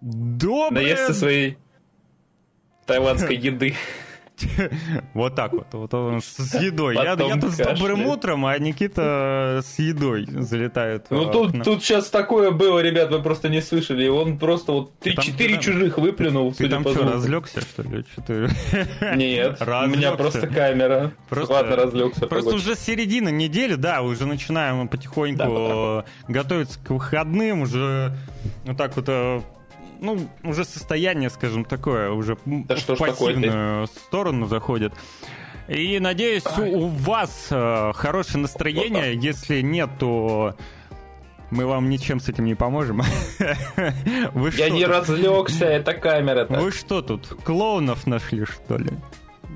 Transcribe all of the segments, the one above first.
Доброе... Наесться своей тайландской еды. Вот так вот, вот он с едой. Я, я тут с добрым утром, а Никита с едой залетает. Ну тут, тут сейчас такое было, ребят, вы просто не слышали. Он просто вот 3-4 чужих выплюнул. Ты там что, разлегся, что ли? Что ты... Нет, разлегся. у меня просто камера. Просто, Ладно, разлегся. Просто уже середина недели, да, уже начинаем потихоньку да, готовиться к выходным, уже вот так вот э, ну, уже состояние, скажем, такое, уже да в пассивную сторону заходит. И надеюсь, Ай. у вас э, хорошее настроение. Если нет, то мы вам ничем с этим не поможем. Вы Я не тут? разлегся, это камера. -то. Вы что тут, клоунов нашли, что ли?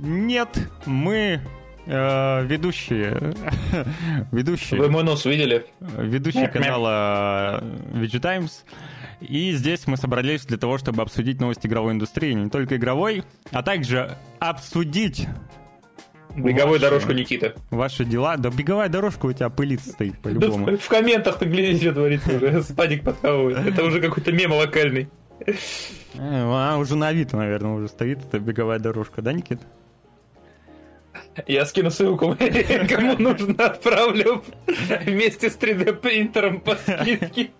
Нет, мы ведущие. ведущие. Вы мой нос видели? Ведущие канала VG Times. И здесь мы собрались для того, чтобы обсудить новости игровой индустрии, не только игровой, а также обсудить Беговую ваши, дорожку Никиты. Ваши дела. Да беговая дорожка у тебя пылится стоит по-любому. Да в, комментах ты глядишь, что творится уже. Спадик подхавывает. Это уже какой-то мем локальный. Э, а уже на Авито, наверное, уже стоит эта беговая дорожка, да, Никит? Я скину ссылку, кому нужно, отправлю вместе с 3D принтером по скидке.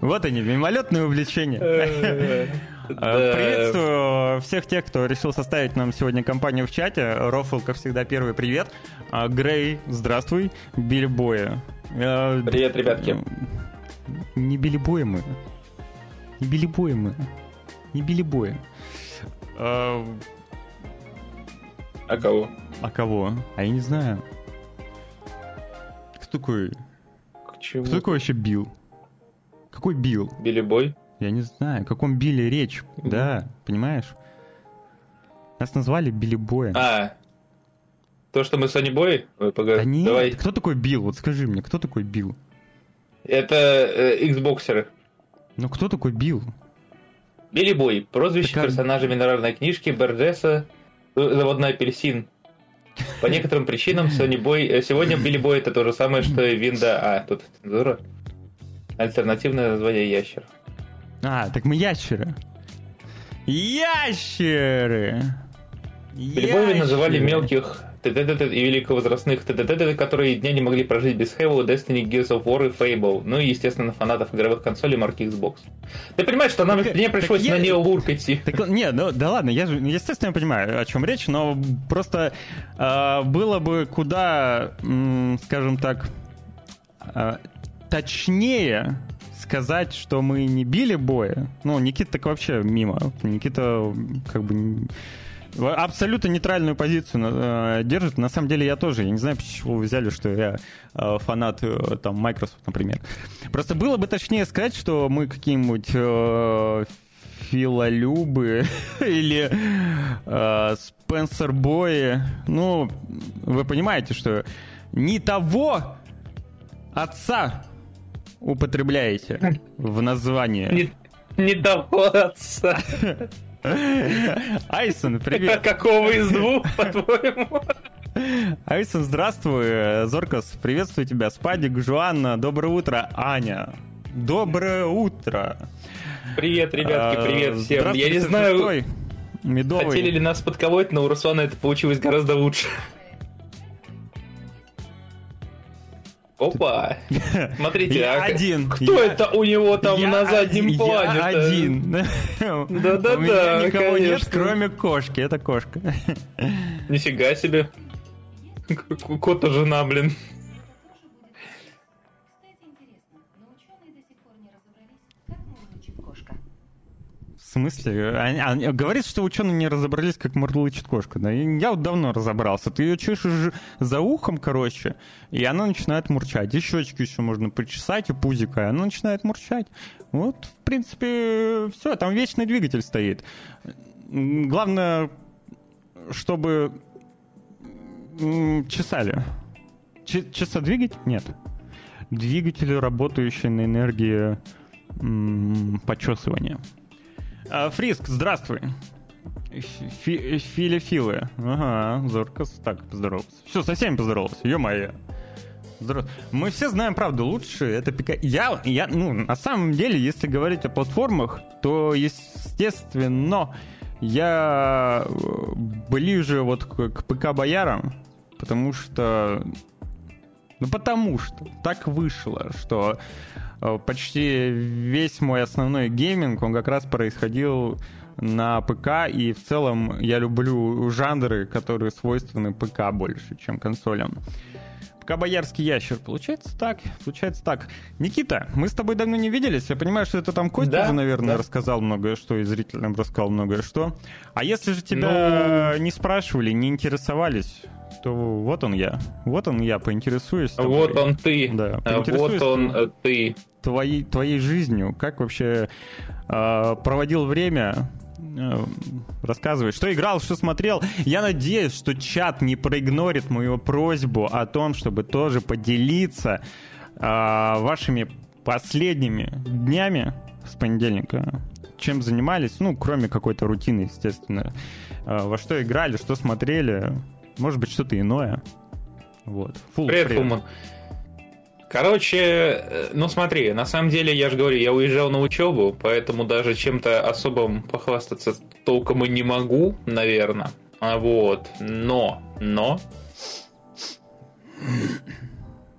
Вот они, мимолетные увлечения. Э, а, приветствую всех тех, кто решил составить нам сегодня компанию в чате. Рофл, как всегда, первый привет. А, Грей, здравствуй. Билли Боя. Э, привет, ребятки. Не Билли Боя мы. Не Билли Боя мы. Не Билли Боя. А, а кого? А кого? А я не знаю. Кто такой? Кто такой вообще Билл? Какой Билл? Билли Бой? Я не знаю, о каком Билли речь. Mm-hmm. Да, понимаешь? Нас назвали Билли Боя. А, то, что мы Сони Бой? Да нет, Давай. кто такой Билл? Вот скажи мне, кто такой Билл? Это э, Xboxеры. Ну кто такой Билл? Билли Бой, прозвище так, персонажа минеральной книжки Берджеса, э, заводной апельсин. По некоторым причинам Сони Бой... Э, сегодня Билли Бой это то же самое, что и Винда... А, тут цензура. Альтернативное название ящер. А, так мы ящеры. Ящеры! Любовью называли мелких И великовозрастных ТТТ, которые дня не могли прожить без Halo, Destiny, Gears of War и Fable. Ну и, естественно, фанатов игровых консолей марки Xbox. Ты понимаешь, что нам так, мне пришлось на Neo идти. Так, не, ну да ладно, я же, естественно, понимаю, о чем речь, но просто э, было бы куда, м, скажем так, э, точнее сказать, что мы не били боя. Ну, Никита так вообще мимо. Никита как бы абсолютно нейтральную позицию э, держит. На самом деле я тоже. Я не знаю, почему вы взяли, что я э, фанат э, там Microsoft, например. Просто было бы точнее сказать, что мы какие-нибудь филолюбы или э, Спенсер Бои. Ну, вы понимаете, что не того отца употребляете в названии? Не, не доводца. Айсон, привет. Какого из двух, по-твоему? Айсон, здравствуй. Зоркас, приветствую тебя. Спадик, Жуанна, доброе утро. Аня, доброе утро. Привет, ребятки, а, привет всем. Я не знаю, Медовый. хотели ли нас подколоть, но у Руслана это получилось гораздо лучше. Опа! Смотрите, я а один. Кто я... это у него там я на заднем один, плане? Я один. Да-да-да, У меня никого конечно. нет, кроме кошки. Это кошка. Нифига себе. Кот жена, блин. Смысле? Они, они, говорит, что ученые не разобрались, как мурлычет кошка. Да? Я вот давно разобрался. Ты ее чешешь за ухом, короче, и она начинает мурчать. И щечки еще можно почесать, и пузика, и она начинает мурчать. Вот, в принципе, все. Там вечный двигатель стоит. Главное, чтобы чесали. Ч часодвигатель? Нет. Двигатель, работающий на энергии почесывания. А, Фриск, здравствуй. Фи Филифилы. Ага, Зоркас. Так, поздоровался. Все, со всеми поздоровался. Ё-моё. Мы все знаем правду, лучше это ПК. Я, я, ну, на самом деле, если говорить о платформах, то, естественно, я э, ближе вот к, к ПК-боярам, потому что... Ну, потому что так вышло, что э, почти весь мой основной гейминг, он как раз происходил на ПК, и в целом я люблю жанры, которые свойственны ПК больше, чем консолям. ПК Боярский ящер. Получается так, получается так. Никита, мы с тобой давно не виделись. Я понимаю, что это там Костя да, уже, наверное, да. рассказал многое что, и зрителям рассказал многое что. А если же тебя ну... не спрашивали, не интересовались, то вот он я. Вот он я, поинтересуюсь. Вот он ты. Да, вот он э, ты. Твоей, твоей жизнью. Как вообще э, проводил время Э, рассказывай, что играл, что смотрел. Я надеюсь, что чат не проигнорит мою просьбу о том, чтобы тоже поделиться э, вашими последними днями с понедельника. Чем занимались, ну, кроме какой-то рутины, естественно. Во что играли, что смотрели. Может быть, что-то иное. Вот. Фул привет, привет. Фуман. Короче, э, ну смотри, на самом деле, я же говорю, я уезжал на учебу, поэтому даже чем-то особым похвастаться толком и не могу, наверное. А вот, но, но...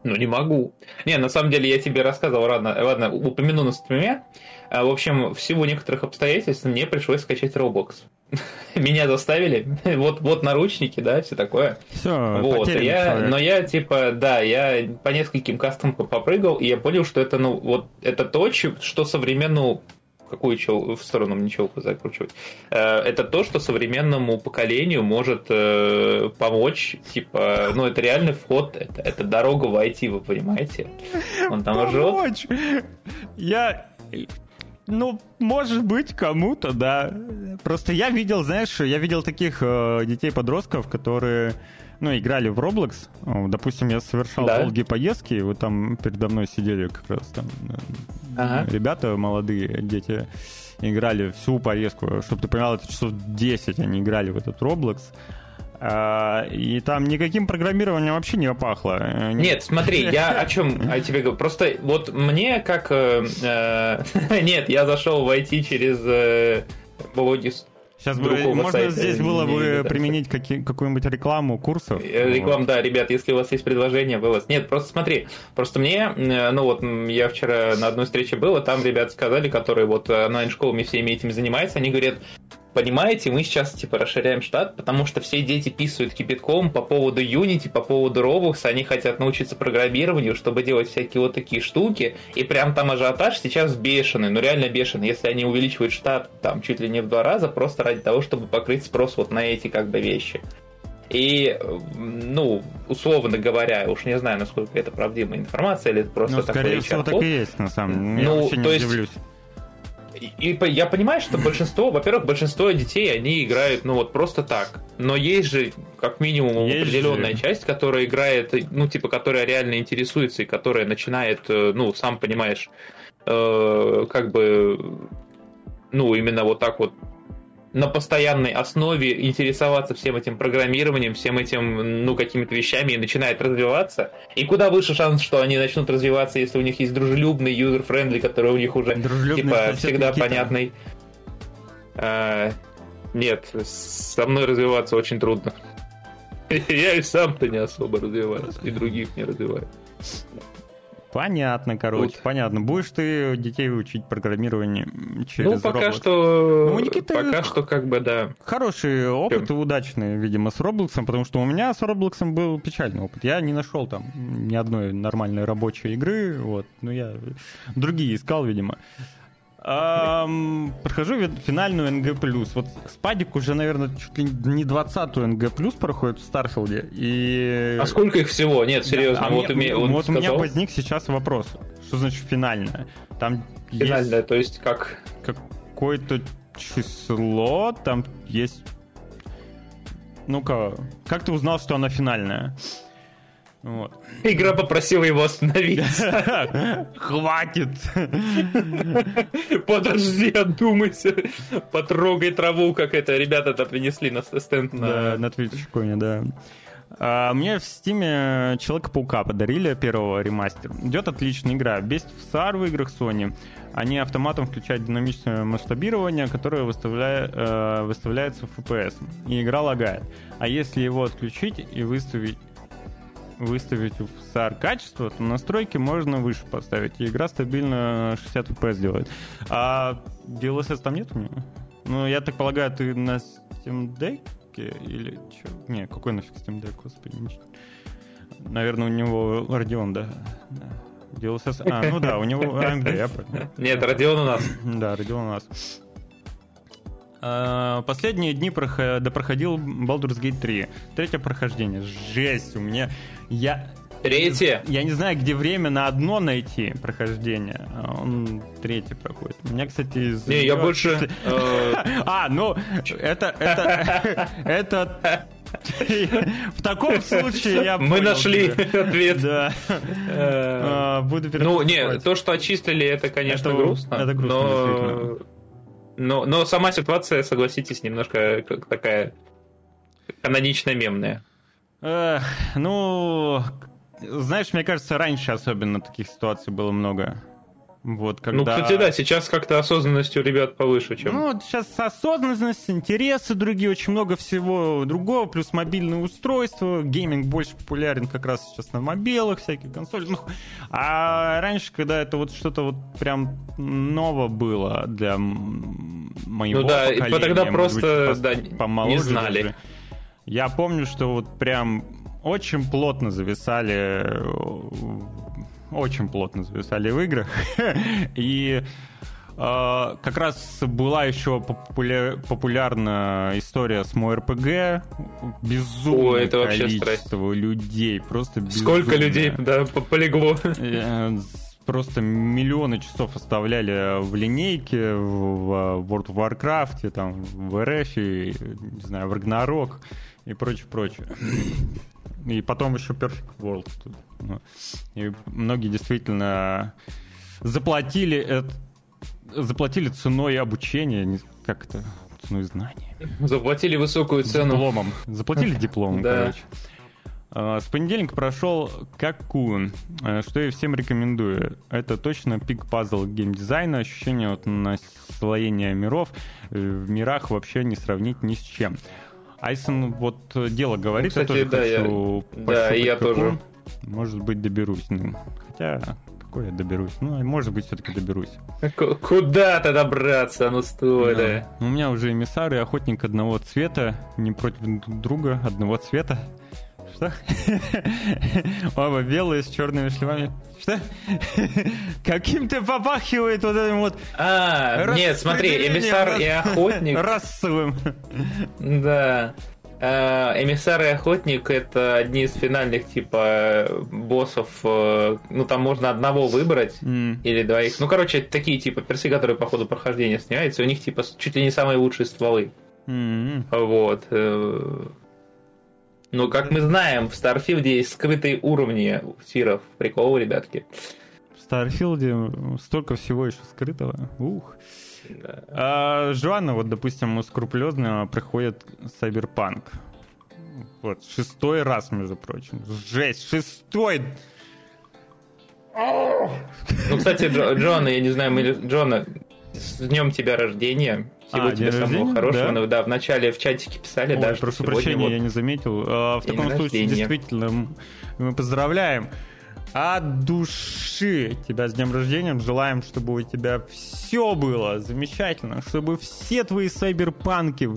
Ну, не могу. Не, на самом деле, я тебе рассказывал, ладно, ладно упомяну на стриме. А, в общем, в силу некоторых обстоятельств мне пришлось скачать Roblox. Меня заставили. вот, вот наручники, да, все такое. Все, вот, я, но я типа, да, я по нескольким кастомам попрыгал, и я понял, что это, ну, вот это то, что современному какую чел... в сторону мне челку закручивать. Э, это то, что современному поколению может э, помочь. Типа, ну, это реальный вход, это, это дорога в IT, вы понимаете? Он там помочь? жжет. Я ну, может быть, кому-то, да. Просто я видел, знаешь, я видел таких э, детей-подростков, которые, ну, играли в Roblox. Допустим, я совершал да. долгие поездки, и вот там передо мной сидели как раз там э, ага. ребята молодые, дети, играли всю поездку. Чтобы ты понимал, это часов 10 они играли в этот Roblox. А, и там никаким программированием вообще не пахло. Э, нет, смотри, я о чем о тебе говорю. Просто вот мне как... Э, э, нет, я зашел в IT через Бологис. Сейчас бы, можно сайта, здесь было бы не, применить какие, какую-нибудь рекламу курсов. Реклам, вот. да, ребят, если у вас есть предложение, вы вас... Нет, просто смотри, просто мне, ну вот, я вчера на одной встрече был, и там ребят сказали, которые вот онлайн-школами всеми этим занимаются, они говорят, понимаете, мы сейчас типа расширяем штат, потому что все дети писают кипятком по поводу Unity, по поводу Roblox, они хотят научиться программированию, чтобы делать всякие вот такие штуки, и прям там ажиотаж сейчас бешеный, ну реально бешеный, если они увеличивают штат там чуть ли не в два раза, просто ради того, чтобы покрыть спрос вот на эти как бы вещи. И, ну, условно говоря, уж не знаю, насколько это правдивая информация, или это просто ну, скорее всего, так и есть, на самом деле. Ну, то есть, удивлюсь и я понимаю, что большинство, во-первых, большинство детей, они играют, ну вот просто так. Но есть же, как минимум, есть определенная же. часть, которая играет, ну, типа, которая реально интересуется и которая начинает, э, ну, сам понимаешь, э, как бы, ну, именно вот так вот на постоянной основе интересоваться всем этим программированием, всем этим, ну, какими-то вещами и начинает развиваться. И куда выше шанс, что они начнут развиваться, если у них есть дружелюбный user-friendly, который у них уже, типа, всегда понятный. А, нет, со мной развиваться очень трудно. Я и сам-то не особо развиваюсь, и других не развиваю. Понятно, короче, вот. понятно. Будешь ты детей учить программированию через Ну, пока Roblox. что... Ну, Никита, пока что как бы, да. Хороший опыт и удачный, видимо, с Roblox ом, потому что у меня с Roblox ом был печальный опыт. Я не нашел там ни одной нормальной рабочей игры, вот. Но я другие искал, видимо. Эм, прохожу финальную НГ+. Вот Спадик уже, наверное, чуть ли не 20-ю НГ+, проходит в Starfield е. И... А сколько их всего? Нет, серьезно. Да, а вот мне, вот, вот у меня возник сейчас вопрос. Что значит финальная? Там финальная, есть... то есть как? Какое-то число, там есть... Ну-ка, как ты узнал, что она финальная? Вот. Игра попросила его остановиться. Хватит! Подожди, одумайся. Потрогай траву, как это ребята-то принесли на стенд на... На Twitch да. А, мне в Стиме Человека-паука подарили первого ремастер. Идет отличная игра. В SAR в играх Sony. Они автоматом включают динамичное масштабирование, которое выставляет, э, выставляется в FPS. И игра лагает. А если его отключить и выставить выставить в SAR качество, то настройки можно выше поставить, и игра стабильно 60 FPS делает. А DLSS там нет у него? Ну, я так полагаю, ты на Steam Deck или что? Не, какой нафиг Steam Deck, господи. Наверное, у него Radeon, да. да. DLSS... А, ну да, у него AMD, я понял. Нет, Radeon у нас. Да, Radeon у нас. А, последние дни допроходил Baldur's Gate 3. Третье прохождение. Жесть, у меня... Я... Третье? Я не знаю, где время на одно найти прохождение. А он третий проходит. У меня, кстати, из... Не, я больше... Э, а, ну, это... Это... Это... В таком случае я Мы нашли ответ. Да. Э, Буду Ну, не, то, что очистили, это, конечно, грустно. Это грустно, но, но сама ситуация, согласитесь, немножко такая канонично мемная. Эх, ну, знаешь, мне кажется, раньше особенно таких ситуаций было много. Вот, когда... Ну, кстати, да, сейчас как-то осознанность у ребят повыше, чем... Ну, сейчас осознанность, интересы другие, очень много всего другого, плюс мобильные устройства, гейминг больше популярен как раз сейчас на мобилах, всякие консоли. Ну, а раньше, когда это вот что-то вот прям ново было для моего Ну да, поколения, тогда просто быть, да, не знали. Даже. Я помню, что вот прям очень плотно зависали очень плотно зависали в играх. И Uh, как раз была еще популя... популярна история с мой РПГ. Безумное О, это количество вообще людей. Просто безумное. Сколько людей да, полегло? Э, просто миллионы часов оставляли в линейке, в World of Warcraft, там, в РФ, и, не знаю, в Ragnarok и прочее, прочее. И потом еще Perfect World. Ну, и многие действительно заплатили, это, заплатили ценой обучения, как это, ценой знания. Заплатили высокую цену. Дипломом. Заплатили дипломом, короче. А, с понедельника прошел Какун, э, что я всем рекомендую. Это точно пик пазл геймдизайна, ощущение вот наслоения миров э, в мирах вообще не сравнить ни с чем. Айсон вот дело говорит, ну, кстати, я тоже да, хочу я, Да, я тоже. Может быть, доберусь. Ну, хотя, какой я доберусь? Ну, может быть, все-таки доберусь. Куда-то добраться, ну стой, да. да. У меня уже эмиссар и охотник одного цвета, не против друга, одного цвета. Что? Оба белые с черными шлемами. Что? Каким ты попахивает вот этим вот... А, нет, смотри, эмиссар и охотник... Расовым. Да. А, эмиссар и охотник это одни из финальных типа боссов. Э, ну там можно одного выбрать мм. или двоих. Ну короче, такие типа персы, которые по ходу прохождения снимаются, у них типа чуть ли не самые лучшие стволы. Мм. Вот. Э, ну, как мы знаем, в Starfield е есть скрытые уровни тиров. Прикол, ребятки. В Starfield е столько всего еще скрытого. Ух. Да. А Жуана, вот, допустим, скрупулезно проходит Сайберпанк. Вот, шестой раз, между прочим. Жесть, шестой! Ну, кстати, Джона, я не знаю, мы Джона, с днем тебя рождения. Всего а, тебе самого рождения? хорошего. Да? Ну, да, вначале в чатике писали, Ой, да, прошу прощения, вот я не заметил. А, в таком случае, действительно, мы поздравляем. От души тебя с днем рождения. Желаем, чтобы у тебя все было замечательно, чтобы все твои сайберпанки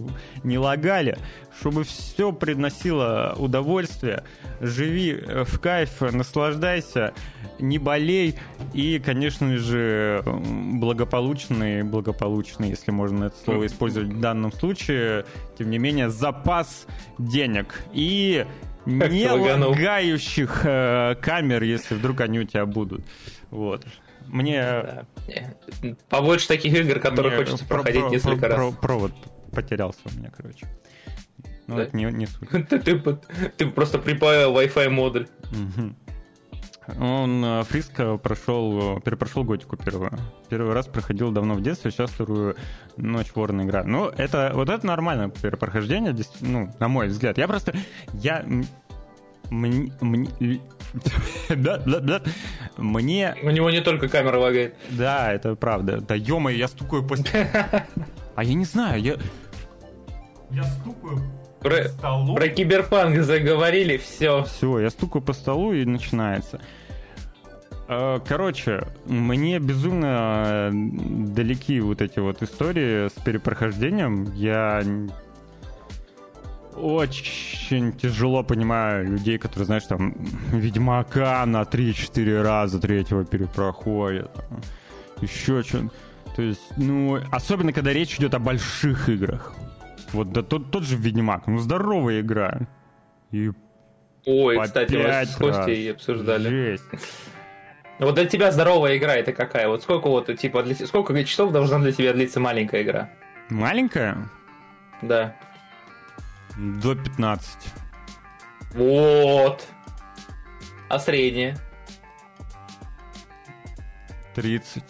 не лагали, чтобы все приносило удовольствие. Живи в кайф, наслаждайся, не болей и, конечно же, благополучный, благополучный, если можно это слово использовать в данном случае, тем не менее, запас денег. И не лагающих э, камер, если вдруг они у тебя будут. Вот. Мне... Да. Побольше таких игр, которые Мне хочется про, проходить про, несколько про, раз. Про, провод потерялся у меня, короче. Ну, да? это не, не суть. ты, ты, ты просто припаял Wi-Fi модуль. Угу. Он э, Фриско прошел, перепрошел Готику первую. Первый раз проходил давно в детстве, сейчас вторую Ночь Ворона игра. Ну, это, вот это нормальное перепрохождение, ну, на мой взгляд. Я просто, я Мне... мне... да, да, да. Мне... У него не только камера лагает. Да, это правда. Да ё я стукаю по... А я не знаю, я... Я стукаю про, столу. Про киберпанк заговорили, все. Все, я стукаю по столу и начинается. А, короче, мне безумно далеки вот эти вот истории с перепрохождением. Я очень тяжело понимаю людей, которые, знаешь, там, Ведьмака на 3-4 раза третьего перепроходят. Еще что То есть, ну, особенно, когда речь идет о больших играх. Вот да тот, тот же Ведьмак, ну, здоровая игра. И Ой, кстати, мы с Костей обсуждали. Жесть. Вот для тебя здоровая игра это какая? Вот сколько вот, типа, для, сколько часов должна для тебя длиться маленькая игра? Маленькая? Да. До 15. Вот. А средняя? 30.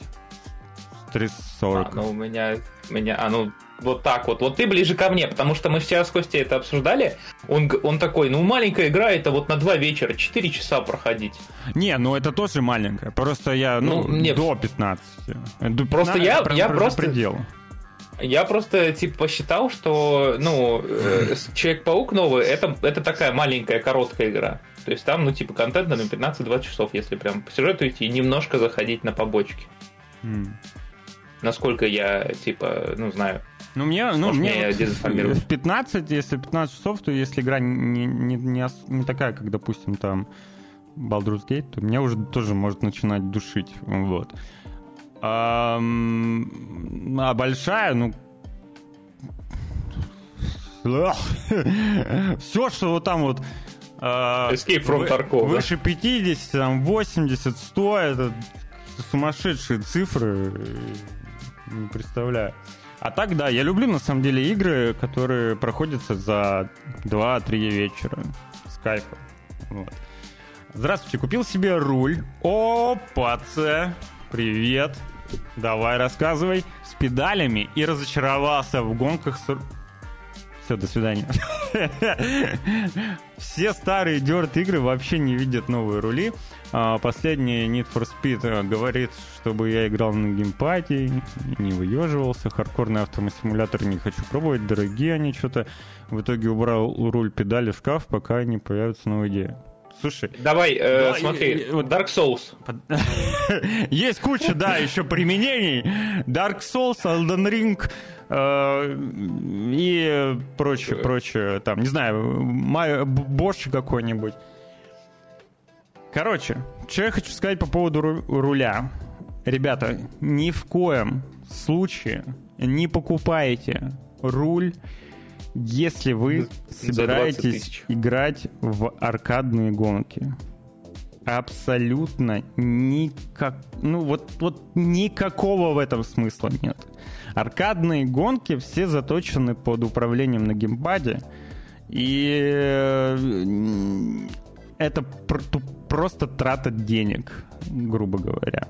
30-40. А, ну у меня, у меня, а ну вот так вот. Вот ты ближе ко мне, потому что мы вчера с Костей это обсуждали. Он, он такой, ну маленькая игра, это вот на два вечера, 4 часа проходить. Не, ну это тоже маленькая. Просто я, ну, ну мне... до 15. До 15 просто я, я просто... Предел. Я просто, типа, посчитал, что, ну, э, Человек-паук новый, это, это такая маленькая, короткая игра. То есть там, ну, типа, контент на 15-20 часов, если прям по сюжету идти, и немножко заходить на побочки. Mm. Насколько я, типа, ну, знаю. Ну, мне, ну, мне вот в 15, если 15 часов, то если игра не, не, не, не такая, как, допустим, там Baldur's Gate, то меня уже тоже может начинать душить. Вот. А, а большая, ну... Все, что вот там вот... Uh, Escape from Tarkov. Выше 50, там 80, 100, это сумасшедшие цифры. Не представляю. А так, да, я люблю на самом деле игры, которые проходятся за 2-3 вечера. Скайпа. Вот. Здравствуйте, купил себе руль. Опа, Привет. Давай рассказывай. С педалями и разочаровался в гонках с... Все, до свидания. Все старые дерт игры вообще не видят новые рули. А последний Need for Speed э, говорит, чтобы я играл на геймпаде, не выеживался. Хардкорный автомосимулятор не хочу пробовать, дорогие они что-то. В итоге убрал руль педали в шкаф, пока не появятся новые идеи. Слушай. Давай, э, да, смотри, и, вот Dark Souls. Есть куча, да, еще применений. Dark Souls, Elden Ring э, и прочее, прочее. Там, не знаю, Bosch какой-нибудь. Короче, что я хочу сказать по поводу руля. Ребята, ни в коем случае не покупайте руль если вы собираетесь играть в аркадные гонки, абсолютно никак, ну вот, вот никакого в этом смысла нет. Аркадные гонки все заточены под управлением на геймпаде, и э, это просто трата денег, грубо говоря.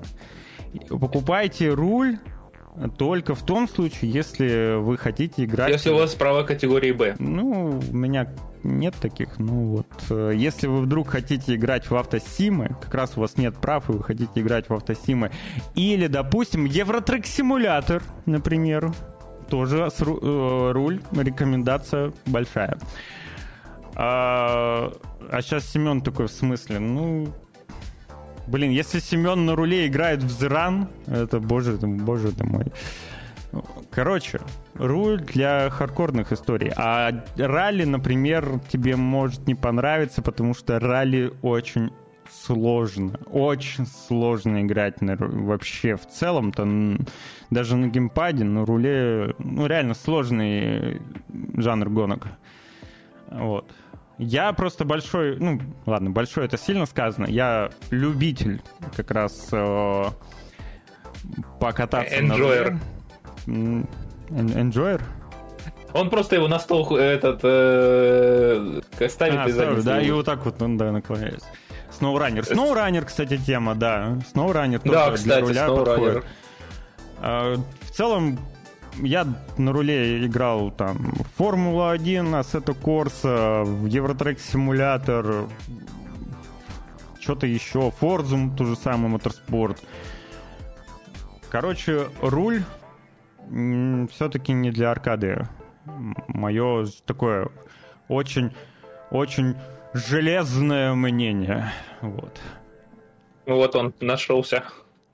Покупайте руль, только в том случае, если вы хотите играть... Если у вас права категории Б. Ну, у меня нет таких. Ну вот, э, если вы вдруг хотите играть в автосимы, как раз у вас нет прав, и вы хотите играть в автосимы, или, допустим, Евротрек симулятор, например, тоже э, руль, рекомендация большая. А, а сейчас Семен такой в смысле, ну, Блин, если Семен на руле играет в Зран, это боже, боже ты мой. Короче, руль для хардкорных историй. А ралли, например, тебе может не понравиться, потому что ралли очень сложно. Очень сложно играть на, вообще в целом-то. Даже на геймпаде, на руле, ну, реально сложный жанр гонок. Вот. Я просто большой, ну, ладно, большой это сильно сказано. Я любитель как раз э, покататься Enjoyer. на Enjoyer? Он просто его на стол этот э, ставит а, и ставит, Да, и вот так вот он да, наклоняется. Сноураннер. Сноураннер, кстати, тема, да. Сноураннер тоже да, кстати, для руля подходит. А, в целом, я на руле играл там Формула-1, Assetto Corsa, в Евротрек симулятор, что-то еще, Forza, тот же самый моторспорт. Короче, руль все-таки не для аркады. Мое такое очень, очень железное мнение. Вот. Вот он нашелся.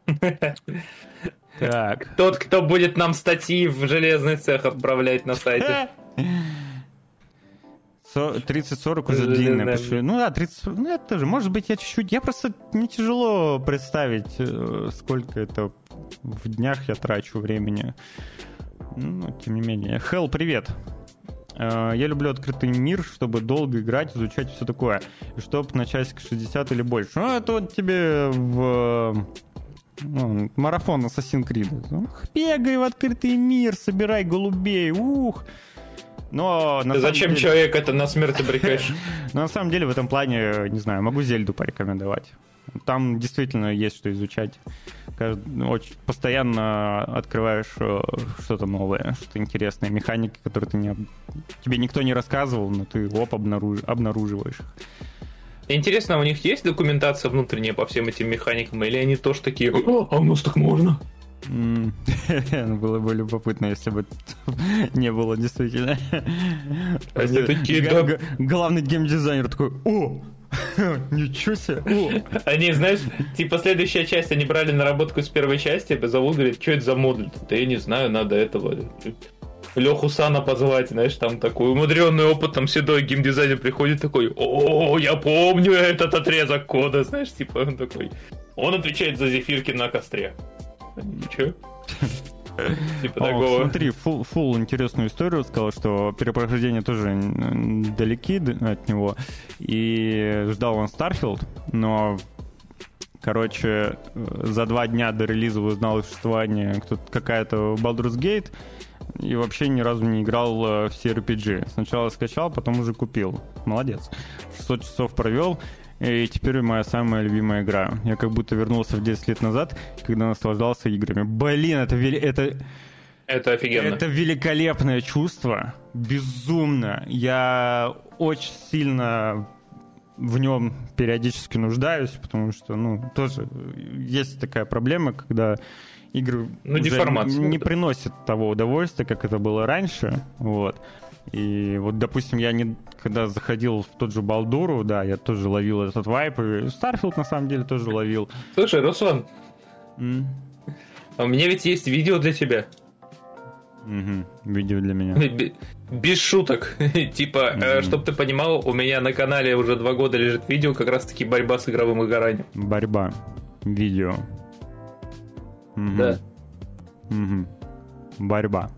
Так. Тот, кто будет нам статьи в железный цех отправлять на сайте. 30-40 уже длинное пошли. Ну да, 30 Ну это тоже. Может быть, я чуть-чуть... Я просто... Мне тяжело представить, э, сколько это в днях я трачу времени. Ну, тем не менее. Хелл, привет. Э, я люблю открытый мир, чтобы долго играть, изучать все такое. И чтобы на часик 60 или больше. Ну, это вот тебе в ну, марафон Assassin's Creed. Бегай в открытый мир, собирай голубей, ух. Но на Ты зачем деле... человек это на смерть обрекаешь? Но на самом деле в этом плане, не знаю, могу Зельду порекомендовать. Там действительно есть что изучать. Очень постоянно открываешь э, что-то новое, что-то интересное, механики, которые ты не, тебе никто не рассказывал, но ты оп, обнаруж, обнаруживаешь их. Интересно, у них есть документация внутренняя по всем этим механикам, или они тоже такие, а у нас так можно? Было бы любопытно, если бы не было действительно. Они такие, да. Главный геймдизайнер такой, о, Ничего себе! Они, знаешь, типа следующая часть они брали наработку с первой части, зовут, говорит, что это за модуль? Да я не знаю, надо этого. Леху Сана позвать, знаешь, там такой умудренный опытом седой геймдизайнер приходит такой, о, я помню этот отрезок кода, знаешь, типа он такой. Он отвечает за зефирки на костре. Ничего. Типа такого. Смотри, фул интересную историю сказал, что перепрохождение тоже далеки от него. И ждал он Starfield, но Короче, за два дня до релиза узнал о существовании какая-то Baldur's Gate и вообще ни разу не играл э, в CRPG. Сначала скачал, потом уже купил. Молодец. 600 часов провел, и теперь моя самая любимая игра. Я как будто вернулся в 10 лет назад, когда наслаждался играми. Блин, это... Это, это офигенно. Это великолепное чувство. Безумно. Я очень сильно в нем периодически нуждаюсь, потому что, ну, тоже есть такая проблема, когда игры ну, уже не приносят того удовольствия, как это было раньше, вот. И вот, допустим, я не, когда заходил в тот же Балдуру, да, я тоже ловил этот вайб, и Starfield на самом деле тоже ловил. Слушай, Руслан, mm? а у меня ведь есть видео для тебя. Угу, видео для меня. Без шуток. типа, угу. чтобы ты понимал, у меня на канале уже два года лежит видео, как раз таки борьба с игровым выгоранием. Борьба. Видео. Угу. Да. Угу. Борьба.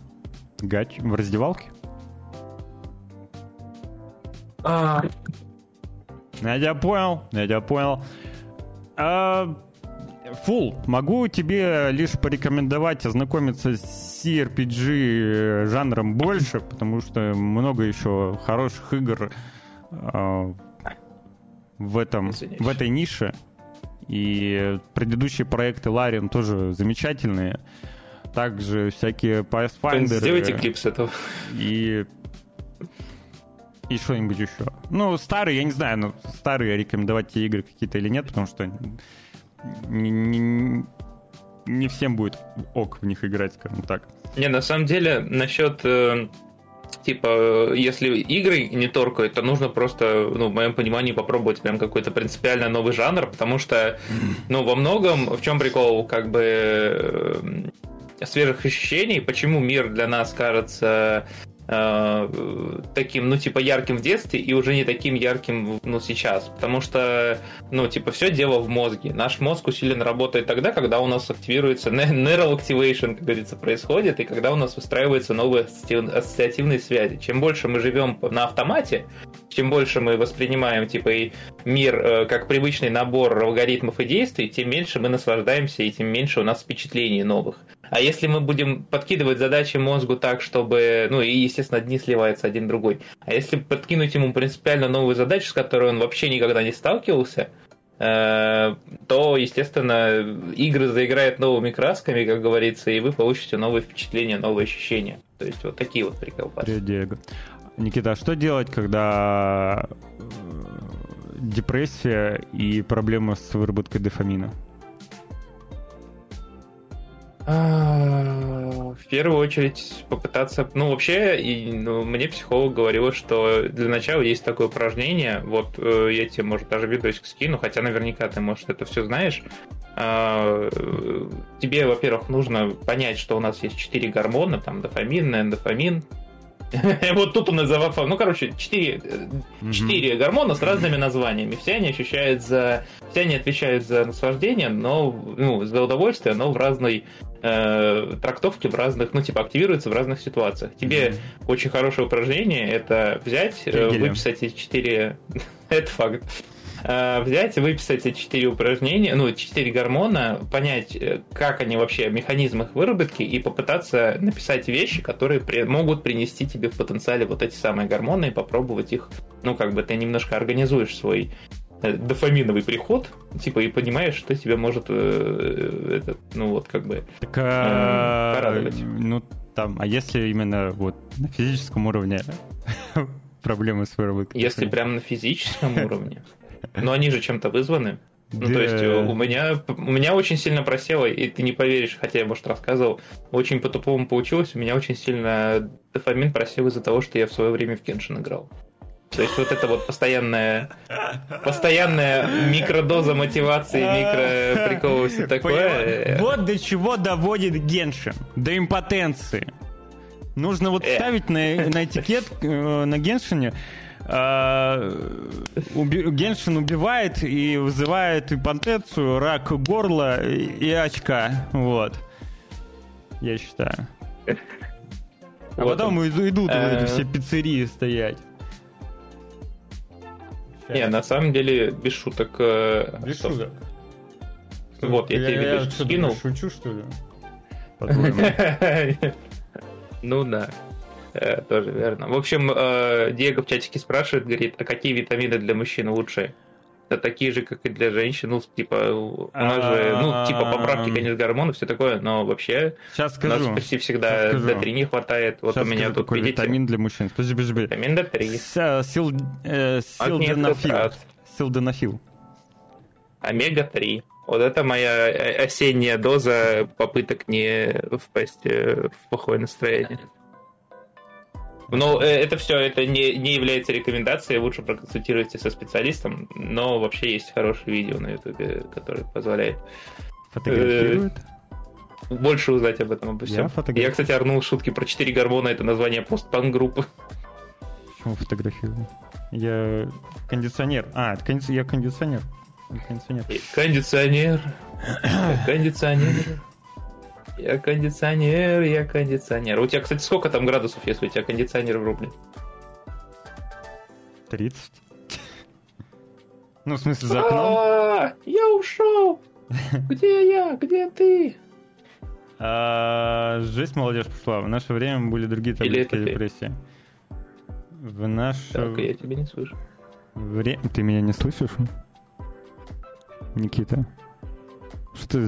Гач в раздевалке? А... Я тебя понял, я тебя понял. А, Фул, могу тебе лишь порекомендовать ознакомиться с CRPG жанром больше, потому что много еще хороших игр э, в этом, в этой нише. И предыдущие проекты Larian тоже замечательные. Также всякие Pathfinder. Сделайте клип с этого. И и что-нибудь еще. Ну, старые, я не знаю, но старые рекомендовать те игры какие-то или нет, потому что не, не, не всем будет ок в них играть, скажем так. Не, на самом деле, насчет э, типа, если игры не торкают, то нужно просто, ну, в моем понимании, попробовать прям какой-то принципиально новый жанр, потому что, ну, во многом, в чем прикол, как бы, э, свежих ощущений, почему мир для нас кажется Э, таким, ну, типа, ярким в детстве и уже не таким ярким, ну, сейчас. Потому что, ну, типа, все дело в мозге. Наш мозг усиленно работает тогда, когда у нас активируется neural activation, как говорится, происходит, и когда у нас выстраиваются новые ассоциативные связи. Чем больше мы живем на автомате, чем больше мы воспринимаем, типа, и мир э, как привычный набор алгоритмов и действий, тем меньше мы наслаждаемся, и тем меньше у нас впечатлений новых. А если мы будем подкидывать задачи мозгу так, чтобы, ну, и, естественно, одни сливаются один другой. А если подкинуть ему принципиально новую задачу, с которой он вообще никогда не сталкивался, э, то, естественно, игры заиграют новыми красками, как говорится, и вы получите новые впечатления, новые ощущения. То есть вот такие вот приколы. Никита, а что делать, когда депрессия и проблемы с выработкой дофамина? А, в первую очередь попытаться... Ну, вообще, и, ну, мне психолог говорил, что для начала есть такое упражнение, вот э, я тебе, может, даже видосик скину, хотя наверняка ты, может, это все знаешь. А, тебе, во-первых, нужно понять, что у нас есть четыре гормона, там, дофамин, эндофамин, Вот тут он называл, ну, короче, четыре, четыре гормона с разными названиями. Все они ощущают за, все они отвечают за наслаждение, но, ну, за удовольствие, но в разной э, трактовке, в разных, ну, типа, активируются в разных ситуациях. Тебе очень хорошее упражнение это взять, э, выписать эти четыре, это факт, Э, взять, выписать эти четыре упражнения, ну, четыре гормона, понять, э, как они вообще, механизм их выработки, и попытаться написать вещи, которые при, могут принести тебе в потенциале вот эти самые гормоны, и попробовать их, ну, как бы ты немножко организуешь свой э, дофаминовый приход, типа, и понимаешь, что тебе может, э, это, ну, вот, как бы, так, а... э, порадовать. Ну, там, а если именно вот на физическом уровне проблемы с выработкой? Если прям на физическом уровне, но они же чем-то вызваны. Ну, то есть у меня, у меня очень сильно просело, и ты не поверишь, хотя я, может, рассказывал, очень по-тупому получилось, у меня очень сильно дофамин просел из-за того, что я в свое время в Кеншин играл. То есть вот это вот постоянная, постоянная микродоза мотивации, микроприколов, все такое. Вот до чего доводит Геншин. До импотенции. Нужно вот э. ставить на, на этикет э, на Геншине Геншин убивает и вызывает импотенцию, рак горла и очка. Вот. Я считаю. А вот потом он. идут э... эти все пиццерии стоять. Не, на самом деле, без шуток. Э, без шуток. Вот, я, я тебе скинул. Шучу, что ли? Ну да. Э, тоже верно. В общем, э, Диего в чатике спрашивает, говорит, а какие витамины для мужчин лучше? Это такие же, как и для женщин. Ну, типа, у нас же, ну, типа, поправки, конечно, гормонов, все такое, но вообще Сейчас скажу. у нас почти всегда D3 не хватает. Вот Сейчас у меня тут, видите... витамин для мужчин. Подожди, подожди. Витамин D3. Сил, э, силденафил. Силденафил. Омега-3. Вот это моя э, осенняя доза попыток не впасть в плохое настроение. Но э, это все, это не, не является рекомендацией, лучше проконсультируйтесь со специалистом, но вообще есть хорошее видео на ютубе, которое позволяет э, больше узнать об этом обо всем. Я, Я кстати, орнул шутки про 4 гормона, это название постпанк группы. Почему фотографирую? Я кондиционер. А, это кондиционер. я кондиционер. Кондиционер. Кондиционер. Кондиционер. Я кондиционер, я кондиционер. У тебя, кстати, сколько там градусов, если у тебя кондиционер врублен? 30. Ну, в смысле, за окном? А, я ушел! Где я? Где ты? А, жесть, молодежь пошла. В наше время были другие таблетки депрессии. В наше... Так, я тебя не слышу. Вре... Ты меня не слышишь? Никита? Что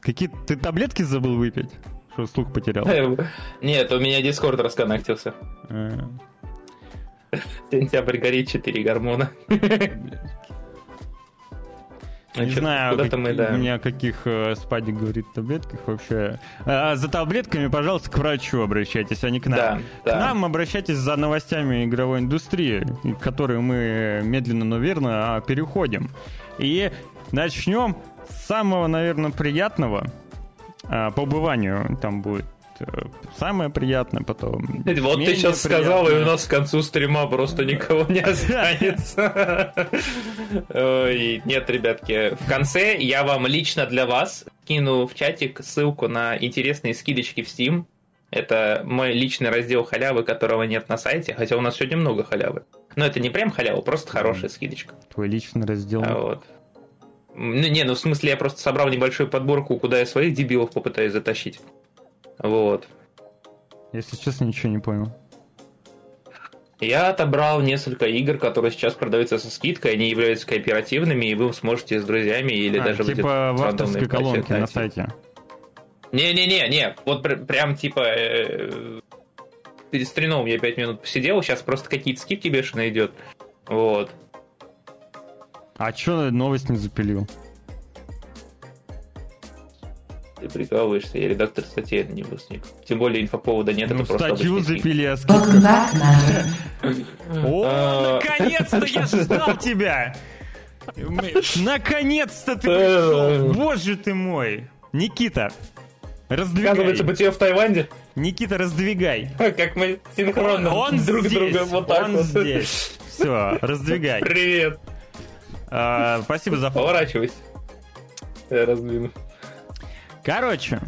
какие ты таблетки забыл выпить? Что слух потерял? Нет, у меня Дискорд расконнектился. А. Сентябрь горит 4 гормона. Не знаю, как, мы, да. у меня каких э, спадик говорит таблетках вообще. А, за таблетками, пожалуйста, к врачу обращайтесь, а не к нам. Да, к да. нам обращайтесь за новостями игровой индустрии, к которой мы медленно, но верно а, переходим. И начнем самого, наверное, приятного а, по убыванию там будет э, самое приятное потом. Вот ты сейчас приятное. сказал, и у нас к концу стрима просто никого не останется. Нет, ребятки, в конце я вам лично для вас кину в чатик ссылку на интересные скидочки в Steam. Это мой личный раздел халявы, которого нет на сайте, хотя у нас сегодня много халявы. Но это не прям халява, просто хорошая скидочка. Твой личный раздел. А вот. Ну, не, ну в смысле я просто собрал небольшую подборку, куда я своих дебилов попытаюсь затащить. Вот. Если честно, ничего не понял. Я отобрал несколько игр, которые сейчас продаются со скидкой, они являются кооперативными, и вы сможете с друзьями или А, даже типа в авторской колонке на сайте. Не-не-не, не, вот пр- прям типа э, перед стрином я 5 минут посидел, сейчас просто какие-то скидки бешеные идет. Вот. А чё новость не запилил? Ты прикалываешься, я редактор статьи, а не выпускник. Тем более инфоповода нет, Ну, это просто статью запили, а. О, А. наконец-то я ждал тебя! Наконец-то ты Э. пришел! Боже ты мой! Никита, раздвигай. Оказывается, бытие в Таиланде, Никита, раздвигай. как мы синхронно Он друг здесь, друга вот так он вот. здесь. Все, раздвигай. Привет. А, спасибо за фото. Поворачивайся. Я раздвину. Короче,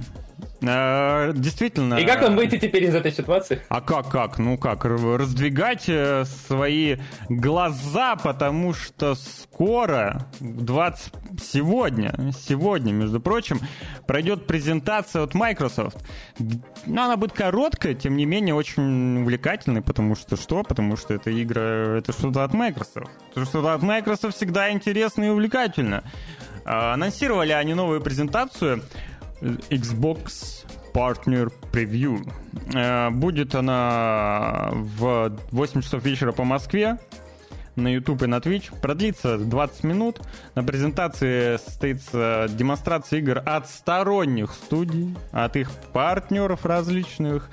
действительно... И как нам выйти теперь из этой ситуации? А как, как? Ну как, раздвигать э, свои глаза, потому что скоро, 20... сегодня, сегодня, между прочим, пройдет презентация от Microsoft. Ну, она будет короткая, тем не менее, очень увлекательной, потому что что? Потому что это игра, это что-то от Microsoft. Это что-то от Microsoft всегда интересно и увлекательно. А, Анонсировали они новую презентацию Xbox Partner Preview. Э, Будет она в 8 часов вечера по Москве на YouTube и на Twitch. Продлится 20 минут. На презентации состоится демонстрация игр от сторонних студий, от их партнеров различных.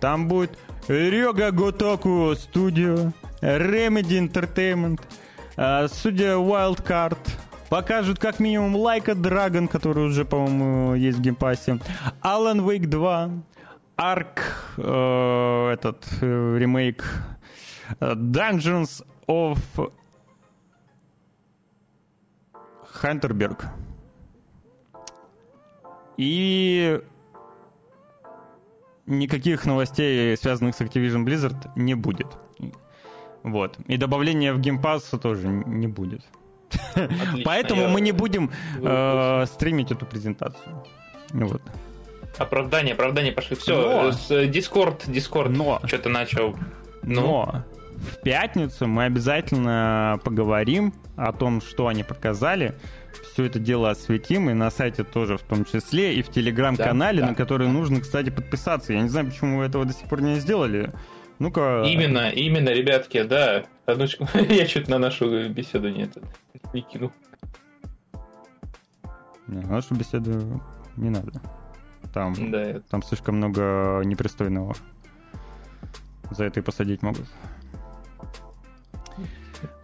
Там будет Ryoga Gotoku Studio, Remedy Entertainment, э, студия Wildcard, Покажут как минимум Like a Dragon, который уже, по-моему, есть в Game Pass е. Alan Wake 2. Ark, э, этот э, ремейк. э, Dungeons of Hinterberg. И никаких новостей, связанных с Activision Blizzard, не будет. Вот. И добавления в Game Pass тоже не будет. Отлично, Поэтому я- мы не будем э, стримить эту презентацию. Вот. Оправдание, оправдание пошли. Все, Discord, Discord Но. что-то начал. Ну, Но в пятницу мы обязательно поговорим о том, что они показали. Все это дело осветим и на сайте тоже в том числе, и в телеграм-канале, Да, да, на который нужно, кстати, подписаться. Я не знаю, почему вы этого до сих пор не сделали. Ну-ка. именно, именно, ребятки, да. Одночку, я что-то на нашу беседу не, это, не кинул. Не, нашу беседу не надо. Там, Да, там слишком много непристойного. За это и посадить могут.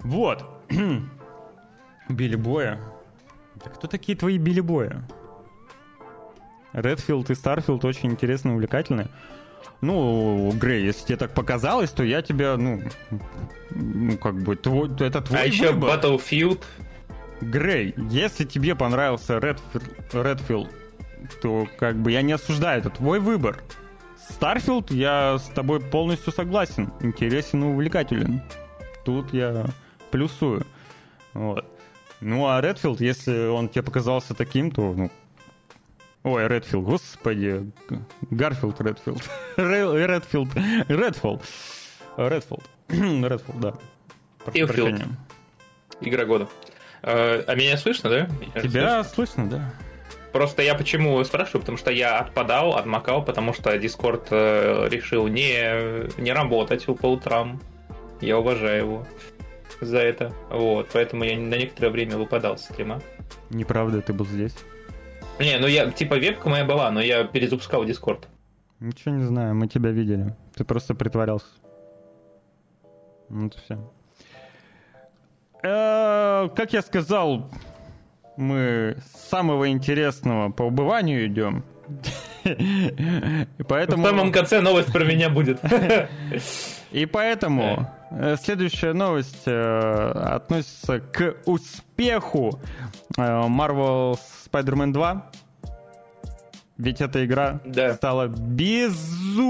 Вот. Билли Боя. Да кто такие твои Билли Боя? Redfall и Starfield очень интересные, увлекательные. Ну, Грей, если тебе так показалось, то я тебя, ну, ну как бы, твой, это твой А еще выбор. Battlefield. Грей, если тебе понравился Redfall, то как бы я не осуждаю, это твой выбор. Starfield, я с тобой полностью согласен. Интересен и увлекателен. Тут я плюсую. Вот. Ну а Редфилд, если он тебе показался таким, то ну. Ой, Редфилд, господи. Гарфилд, Редфилд. Ре- Редфилд. Редфилд. Редфилд. Редфилд, да. Прощения. Игра года. Э, А меня слышно, да? Тебя слышно, да? Просто я почему спрашиваю, потому что я отпадал, отмокал, потому что Discord э, решил не, не работать по утрам. Я уважаю его за это. Вот, поэтому я на некоторое время выпадал с стрима. Неправда, ты был здесь. Не, ну я, типа, вебка моя была, но я перезапускал Discord. Ничего не знаю, мы тебя видели. Ты просто притворялся. Вот и все. Как я сказал, мы с самого интересного по убыванию идем. И В поэтому... самом конце новость про меня будет. И поэтому э, следующая новость э, относится к успеху э, Marvel Spider-Man 2. Ведь эта игра Да. стала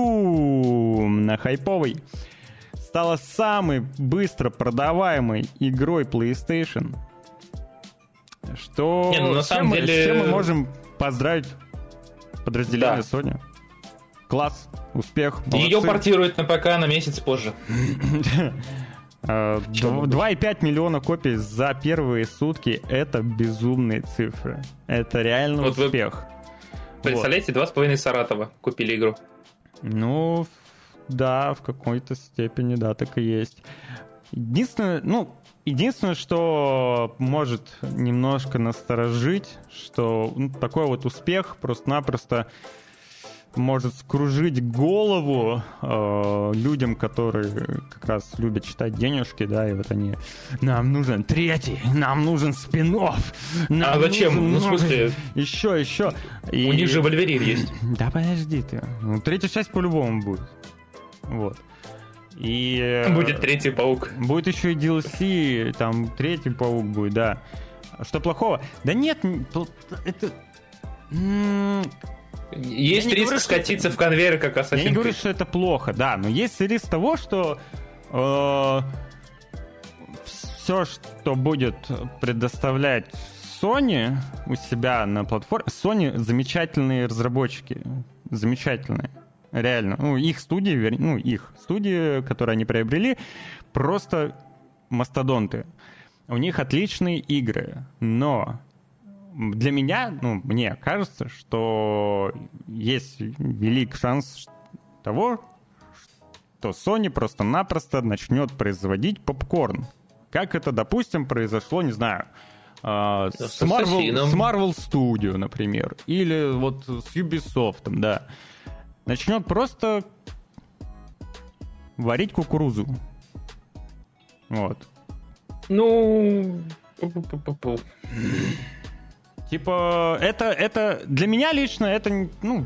безумно хайповой. Стала самой быстро продаваемой игрой PlayStation. Что Не, ну, на самом мы- деле- с чем мы можем поздравить подразделение Да. Sony? Класс, успех. Ее портируют на ПК на месяц позже. 2,5 миллиона копий за первые сутки — это безумные цифры. Это реально вот успех. Вы представляете, два с половиной Саратова купили игру. Ну, да, в какой-то степени, да, так и есть. Единственное, ну, единственное, что может немножко насторожить, что ну, такой вот успех просто-напросто может скружить голову э, людям, которые как раз любят читать денежки, да, и вот они, нам нужен третий, нам нужен спин А зачем? Нужен, ну, в смысле? Еще, еще. И... У них же Вольверин есть. Да подожди ты. Ну, третья часть по-любому будет. Вот. И... Э, будет третий паук. Будет еще и DLC, там третий паук будет, да. Что плохого? Да нет, это... Есть риск говорю, скатиться что... в конвейер, как Assassin's Я не говорю, что это плохо, да, но есть риск того, что э, все, что будет предоставлять Sony у себя на платформе... Sony замечательные разработчики, замечательные, реально. Ну, их студии, ну, их студии, которые они приобрели, просто мастодонты. У них отличные игры, но для меня, ну, мне кажется, что есть велик шанс того, что Sony просто-напросто начнет производить попкорн. Как это, допустим, произошло, не знаю, а, с, Marvel, с Marvel Studio, например, или вот с Ubisoft, да. Начнет просто варить кукурузу. Вот. Ну... Типа, это, это для меня лично это, ну,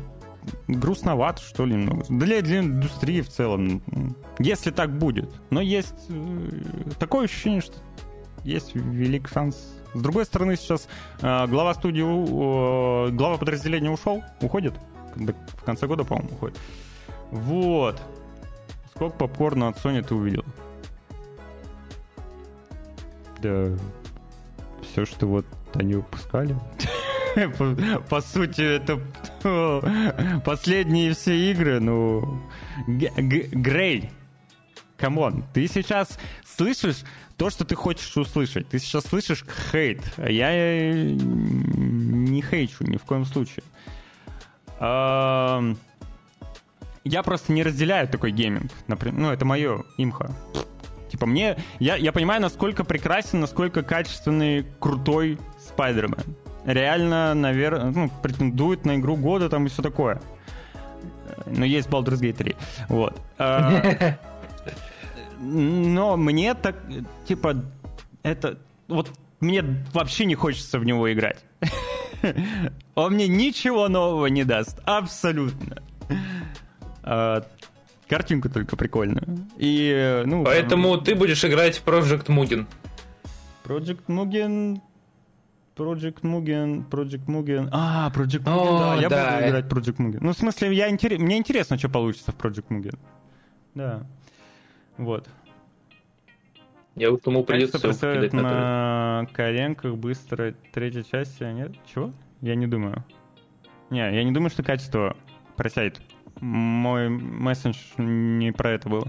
грустновато, что ли, немного. Для, для индустрии в целом, если так будет. Но есть э, такое ощущение, что есть велик шанс. С другой стороны, сейчас э, глава студии, э, глава подразделения ушел, уходит. В конце года, по-моему, уходит. Вот. Сколько попкорна от Sony ты увидел? Да, все, что вот они выпускали. По сути, это последние все игры, ну... Грей, come on, ты сейчас слышишь то, что ты хочешь услышать. Ты сейчас слышишь хейт. Я э, не хейчу ни в коем случае. Я просто не разделяю такой гейминг. Например, ну, это мое имхо. Типа мне... Я, я понимаю, насколько прекрасен, насколько качественный, крутой Спайдермен. Реально, наверное, ну, претендует на игру года там и все такое. Но есть Baldur's Gate 3. Вот. А, но мне так, типа, это... Вот мне вообще не хочется в него играть. Он мне ничего нового не даст. Абсолютно. А, Картинка только прикольная. И, ну, Поэтому там... ты будешь играть в Project Mugen. Project Mugen... Project Mugen, Project Mugen. А, Project Mugen, О, да, я да. буду играть Project Mugen. Ну, в смысле, я интерес... мне интересно, что получится в Project Mugen. Да. Вот. Я вот ему придется представить на, на коленках быстро третья часть, а нет? Чего? Я не думаю. Не, я не думаю, что качество просядет мой месседж не про это был.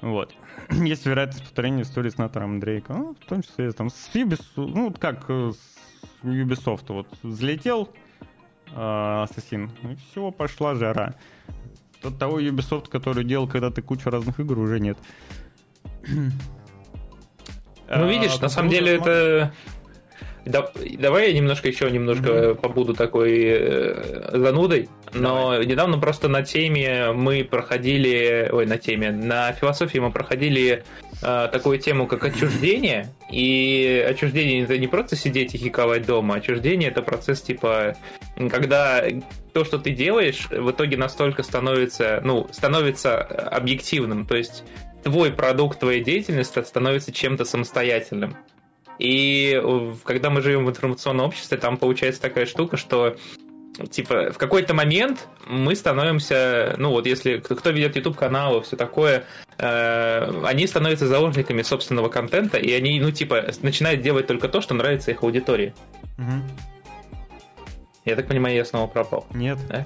Вот. Есть вероятность повторения истории с Натаном Дрейка. Ну, в том числе там с Ubisoft, ну, как э, с Ubisoft. Вот взлетел э, Ассасин, и все, пошла жара. Тот того Ubisoft, который делал когда-то кучу разных игр, уже нет. Ну, видишь, а, на самом деле это да, давай я немножко еще немножко mm-hmm. побуду такой э, занудой. Но давай. недавно просто на теме мы проходили, ой, на теме, на философии мы проходили э, такую тему, как отчуждение. И отчуждение это не просто сидеть и хиковать дома. Отчуждение это процесс типа, когда то, что ты делаешь, в итоге настолько становится, ну, становится объективным. То есть твой продукт, твоя деятельность становится чем-то самостоятельным. И когда мы живем в информационном обществе, там получается такая штука, что типа в какой-то момент мы становимся, ну вот если кто, кто ведет YouTube каналы, все такое, э, они становятся заложниками собственного контента, и они, ну типа, начинают делать только то, что нравится их аудитории. Угу. Я так понимаю, я снова пропал. Нет. Да?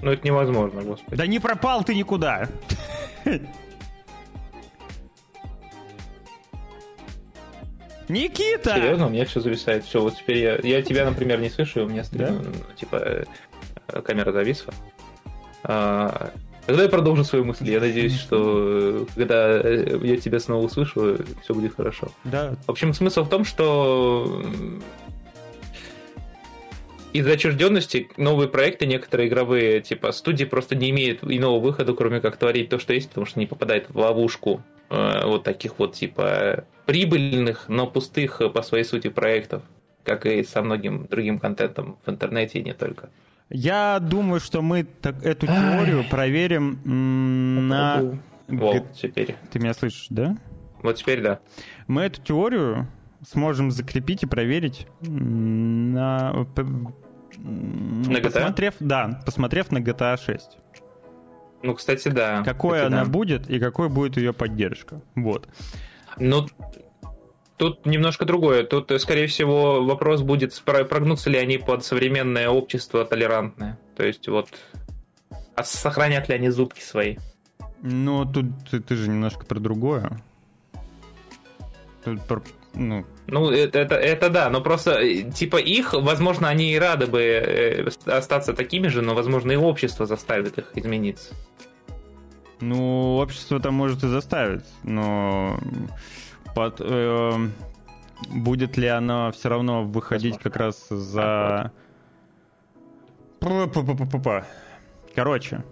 Ну, это невозможно, господи. Да не пропал ты никуда. Никита! Серьезно, у меня все зависает. Все, вот теперь я, я тебя, например, не слышу, и у меня да? Ну, типа э, камера зависла. А, тогда я продолжу свою мысль. Я надеюсь, что э, когда э, я тебя снова услышу, все будет хорошо. Да. В общем, смысл в том, что из-за отчужденности новые проекты, некоторые игровые, типа студии просто не имеют иного выхода, кроме как творить то, что есть, потому что не попадает в ловушку э, вот таких вот типа прибыльных, но пустых по своей сути проектов, как и со многим другим контентом в интернете и не только. Я думаю, что мы так, эту теорию Ай. проверим на... Вот, теперь. Ты меня слышишь, да? Вот теперь да. Мы эту теорию сможем закрепить и проверить на... На GTA? Посмотрев, да, посмотрев на GTA 6. Ну, кстати, да. Какой кстати, она да. будет и какой будет ее поддержка. Вот. Ну, тут немножко другое. Тут, скорее всего, вопрос будет, прогнутся ли они под современное общество толерантное. То есть вот, а сохранят ли они зубки свои? Ну, тут ты, ты же немножко про другое. Тут про, ну, ну, это, это, это да, но просто, э, типа, их, возможно, они и рады бы э, остаться такими же, но, возможно, и общество заставит их измениться. Ну, общество там может и заставить, но под, э, будет ли оно все равно выходить возможно. как раз за... Короче,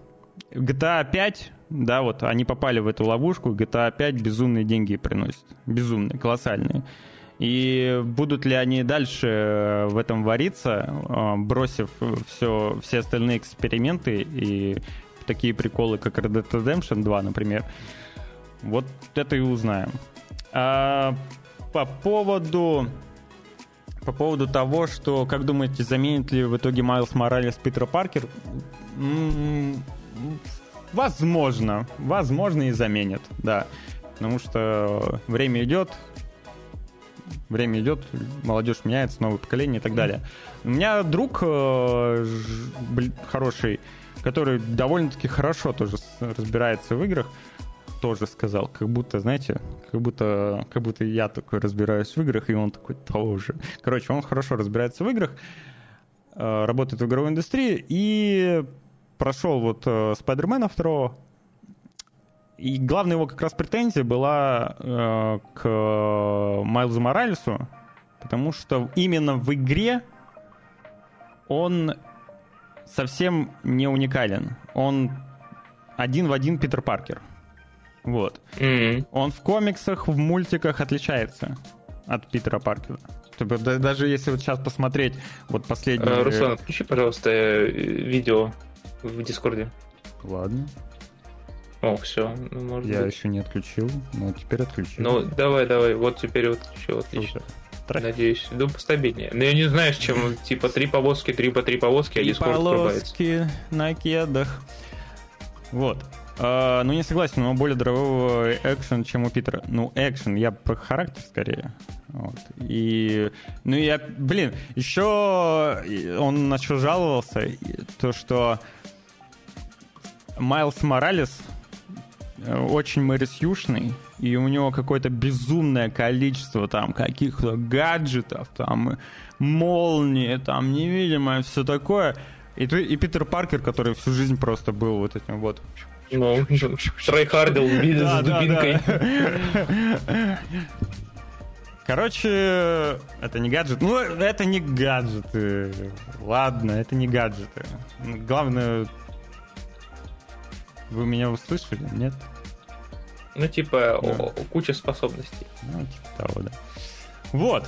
GTA 5, да, вот они попали в эту ловушку, GTA 5 безумные деньги приносит. Безумные, колоссальные. И будут ли они дальше э, в этом вариться, э, бросив все, все остальные эксперименты и такие приколы, как Red Dead Redemption 2, например, вот это и узнаем. А по поводу по поводу того, что, как думаете, заменит ли в итоге Майлз Моралес Питера Паркер? Возможно. Возможно и заменит, да. Потому что время идет, время идет, молодежь меняется, новое поколение и так далее. У меня друг э, хороший, который довольно-таки хорошо тоже разбирается в играх, тоже сказал, как будто, знаете, как будто, как будто я такой разбираюсь в играх, и он такой тоже. Короче, он хорошо разбирается в играх, э, работает в игровой индустрии, и прошел вот э, Спайдермена второго, и главная его как раз претензия была э, к Майлзу Моралесу, потому что именно в игре он совсем не уникален. Он один в один Питер Паркер. Вот. Mm-hmm. Он в комиксах, в мультиках отличается от Питера Паркера. Даже если вот сейчас посмотреть вот последний... Uh, Руслан, включи, пожалуйста, э, видео в Дискорде. Ладно. О, все, ну, может Я быть. еще не отключил, но теперь отключил. Ну, давай, давай, вот теперь вот еще отлично. Трек. Надеюсь, ну, постабильнее. Но я не знаю, с чем, типа, три повозки, три по три повозки, а Дискорд повозки на кедах. Вот. Uh, ну, не согласен, но более дрового экшен, чем у Питера. Ну, экшен, я про характер скорее. Вот. И, ну, я, блин, еще он на что жаловался, то, что Майлз Моралес очень Мэрисюшный, и у него какое-то безумное количество там каких-то гаджетов, там молнии, там невидимое, все такое. И, и Питер Паркер, который всю жизнь просто был вот этим вот... Ну, трайхардил с дубинкой. Короче, это не гаджет. Ну, это не гаджеты. Ладно, это не гаджеты. Главное, вы меня услышали? Нет? Ну, типа, да. о, куча способностей. Ну, типа того, да. Вот.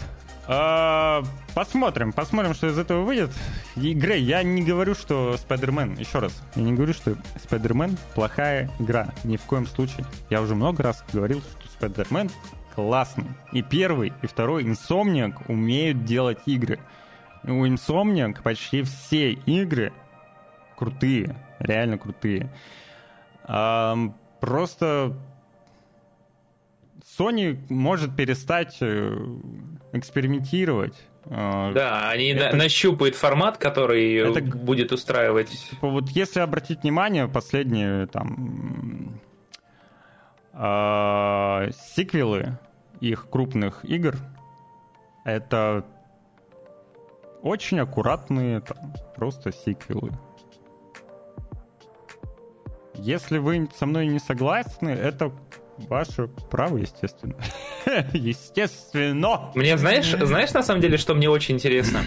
А, посмотрим, посмотрим, что из этого выйдет. И, Грей, я не говорю, что Спайдермен, еще раз, я не говорю, что Спайдермен плохая игра. Ни в коем случае. Я уже много раз говорил, что Спайдермен классный. И первый, и второй Insomniac умеют делать игры. У Insomniac почти все игры крутые, реально крутые. А, просто Sony может перестать э, экспериментировать А, да, они это... нащупают формат, который это... будет устраивать. Типа, вот если обратить внимание, последние там э, сиквелы их крупных игр, это очень аккуратные там, просто сиквелы. Если вы со мной не согласны, это ваше право, естественно. естественно. Мне знаешь, знаешь на самом деле, что мне очень интересно?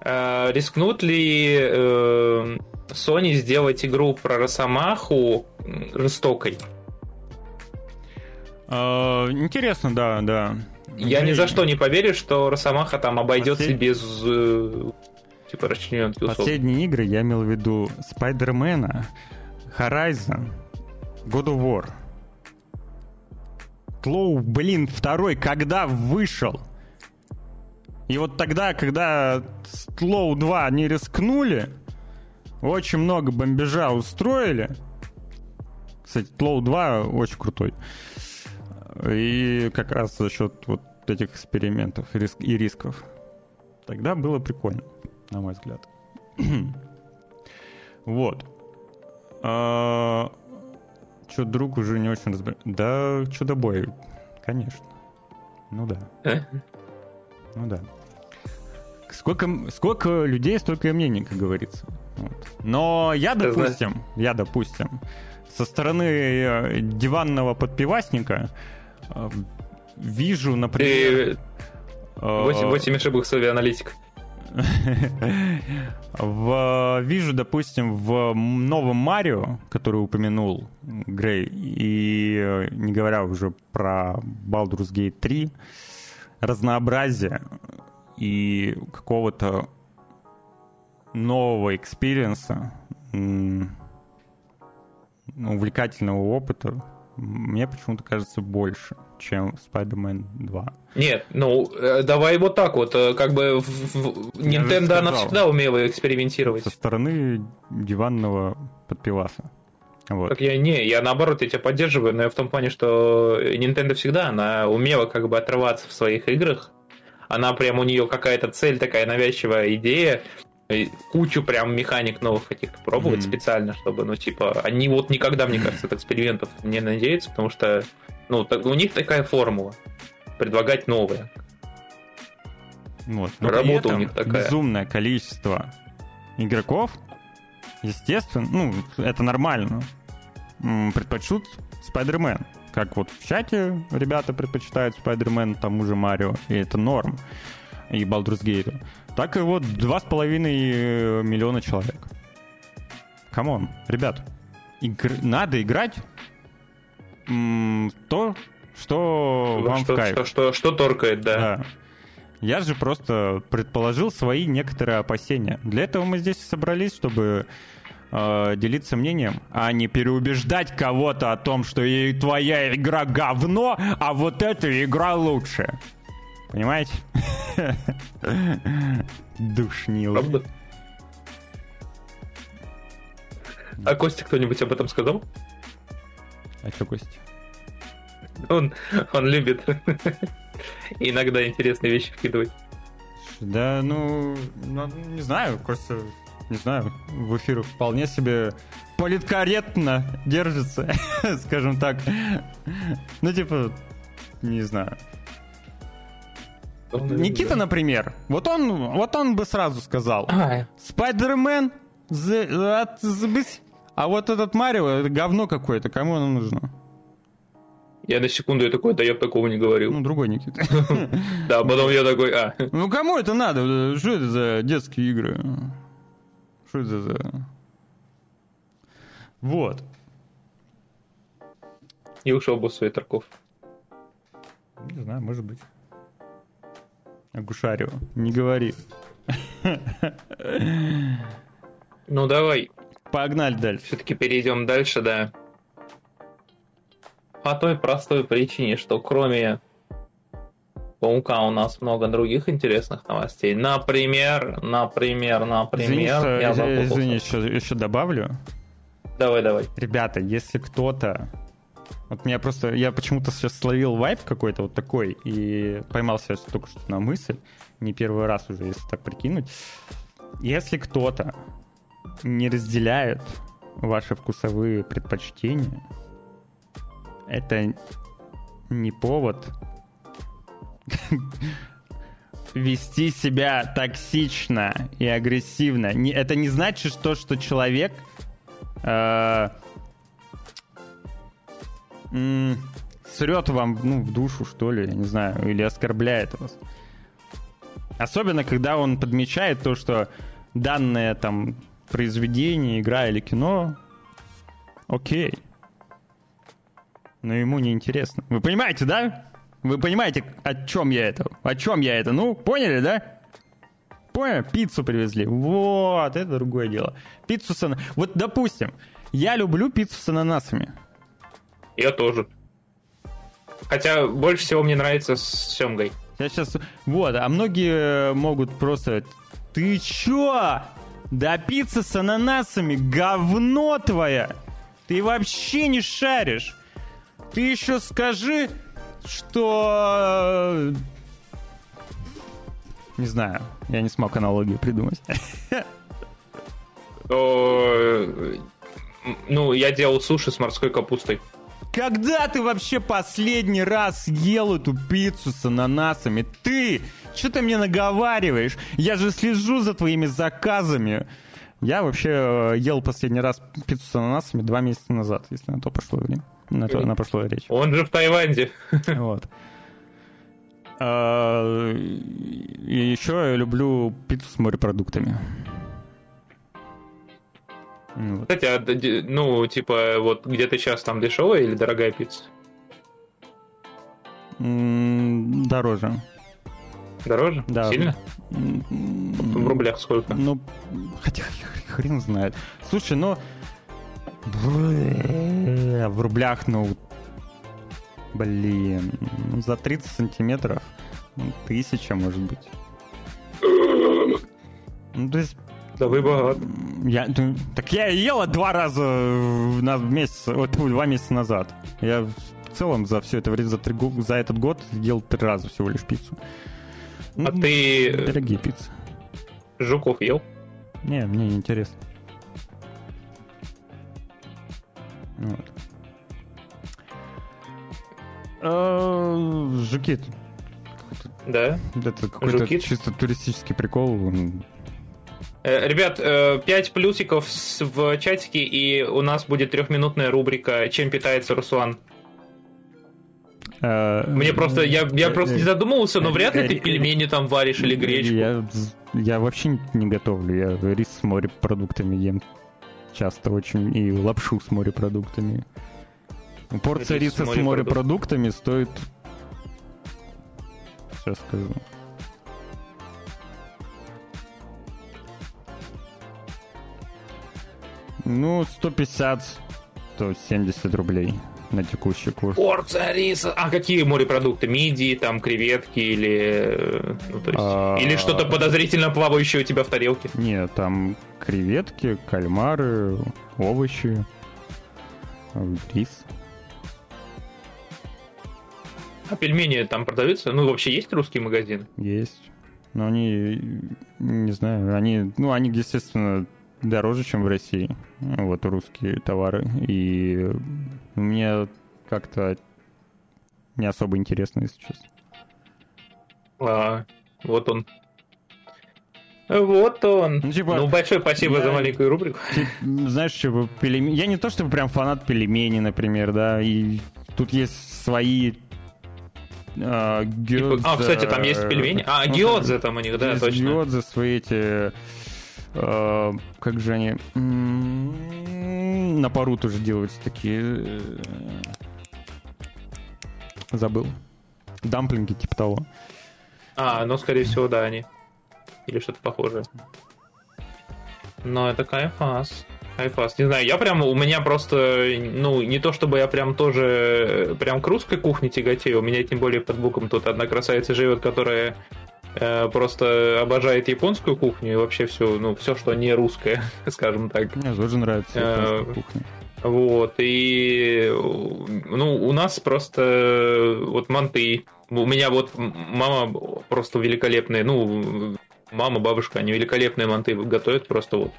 Э, рискнут ли э, Sony сделать игру про Росомаху жестокой? Э, интересно, да, да. Я ни за что не поверю, что Росомаха там обойдется Послед... без типа расчлененки Последние игры я имел в виду Спайдермена, Horizon, God of War. Тлоу, блин, второй когда вышел? И вот тогда, когда Тлоу 2 не рискнули, очень много бомбежа устроили. Кстати, Тлоу 2 очень крутой. И как раз за счет вот этих экспериментов и рисков. Тогда было прикольно, на мой взгляд. вот. А, что друг уже не очень разбирает. Да, чудо-бой, конечно. Ну да. Э? Ну да. Сколько, сколько людей, столько и мнений, как говорится. Вот. Но я, допустим, я, допустим, со стороны э, диванного подпивасника э, вижу, например... 8, 8 ошибок Сови аналитик. В, вижу, допустим, в новом Марио, который упомянул Грей, и не говоря уже про Baldur's Gate 3, разнообразие и какого-то нового experience а, увлекательного опыта, мне почему-то кажется больше чем Spider-Man 2. Нет, ну, э, давай вот так вот, э, как бы в, Nintendo, она всегда умела экспериментировать. Со стороны диванного подпиваса. Вот. Так я не, я наоборот, я тебя поддерживаю, но я в том плане, что Nintendo всегда, она умела как бы отрываться в своих играх, она прям у нее какая-то цель, такая навязчивая идея, кучу прям механик новых каких-то пробовать mm-hmm. специально, чтобы, ну, типа, они вот никогда, мне кажется, от экспериментов не надеются, потому что ну, так, у них такая формула. Предлагать новое. Вот. Но Работа у них такая. Безумное количество игроков, естественно, ну, это нормально, предпочтут Spider-Man. Как вот в чате ребята предпочитают Spider-Man тому же Марио, и это норм. И Baldur's Gate. Так и вот 2,5 миллиона человек. Come on, ребят, игр... надо играть то, что вам что, в кайф. Что, что, что торкает, да. да. Я же просто предположил свои некоторые опасения. Для этого мы здесь собрались, чтобы э, делиться мнением, а не переубеждать кого-то о том, что и твоя игра говно, а вот эта игра лучше. Понимаете? Душнил. Правда? А Костя кто-нибудь об этом сказал? А что, Костя? Он, он любит иногда интересные вещи вкидывать. Да, ну, ну, не знаю, просто, не знаю, в эфирах вполне себе политкорректно держится, скажем так. Ну, типа, не знаю. Никита, например, вот он, вот он бы сразу сказал, Спайдермен, а вот этот Марио, это говно какое-то, кому оно нужно? Я на секунду я такой, да я бы такого не говорил. Ну, другой Никита. Да, потом я такой, а. Ну, кому это надо? Что это за детские игры? Что это за... Вот. И ушел бы свой Тарков. Не знаю, может быть. Агушарио, не говори. Ну, давай. Погнали дальше. Все-таки перейдем дальше, да. По той простой причине, что кроме Паука у нас много других интересных новостей. Например, например, например... Извини, я извини еще, еще добавлю. Давай, давай. Ребята, если кто-то Вот меня просто... Я почему-то сейчас словил вайп какой-то вот такой и поймал себя только что на мысль. Не первый раз уже, если так прикинуть. Если кто-то не разделяет ваши вкусовые предпочтения, это не повод вести себя токсично и агрессивно. Не, это не значит, что, что человек э, м, срет вам ну, в душу, что ли, я не знаю, или оскорбляет вас. Особенно, когда он подмечает то, что данное там произведение, игра или кино, окей. Но ему не интересно. Вы понимаете, да? Вы понимаете, о чем я это? О чем я это? Ну, поняли, да? Понял? Пиццу привезли. Вот, это другое дело. Пиццу с ананасами. Вот, допустим, я люблю пиццу с ананасами. Я тоже. Хотя больше всего мне нравится с семгой. Я сейчас... Вот, а многие могут просто... Ты чё? Да пицца с ананасами говно твоя! Ты вообще не шаришь! Ты еще скажи, что... Не знаю, я не смог аналогию придумать. Ну, я делал суши с морской капустой. Когда ты вообще последний раз ел эту пиццу с ананасами? Ты! Что ты мне наговариваешь? Я же слежу за твоими заказами. Я вообще э, ел последний раз пиццу с ананасами два месяца назад, если на то прошло время. На, то, на прошлое речь. Он же в Таиланде. Вот. А, и еще я люблю пиццу с морепродуктами. Вот. Кстати, а, ну, типа, вот где ты сейчас, там дешевая или дорогая пицца? Дороже. Дороже? Да. Сильно? В рублях сколько? Ну, хотя хрен знает. Слушай, ну... В рублях, ну... Блин, ну, за 30 сантиметров ну, тысяча, может быть. Ну, то есть... Да вы богат. Я, ну, так я ела два раза на месяц, вот, два месяца назад. Я в целом за все это время, за, три, за этот год ел три раза всего лишь пиццу. А ну, ты... Дорогие пиццы. Жуков ел? Не, мне не интересно. Вот. А, жуки. Да? Это какой-то чисто туристический прикол. Э, ребят, 5 э, плюсиков в чатике, и у нас будет трехминутная рубрика «Чем питается Руслан?». А, Мне просто, я, я просто не задумывался, но вряд ли ты пельмени там варишь или гречку. Я, я вообще не готовлю, я рис с морепродуктами ем часто очень, и лапшу с морепродуктами. Порция рис риса с морепродуктами стоит... Сейчас скажу. Ну, 150-170 рублей на текущий курс. Порция риса. А какие морепродукты? Мидии, там, креветки или... Ну, то есть... а... Или что-то подозрительно плавающее у тебя в тарелке? Нет, там креветки, кальмары, овощи, рис. А пельмени там продаются? Ну, вообще есть русские магазины? Есть. Но они, не знаю, они, ну, они, естественно, дороже, чем в России. Вот русские товары. И мне как-то не особо интересно, если честно. А, вот он. Вот он. Ну, типа, ну большое спасибо я, за маленькую рубрику. Типа, знаешь, что пельмени... Я не то чтобы прям фанат пельменей, например, да, и тут есть свои а, гёдзе... А, кстати, там есть пельмени. А, ну, гиодзе там у них, да, точно. Гиодзе свои эти а, как же они на пару тоже делаются такие. Э, забыл. Дамплинги типа того. А, ну, скорее всего, да, они. Или что-то похожее. Но это кайфас. Кайфас. Не знаю, я прям, у меня просто, ну, не то чтобы я прям тоже, э, прям к русской кухне тяготею, у меня тем более под боком тут одна красавица живет, которая Э, просто обожает японскую кухню и вообще все, ну, все, что не русское, скажем так. Мне тоже нравится э, японская кухня. Вот, и ну, у нас просто вот манты. У меня вот мама просто великолепная, ну, мама, бабушка, они великолепные манты готовят просто вот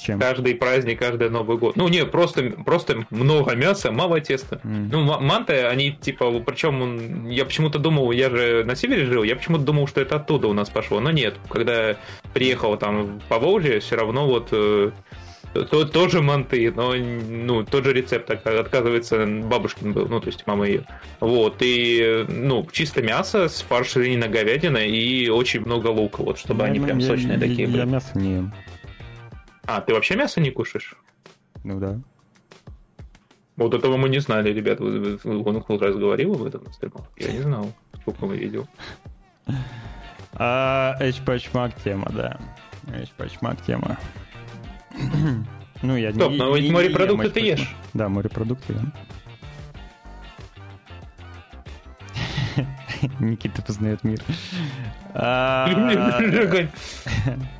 чем? Каждый праздник, каждый Новый год. Ну, не, просто, просто много мяса, мало теста. Mm. Ну, манты, они типа, причем я почему-то думал, я же на севере жил, я почему-то думал, что это оттуда у нас пошло. Но нет, когда приехал там по Волжье, все равно вот э, то, тоже манты, но ну, тот же рецепт, отказывается, бабушкин был, ну, то есть мама ее. Вот, и, ну, чисто мясо с фарширина говядина и очень много лука, вот, чтобы я, они прям я, сочные я, такие были. Я мясо не ем. А, ты вообще мясо не кушаешь? Ну да. Вот этого мы не знали, ребят. Он хоть раз говорил об этом на стримах? Я не знал, сколько мы видел. А, H-Patchmark тема, да. H-Patchmark тема. ну, я Стоп, не, но не, морепродукты ты ешь. Да, морепродукты, да. Никита познает мир.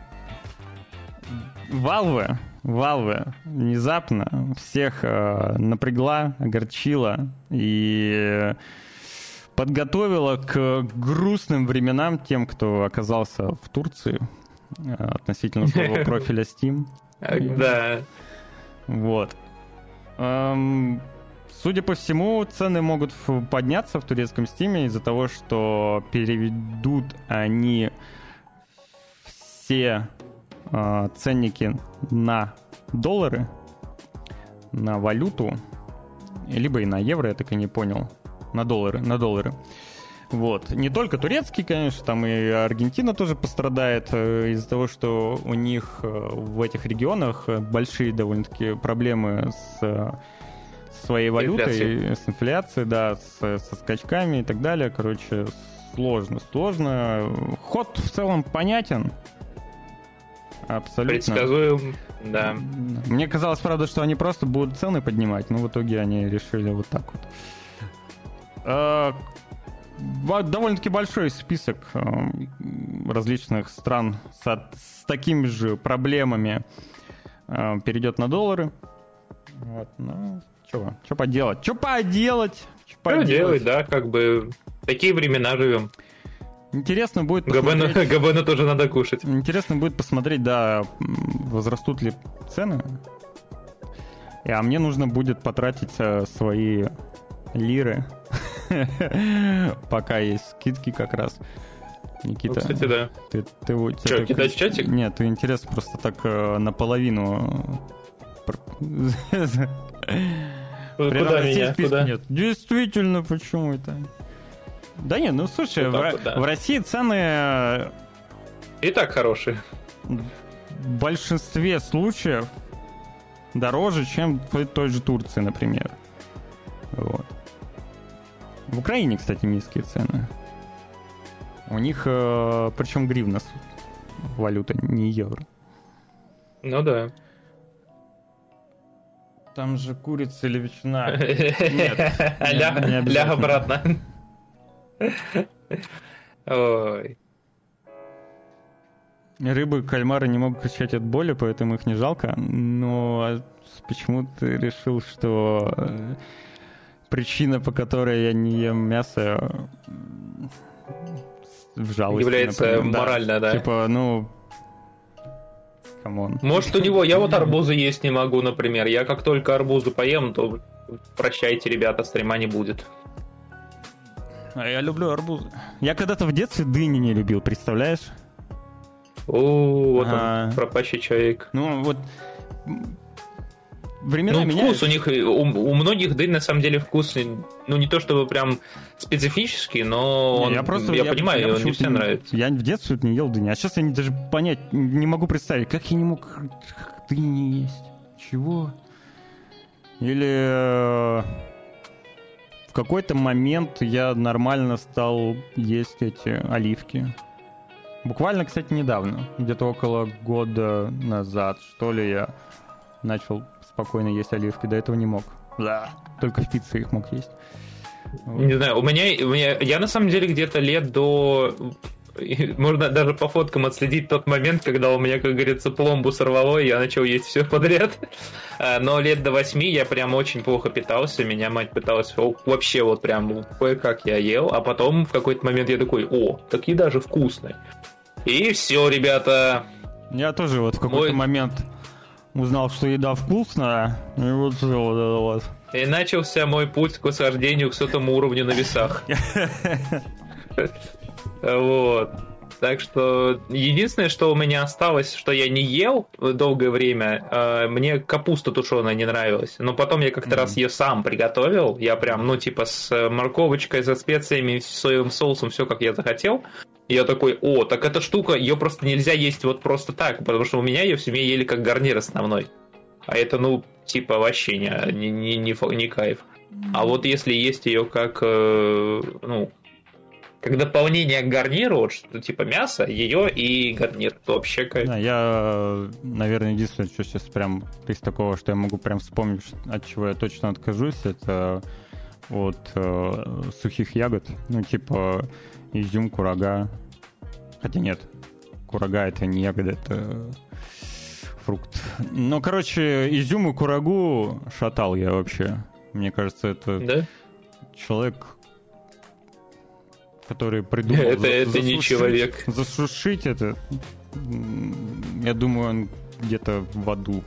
А, Valve, Valve внезапно всех э, напрягла, огорчила и подготовила к грустным временам тем, кто оказался в Турции э, относительно своего профиля Steam. Да. Вот. Эм, судя по всему, цены могут подняться в турецком стиме из-за того, что переведут они все э, ценники на доллары, на валюту, либо и на евро, я так и не понял, на доллары, на доллары. Вот. Не только турецкий, конечно, там и Аргентина тоже пострадает э, из-за того, что у них э, в этих регионах большие довольно-таки проблемы с своей валютой, Инфляции. с инфляцией, да, с, со скачками и так далее. Короче, сложно, сложно. Ход в целом понятен. Абсолютно. Предсказуем, да. Мне казалось, правда, что они просто будут цены поднимать, но в итоге они решили вот так вот. А, довольно-таки большой список э, различных стран с, с такими же проблемами э, перейдет на доллары. Вот, ну, что, что поделать? Что поделать? Что поделать, да, как бы такие времена живем. Интересно будет посмотреть... Габена, Габена тоже надо кушать. Интересно будет посмотреть, да, возрастут ли цены. А мне нужно будет потратить э, свои лиры, пока есть скидки как раз. Никита. Ну, кстати, да. Ты, ты, ты, Что, ты, кидать в чатик? Нет, ты интересно просто так э, наполовину... Куда меня? Куда? Нет, действительно, почему это? Да нет, ну слушай, вот в, да. в России цены... Э, И так хорошие. В большинстве случаев дороже, чем в той же Турции, например. Вот. В Украине, кстати, низкие цены. У них, э, причем гривна валюта, не евро. Ну да. Там же курица или ветчина. Нет. Ляг обратно. Ой. Рыбы, кальмары не могут кричать от боли, поэтому их не жалко. Но почему ты решил, что э, причина, по которой я не ем мясо, в жалости, Является например. морально, да. Типа, ну, come on. Может, у него, я вот арбузы есть не могу, например. Я как только арбузы поем, то прощайте, ребята, стрима не будет. А я люблю арбузы. Я когда-то в детстве дыни не любил, представляешь? О, вот а... он, пропащий человек. Ну, вот времена ну, меняются. вкус у них, у, у многих дынь на самом деле вкус, ну не то чтобы прям специфический, но он, я, просто, я, я понимаю, я, он не всем нравится. Я в детстве не ел дыни, а сейчас я даже понять не могу представить, как я не мог дыни не есть. Чего? Или э, в какой-то момент я нормально стал есть эти оливки. Буквально, кстати, недавно, где-то около года назад, что ли, я начал спокойно есть оливки. До этого не мог. Да. Только в пицце их мог есть. Вот. Не знаю, у меня, у меня, я на самом деле где-то лет до можно даже по фоткам отследить тот момент, когда у меня, как говорится, пломбу сорвало, и я начал есть все подряд. А, но лет до восьми я прям очень плохо питался, меня мать пыталась вообще вот прям кое-как я ел, а потом в какой-то момент я такой, о, так еда же вкусная. И все, ребята. Я тоже вот в какой-то Мой... момент узнал, что еда вкусная, и вот все вот это вот. И начался мой путь к восхождению к сотому уровню на весах. Вот. Так что единственное, что у меня осталось, что я не ел долгое время, э, мне капуста тушеная не нравилась. Но потом я как-то mm-hmm. раз ее сам приготовил. Я прям, ну, типа, с морковочкой, со специями, с соевым соусом, все как я захотел. И я такой, о, так эта штука, ее просто нельзя есть вот просто так, потому что у меня ее в семье ели как гарнир основной. А это, ну, типа, вообще не, не, не, не, не кайф. А вот если есть ее как, э, ну, как дополнение к гарниру, вот что типа мясо, ее и гарнир, то вообще кайф. Да, я, наверное, единственное, что сейчас прям из такого, что я могу прям вспомнить, от чего я точно откажусь, это от э, сухих ягод, ну, типа изюм, курага. Хотя нет, курага это не ягода, это фрукт. Ну, короче, изюм и курагу шатал я вообще. Мне кажется, это да? человек, который придумал... Это, это засушить, не человек. Засушить это, я думаю, он где-то в аду.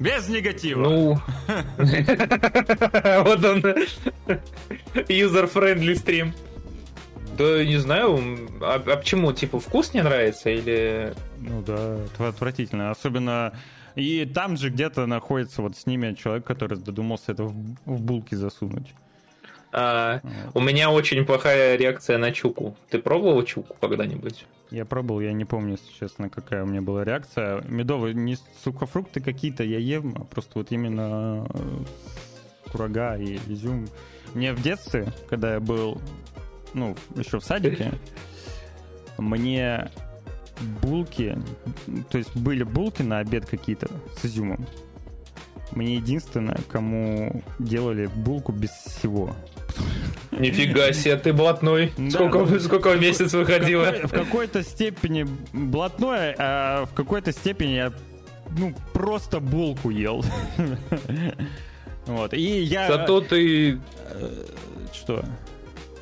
Без негатива. Ну, вот он, user-friendly стрим. Да не знаю, а, а почему, типа, вкус не нравится или... Ну да, это отвратительно. Особенно и там же где-то находится вот с ними человек, который додумался это в, в булки засунуть. А. У меня очень плохая реакция на чуку. Ты пробовал чуку когда-нибудь? Я пробовал, я не помню, если честно, какая у меня была реакция. Медовые, не сухофрукты какие-то я ем, а просто вот именно э, курага и изюм. Мне в детстве, когда я был, ну, еще в садике, мне булки, то есть были булки на обед какие-то с изюмом. Мне единственное, кому делали булку без всего. Нифига себе, ты блатной. Да, сколько, ну, сколько в месяц выходило? В, какой-то степени блатной, а в какой-то степени я ну, просто булку ел. Вот. И я... Зато ты... Э, что?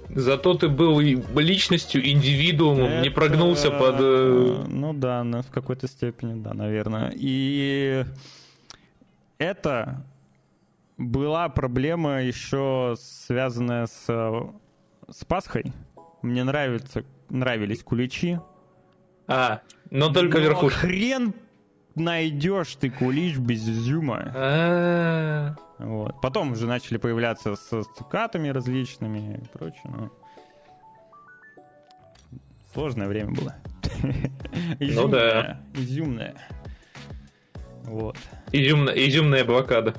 Зато ты был личностью, индивидуумом, Это... не прогнулся под... Э, ну да, в какой-то степени, да, наверное. И это была проблема еще связанная с, с Пасхой. Мне нравится, нравились куличи. А, но только но верхушка. хрен найдешь ты кулич без изюма. А. Вот. Потом уже начали появляться с цукатами различными и прочее. Но... Сложное время было. Ну да. Изюмное. Вот. Изюмная, изюмная блокада.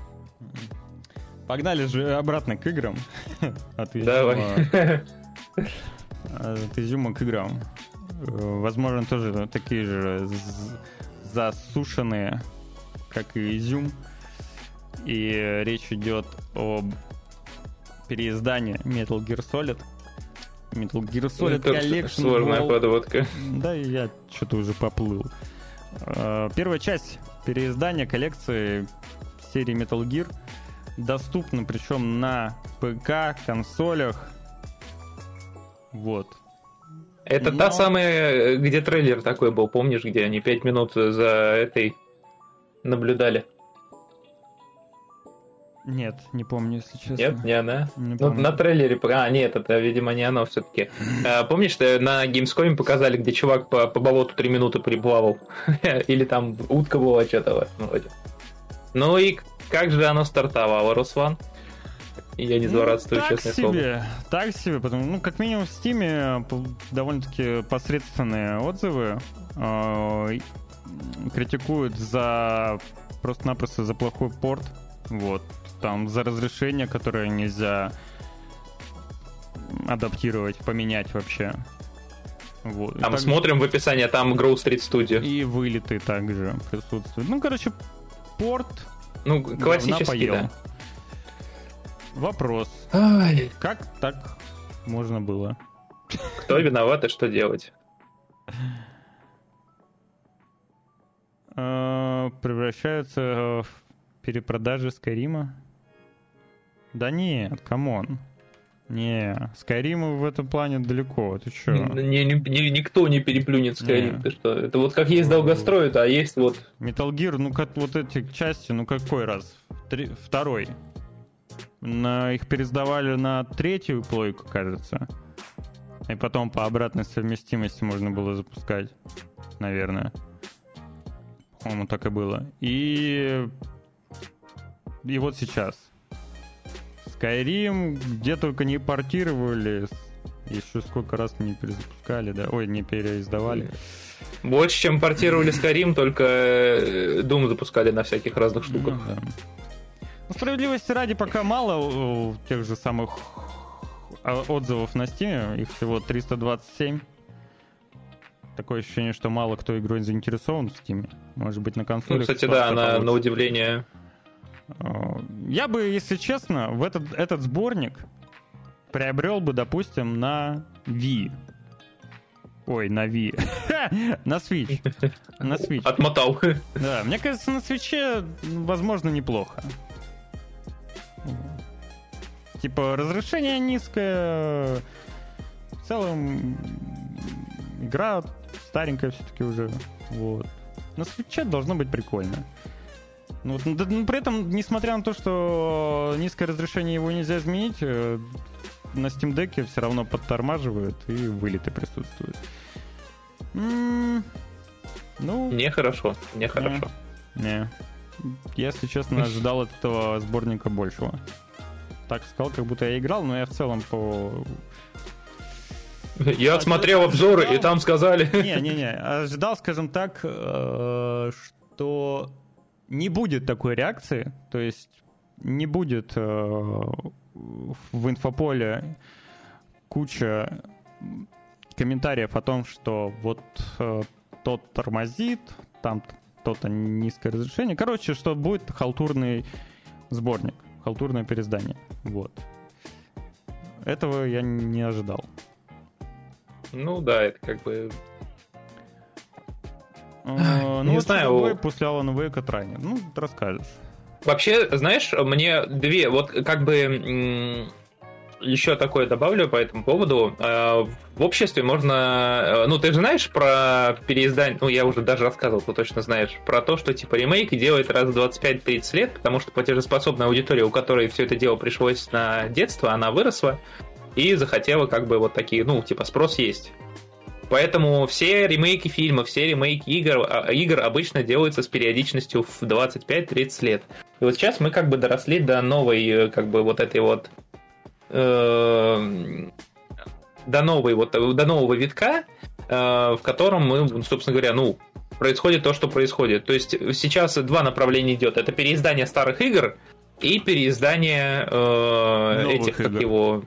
Погнали же обратно к играм. От изюма, Давай. От изюма к играм. Возможно, тоже такие же засушенные, как и изюм. И речь идет об переиздании Metal Gear Solid. Metal Gear Solid Collection. Сложная Wall. подводка. Да, я что-то уже поплыл. А, первая часть переиздания коллекции серии Metal Gear доступна, причем на ПК, консолях. Вот. Это Но... та самая, где трейлер такой был, помнишь, где они пять минут за этой наблюдали? Нет, не помню, если честно. Нет, не она? Не ну, на трейлере... А, нет, это, видимо, не оно все-таки. А, помнишь, что на Gamescom показали, где чувак по, по болоту три минуты приплавал? Или там утка была, что-то вроде. Ну и как же оно стартовало, Руслан? Я не злорадствую, ну, честное себе, слово. Так себе, потому ну, как минимум в Стиме довольно-таки посредственные отзывы. Э, критикуют за просто-напросто за плохой порт. Вот там за разрешение, которое нельзя адаптировать, поменять вообще. Вот. Там так... смотрим в описании, там Grove Street Studio. И вылеты также присутствуют. Ну, короче, порт. Ну, классический, да. Вопрос. Ай. Как так можно было? Кто виноват и что делать? А, превращаются в перепродажи Скайрима? Да нет, come on. Не, Скайриму в этом плане далеко, ты чё? Не, не, не, никто не переплюнет Скайрим, ты что? Это вот как есть долгострой, а есть вот... Metal Gear, ну как вот эти части, ну какой раз? Три, второй. На, их пересдавали на третью плойку, кажется. И потом по обратной совместимости можно было запускать, наверное. По-моему, так и было. И... И вот сейчас. Skyrim, где только не портировали, еще сколько раз не перезапускали, да, ой, не переиздавали. Больше, чем портировали Skyrim, только э, Doom запускали на всяких разных штуках. Ну, да. ну, справедливости ради пока мало тех же самых отзывов на Steam, их всего 327. Такое ощущение, что мало кто игрой заинтересован в Steam. Может быть, на консоли. Ну, кстати, да, на, на удивление я бы, если честно, в этот, этот сборник приобрел бы, допустим, на Wii. Ой, на Wii. на Switch. На Switch. Отмотал. Да, мне кажется, на Switch, возможно, неплохо. Типа, разрешение низкое. В целом, игра старенькая все-таки уже. Вот. На Switch должно быть прикольно. Ну, да, ну, при этом, несмотря на то, что низкое разрешение его нельзя изменить, э, на Steam Deck все равно подтормаживают и вылеты присутствуют. М-м- ну... Нехорошо, нехорошо. Не, не. Я, если честно, ожидал от этого сборника большего. Так сказал, как будто я играл, но я в целом по... Я смотрел обзоры, и там сказали... Не-не-не, ожидал, скажем так, э, что не будет такой реакции, то есть не будет э, в инфополе куча комментариев о том, что вот э, тот тормозит, там то-то низкое разрешение. Короче, что будет халтурный сборник, халтурное переиздание. Вот. Этого я не ожидал. Ну да, это как бы ну, не вот знаю. после Алана Вейка трайнер. Ну, расскажешь. Вообще, знаешь, мне две, вот как бы еще такое добавлю по этому поводу. А, в обществе можно... Ну, ты же знаешь про переиздание... Ну, я уже даже рассказывал, ты точно знаешь. Про то, что, типа, ремейки делают раз в 25-30 лет, потому что платежеспособная аудитория, у которой все это дело пришлось на детство, она выросла и захотела как бы вот такие, ну, типа, спрос есть. Поэтому все ремейки фильмов, все ремейки игр, а, игр обычно делаются с периодичностью в 25-30 лет. И вот сейчас мы как бы доросли до новой, э, как бы вот этой вот э, до новой вот до нового витка, э, в котором мы, собственно говоря, ну происходит то, что происходит. То есть сейчас два направления идет. Это переиздание старых игр и переиздание э, этих, игр. как его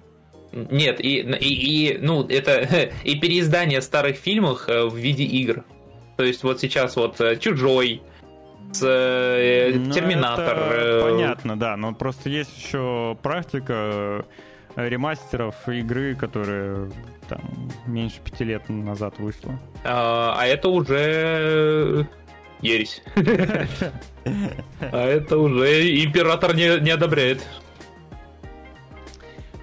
нет, и, и, и ну, это и переиздание старых фильмов э, в виде игр. То есть вот сейчас вот э, Чужой, с, э, ну, Терминатор. Это понятно, да, но просто есть еще практика ремастеров игры, которые там меньше пяти лет назад вышла. А, а это уже ересь. А это уже император не одобряет.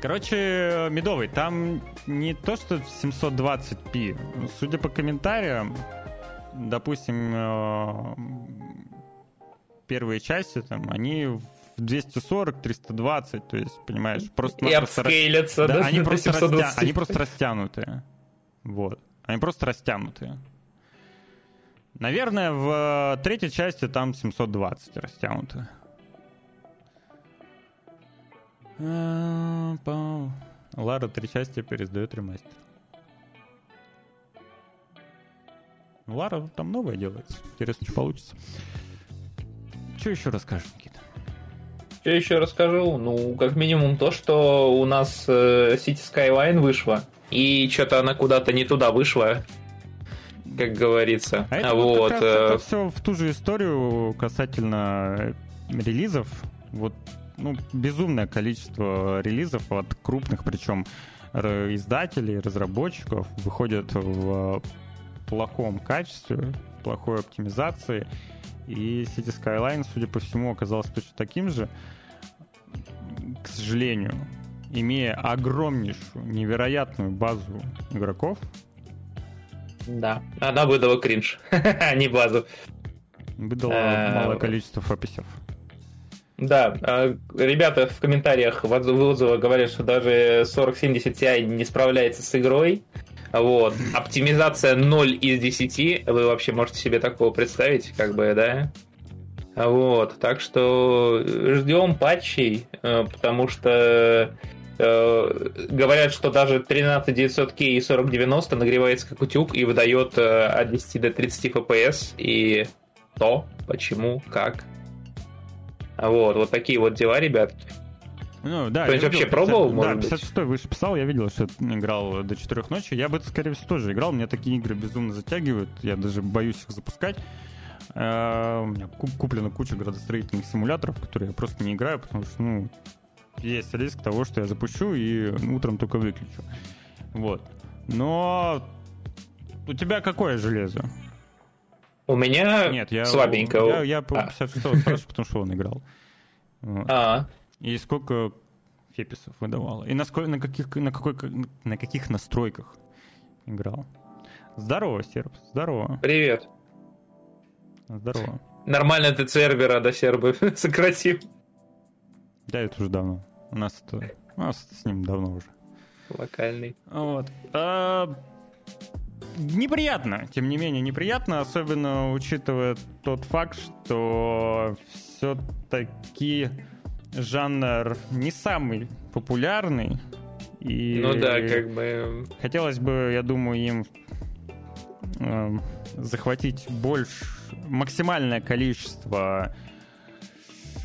Короче, Медовый, там не то, что 720p. Судя по комментариям, допустим, э, первые части, там, они в 240, 320, то есть, понимаешь, просто... И обскейлятся, да? да? Они, просто растя... они просто растянутые. Вот. Они просто растянутые. Наверное, в третьей части там 720 растянутые. А, Лара три части пересдает ремастер. Ну, Лара там новое делается. Интересно, что получится. Что еще расскажешь, Никита? Что еще расскажу? Ну, как минимум то, что у нас э, City Skyline вышла. И что-то она куда-то не туда вышла, как говорится. А это вот, вот как раз э... это все в ту же историю касательно релизов. Вот ну, безумное количество релизов от крупных, причем издателей, разработчиков выходят в плохом качестве, плохой оптимизации. И City Skyline, судя по всему, оказался точно таким же. К сожалению, имея огромнейшую, невероятную базу игроков. Да, она выдала кринж, а не базу. Выдала э, малое количество фописов. Да, а, ребята в комментариях в отзывах говорят, что даже 4070 Ti не справляется с игрой. Вот. Оптимизация 0 из 10. Вы вообще можете себе такого представить, как бы, да? Вот. Так что ждем патчей, э, потому что э, говорят, что даже 13900K и 4090 нагревается как утюг и выдает э, от 10 до 30 FPS. И то, почему, как, вот, вот такие вот дела, ребят. Ну, да, Кто-нибудь вообще пробовал, да, может 56 быть? выше писал, я видел, что играл до 4 ночи. Я бы это, скорее всего, тоже играл. Меня такие игры безумно затягивают. Я даже боюсь их запускать. Э, у меня куплена куча градостроительных симуляторов, которые я просто не играю, потому что, ну, есть риск того, что я запущу и утром только выключу. Вот. Но у тебя какое железо? У меня Нет, я, слабенько. Я, я 56 а. спрашиваю, потому что он играл. А. И сколько феписов выдавало? И на, сколько, на, каких, на, какой, на каких настройках играл? Здорово, Серб, здорово. Привет. Здорово. Нормально ты сервера до сербы сократил. Да, это уже давно. У нас это... У нас с ним давно уже. Локальный. Вот. А, неприятно, тем не менее неприятно, особенно учитывая тот факт, что все-таки жанр не самый популярный. И ну да, как бы... Хотелось бы, я думаю, им э, захватить больше, максимальное количество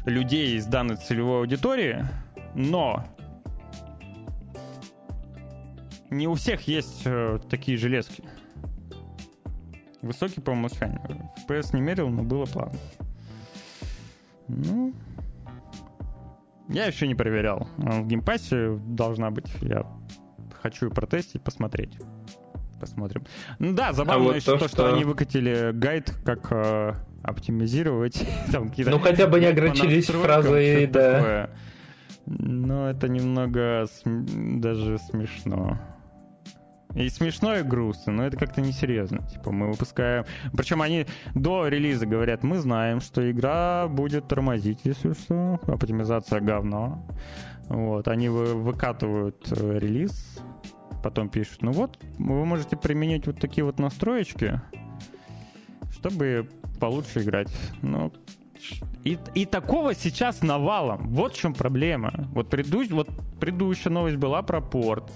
людей из данной целевой аудитории, но не у всех есть э, такие железки. Высокий по умолчанию. FPS не мерил, но было плавно. Ну, я еще не проверял. В геймпассе должна быть. Я хочу протестить, посмотреть. Посмотрим. Ну да, забавно а вот еще то, что... что они выкатили гайд, как э, оптимизировать. Там, ну хотя бы не ограничились фразой, да. Такое. Но это немного см... даже смешно. И смешно, и грустно, но это как-то несерьезно. Типа, мы выпускаем... Причем они до релиза говорят, мы знаем, что игра будет тормозить, если что. Оптимизация говно. Вот, они вы, выкатывают э, релиз, потом пишут, ну вот, вы можете применить вот такие вот настроечки, чтобы получше играть. Ну, и, и такого сейчас навалом. Вот в чем проблема. Вот, предыдущ, вот предыдущая новость была про порт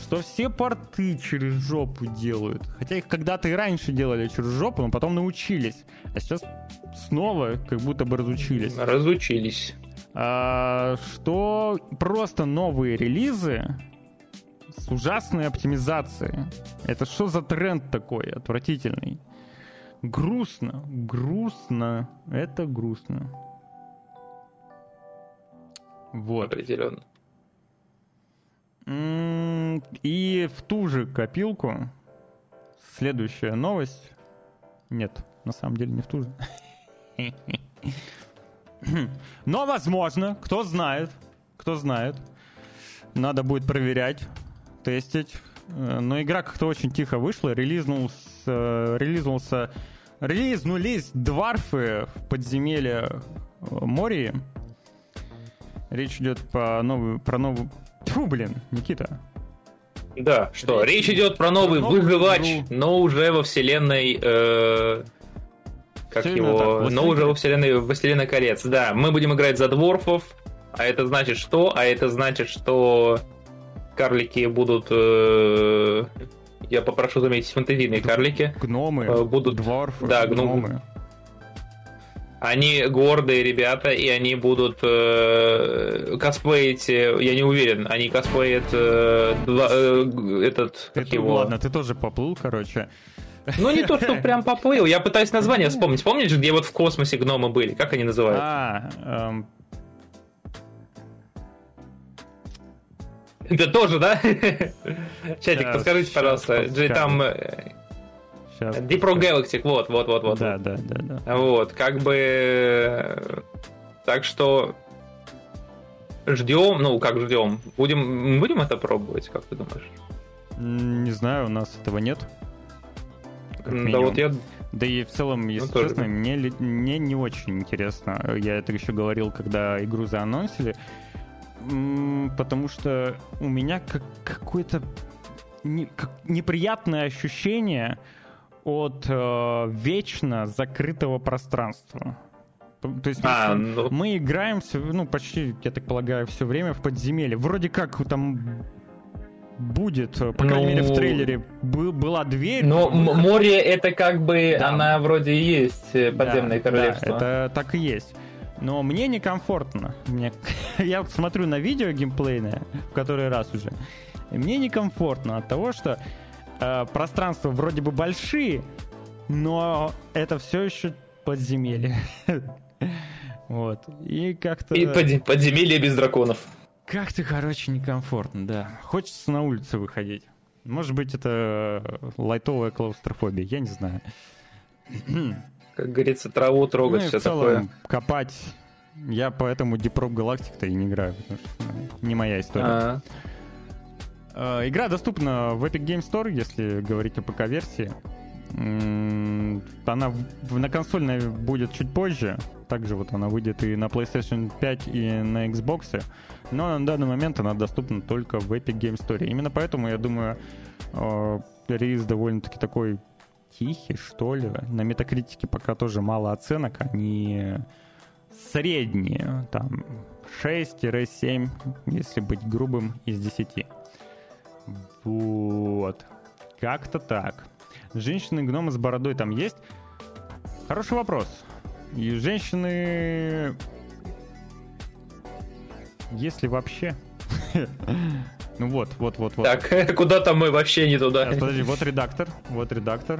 что все порты через жопу делают. Хотя их когда-то и раньше делали через жопу, но потом научились. А сейчас снова как будто бы разучились. Разучились. А, что просто новые релизы с ужасной оптимизацией. Это что за тренд такой отвратительный? Грустно, грустно. Это грустно. Вот. Определенно. И в ту же копилку следующая новость. Нет, на самом деле не в ту же. Но, возможно, кто знает, кто знает, надо будет проверять, тестить. Э, но игра как-то очень тихо вышла, релизнулся, релизнулся, релизнулись дварфы в подземелье э, Мории. Речь идет по новую, про новую, Тьфу, блин, Никита. Да, что, речь, речь идет про новый про выживач, игру. но уже во вселенной... Э, как Все его? Так, но уже во вселенной Властелина колец. Да, мы будем играть за дворфов, а это значит что? А это значит, что карлики будут... Э, я попрошу заметить фантазийные карлики. Гномы, э, будут дворфы, да, гномы. гномы. Они гордые ребята, и они будут э, косплеить, э, я не уверен, они косплеят э, два, э, этот... Как его... Ладно, ты тоже поплыл, короче. Ну, не то, что прям поплыл. Я пытаюсь название вспомнить. Помнишь, где вот в космосе гномы были? Как они называются? А, эм... Это тоже, да? Чатик, подскажите, пожалуйста, там... Сейчас. Deep Rock Galactic, вот, вот, вот, вот. Да, да, да, да. Вот, как бы... Так что ждем, ну как ждем, будем, будем это пробовать, как ты думаешь? Не знаю, у нас этого нет. Да вот я... Да и в целом, если ну, честно, мне, мне не очень интересно. Я это еще говорил, когда игру заанонсили. Потому что у меня как какое-то не, как неприятное ощущение от э, вечно закрытого пространства. То есть а, ну... мы играем, ну, почти, я так полагаю, все время в подземелье. Вроде как там будет, по крайней ну... мере, в ну, трейлере был, была дверь. Но выход... море это как бы, да. она вроде и есть э, подземное да, королевство. Да, это так и есть. Но мне некомфортно. Мне... я смотрю на видео геймплейное, в который раз уже. И мне некомфортно от того, что э, пространства вроде бы большие, но это все еще подземелье. Вот. И как-то... И под, подземелье без драконов. Как-то, короче, некомфортно, да. Хочется на улицу выходить. Может быть, это лайтовая клаустрофобия, я не знаю. Как говорится, траву трогать, ну, все такое. копать. Я поэтому Deep Rock Galactic-то и не играю, потому что ну, не моя история. А-а-а. Uh, игра доступна в Epic Game Store, если говорить о ПК-версии. Она на консольной будет чуть позже. Также вот она выйдет и на PlayStation 5, и на Xbox. Но на данный момент она доступна только в Epic Game Store. Именно поэтому, я думаю, э, релиз довольно-таки такой тихий, что ли. На метакритике пока тоже мало оценок. Они средние. Там 6-7, если быть грубым, из 10. Вот. Как-то так. Женщины-гномы с бородой там есть? Хороший вопрос. И женщины... Если вообще... Ну вот, вот, вот, вот. Так, куда там мы вообще не туда? Подожди, вот редактор, вот редактор.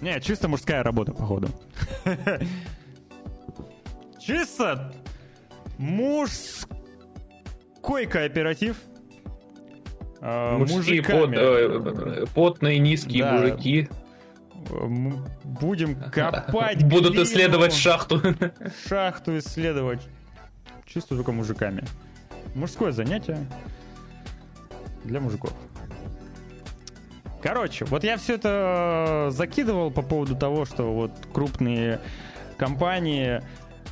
Не, чисто мужская работа, походу. Чисто мужской кооператив. А, Мужские пот, э, потные низкие да. мужики. Будем копать Будут глину, исследовать шахту. Шахту исследовать. Чисто только мужиками. Мужское занятие для мужиков. Короче, вот я все это закидывал по поводу того, что вот крупные компании э,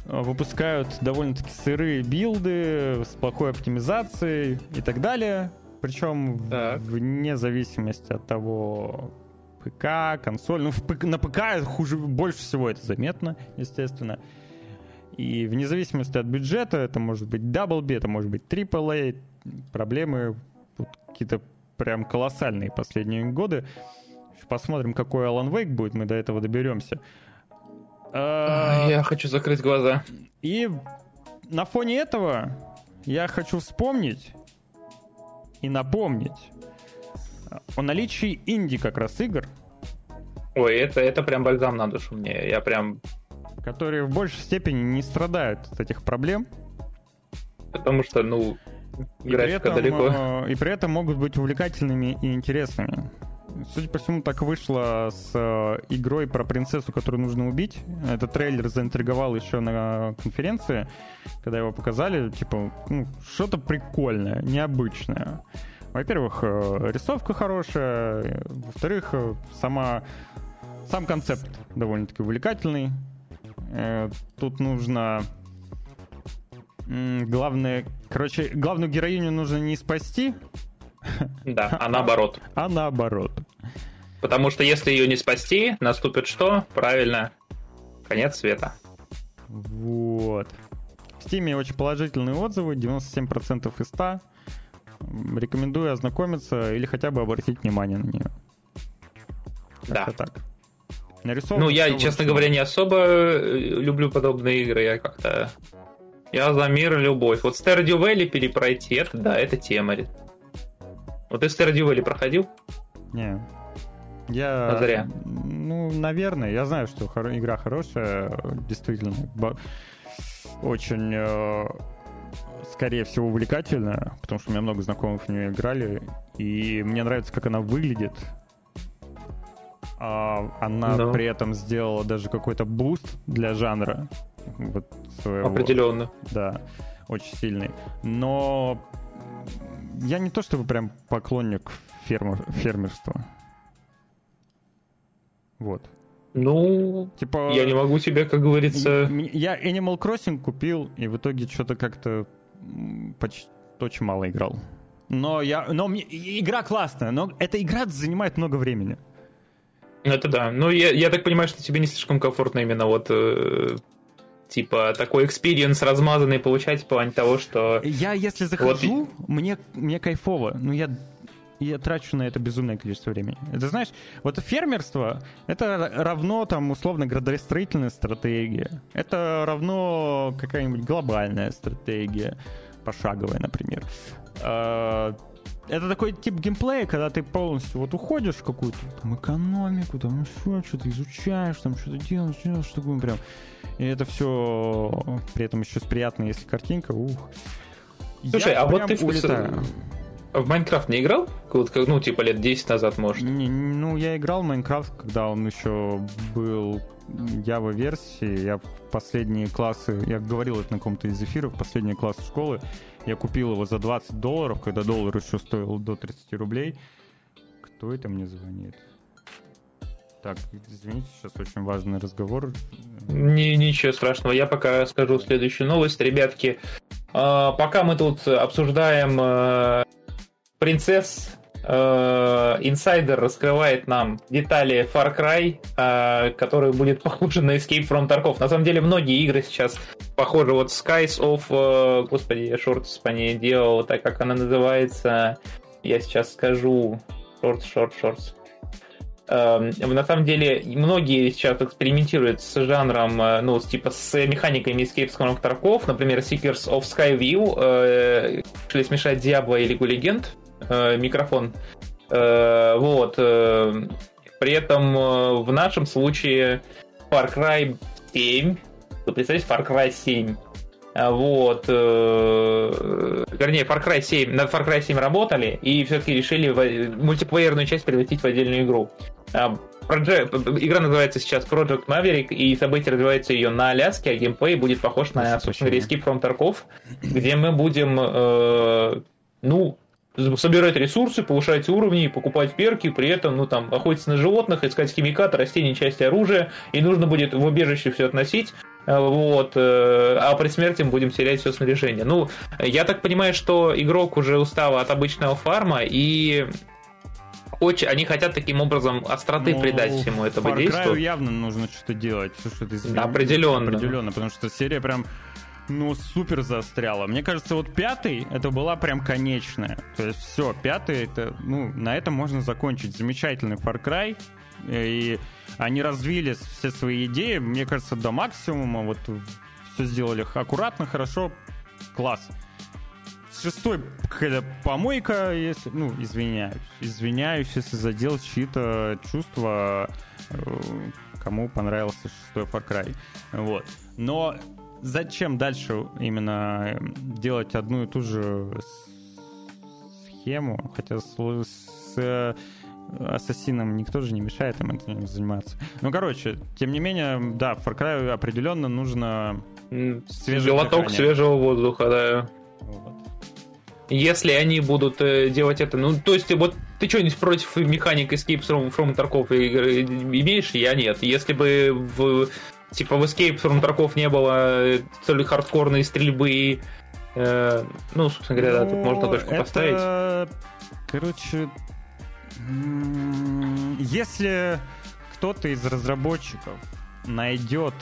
выпускают довольно-таки сырые билды с плохой оптимизацией и так далее. Причем так. вне зависимости от того, ПК, консоль. Ну, ПК, на ПК хуже, больше всего это заметно, естественно. И вне зависимости от бюджета, это может быть Double B, это может быть AAA, проблемы какие-то прям колоссальные последние годы. Посмотрим, какой Alan Wake будет, мы до этого доберемся. А, я хочу закрыть глаза. И на фоне этого я хочу вспомнить и напомнить о наличии инди как раз игр. Ой, это, это прям бальзам на душу мне. Я прям... Которые в большей степени не страдают от этих проблем. Потому что, ну, и графика при этом, далеко. Э, и при этом могут быть увлекательными и интересными. Судя по всему, так вышло с э, игрой про принцессу, которую нужно убить. Этот трейлер заинтриговал еще на конференции, когда его показали. Типа, ну, что-то прикольное, необычное. Во-первых, э, рисовка хорошая. Во-вторых, э, сама, сам концепт довольно-таки увлекательный. Тут нужно главное, короче, главную героиню нужно не спасти. Да, а наоборот. А наоборот. Потому что если ее не спасти, наступит что? Правильно, конец света. Вот. В Steam очень положительные отзывы, 97% из 100. Рекомендую ознакомиться или хотя бы обратить внимание на нее. Да. так. Нарисовано ну, я, честно говоря, не особо э, люблю подобные игры. Я как-то я за мир и любовь. Вот Stardew Valley перепройти, это да, это тема. Вот ты Stardew проходил? Не. Я... А зря. Ну, наверное. Я знаю, что хор... игра хорошая, действительно. очень, э, скорее всего, увлекательная, потому что у меня много знакомых в нее играли, и мне нравится, как она выглядит. А, она Но. при этом сделала даже какой-то буст для жанра. Вот своего. Определенно. Да, очень сильный. Но я не то чтобы прям поклонник фермер, фермерства. Вот. Ну, типа, я не могу тебе, как говорится... Я Animal Crossing купил, и в итоге что-то как-то почти очень мало играл. Но я, но мне, игра классная, но эта игра занимает много времени. Это да. Ну, я, я так понимаю, что тебе не слишком комфортно именно вот э, типа такой experience размазанный получать в плане того, что... Я, если захожу, вот... мне, мне кайфово. Ну, я я трачу на это безумное количество времени. Это знаешь, вот фермерство это равно там условно градостроительная стратегия. Это равно какая-нибудь глобальная стратегия, пошаговая, например. Это такой тип геймплея, когда ты полностью вот уходишь в какую-то там экономику, там еще что-то изучаешь, там что-то делаешь, делаешь, что такое прям. И это все при этом еще приятно, если картинка, ух. Слушай, Я а вот ты улетаю. В Майнкрафт не играл? Вот, ну, типа лет 10 назад, может? Не, ну, я играл в Майнкрафт, когда он еще был Java версии. Я в последние классы, я говорил это на каком-то из эфиров, последние классы школы, я купил его за 20 долларов, когда доллар еще стоил до 30 рублей. Кто это мне звонит? Так, извините, сейчас очень важный разговор. Не, ничего страшного. Я пока скажу следующую новость. Ребятки, а, пока мы тут обсуждаем э, принцесс инсайдер раскрывает нам детали Far Cry, э, который будет похож на Escape from Tarkov. На самом деле многие игры сейчас похожи. Вот Skies of... Э, господи, я шортс по ней делал, так как она называется. Я сейчас скажу. Шорт, шорт, шорт. На самом деле, многие сейчас экспериментируют с жанром, ну, типа с механиками Escape from Tarkov, например, Seekers of Skyview, э, решили смешать Diablo и Лигу Легенд, э, микрофон. Э, вот. Э, при этом э, в нашем случае Far Cry 7, вы представляете, Far Cry 7, э, вот, вернее, Far Cry 7, над Far Cry 7 работали и все-таки решили мультиплеерную часть превратить в отдельную игру. А, Project, игра называется сейчас Project Maverick, и событие развивается ее на Аляске, а геймплей будет похож на, собственно, Escape from Tarkov, где мы будем, э, ну, собирать ресурсы, повышать уровни, покупать перки, при этом, ну, там, охотиться на животных, искать химикаты, растения, части оружия, и нужно будет в убежище все относить, э, вот, э, а при смерти мы будем терять все снаряжение. Ну, я так понимаю, что игрок уже устал от обычного фарма, и очень, они хотят таким образом остроты ну, придать всему этому Far действию. явно нужно что-то делать, что-то изменить. Определенно. Определенно, потому что серия прям ну, супер застряла. Мне кажется, вот пятый, это была прям конечная. То есть все, пятый, это, ну, на этом можно закончить. Замечательный Far Cry. И они развили все свои идеи, мне кажется, до максимума. Вот все сделали аккуратно, хорошо, класс. Шестой какая-то помойка, если, ну, извиняюсь. Извиняюсь, если задел чьи-то чувства, э, кому понравился шестой Far Cry. Вот. Но зачем дальше именно делать одну и ту же схему, хотя с, с э, ассасином никто же не мешает им этим заниматься. Ну, короче, тем не менее, да, Far Cry определенно нужно свежий Глоток свежего воздуха, да. Вот. Если они будут э, делать это, ну, то есть, вот ты что-нибудь против механик Escape from, from Tarkov имеешь? Я нет. Если бы в Типа в Escape from Tarkov не было столь хардкорной стрельбы. Э, ну, собственно говоря, ну, да, тут можно ну, точку это... поставить. Короче, если кто-то из разработчиков найдет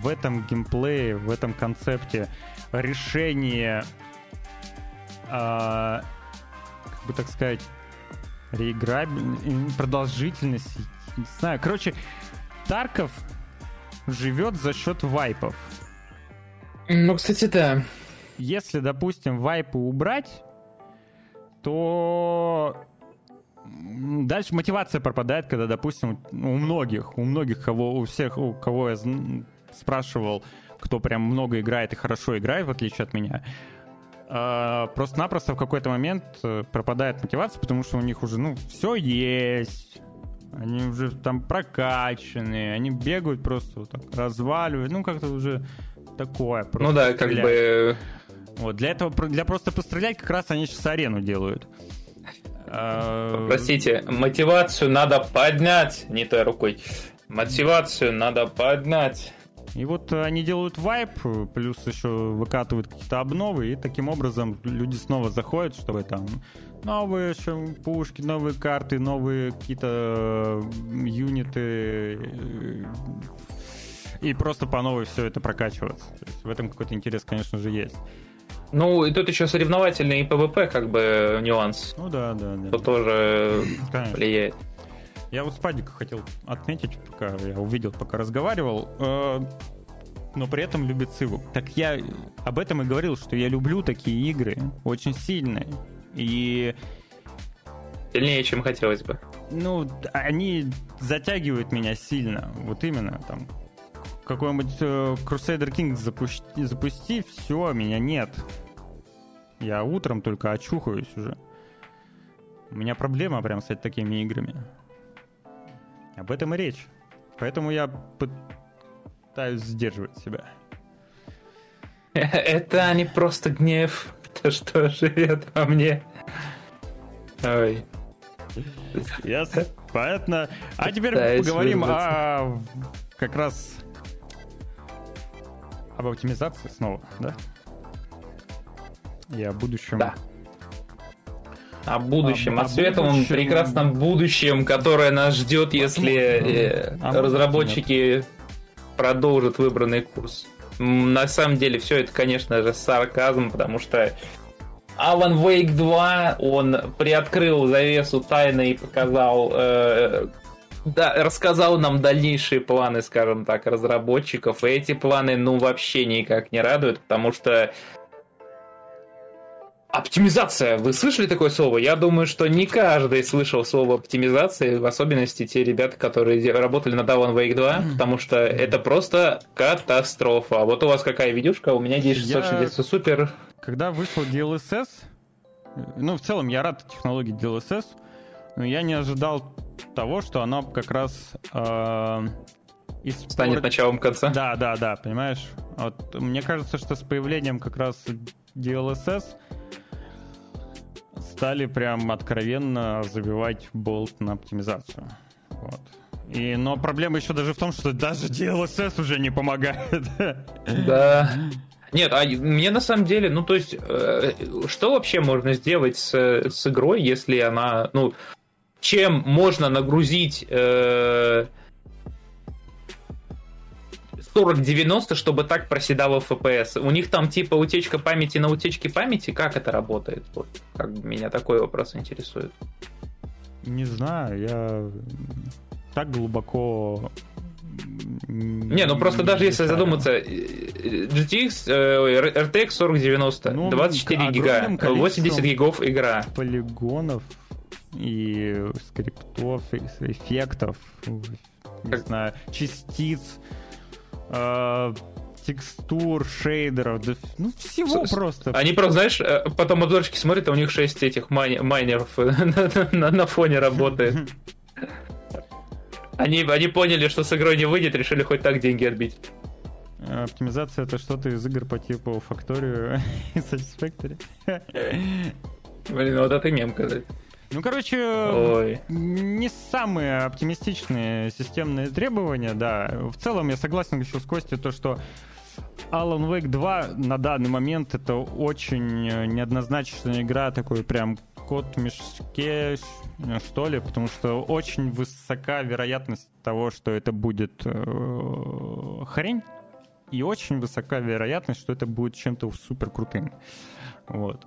в этом геймплее, в этом концепте решение, э, как бы так сказать, реиграбельность, продолжительность, не знаю. Короче, Тарков живет за счет вайпов. Ну, кстати, да. Если, допустим, вайпы убрать, то дальше мотивация пропадает, когда, допустим, у многих, у многих, кого, у всех, у кого я спрашивал кто прям много играет и хорошо играет, в отличие от меня, а, просто-напросто в какой-то момент э, пропадает мотивация, потому что у них уже, ну, все есть, они уже там прокачанные, они бегают просто вот так, разваливают, ну, как-то уже такое. Ну да, как бы... Вот, для этого, для просто пострелять как раз они сейчас арену делают. А, Простите, мотивацию надо поднять, не той рукой. Мотивацию надо поднять. И вот они делают вайп, плюс еще выкатывают какие-то обновы, и таким образом люди снова заходят, чтобы там новые пушки, новые карты, новые какие-то юниты, и просто по новой все это прокачиваться. То есть в этом какой-то интерес, конечно же, есть. Ну, и тут еще соревновательный и PvP, как бы, нюанс. Ну да, да, да. Что тоже Конечно. влияет. Я вот Спадика хотел отметить, пока я увидел, пока разговаривал, э, но при этом любит Civ у. Так я об этом и говорил, что я люблю такие игры очень сильные. И... Сильнее, чем хотелось бы. Ну, они затягивают меня сильно. Вот именно там какой-нибудь э, Crusader Kings запусти, запусти, все, меня нет. Я утром только очухаюсь уже. У меня проблема прям с такими играми. Об этом и речь. Поэтому я пытаюсь сдерживать себя. Это не просто гнев, то, что живет во мне. Ой. Ясно. Понятно. А теперь поговорим о как раз об оптимизации снова, да? И о будущем. Да. О будущем, о, о светлом, будущем... прекрасном будущем, которое нас ждет, если а разработчики продолжат выбранный курс. На самом деле, все это, конечно же, сарказм, потому что Alan Wake 2, он приоткрыл завесу тайны и показал э, да, рассказал нам дальнейшие планы, скажем так, разработчиков. И эти планы, ну, вообще никак не радуют, потому что Оптимизация. Вы слышали такое слово? Я думаю, что не каждый слышал слово оптимизация, в особенности те ребята, которые работали на Alan Wake 2, потому что это просто катастрофа. А вот у вас какая видюшка? У меня 1060 я... супер. Когда вышел DLSS, ну, в целом, я рад технологии DLSS, но я не ожидал того, что оно как раз э, испорт... станет началом конца. Да, да, да, понимаешь? Вот мне кажется, что с появлением как раз DLSS стали прям откровенно забивать болт на оптимизацию. Вот. И, но проблема еще даже в том, что даже DLSS уже не помогает. Да. Нет, а мне на самом деле, ну то есть, э, что вообще можно сделать с, с игрой, если она, ну, чем можно нагрузить э, 40-90, чтобы так проседало FPS. У них там типа утечка памяти на утечке памяти. Как это работает? Вот, как бы меня такой вопрос интересует. Не знаю, я так глубоко не, ну просто даже если задуматься, GTX, RTX 4090, ну, 24 гига, 80 гигов игра. Полигонов и скриптов, эффектов, не знаю, частиц, э, текстур, шейдеров, да, ну всего С, просто. Они просто, знаешь, э, потом обзорщики смотрят, а у них 6 этих май, майнеров на, на, на фоне работает. Они, они поняли, что с игрой не выйдет, решили хоть так деньги отбить. Оптимизация это что-то из игр по типу Factorio и Satisfactory. Блин, вот это мем, казать. Ну, короче, Ой. не самые оптимистичные системные требования, да. В целом я согласен еще с Костей, то, что Alan Wake 2 на данный момент это очень неоднозначная игра, такой прям кот в мешке, что ли, потому что очень высока вероятность того, что это будет э, хрень, и очень высока вероятность, что это будет чем-то супер крутым. Вот.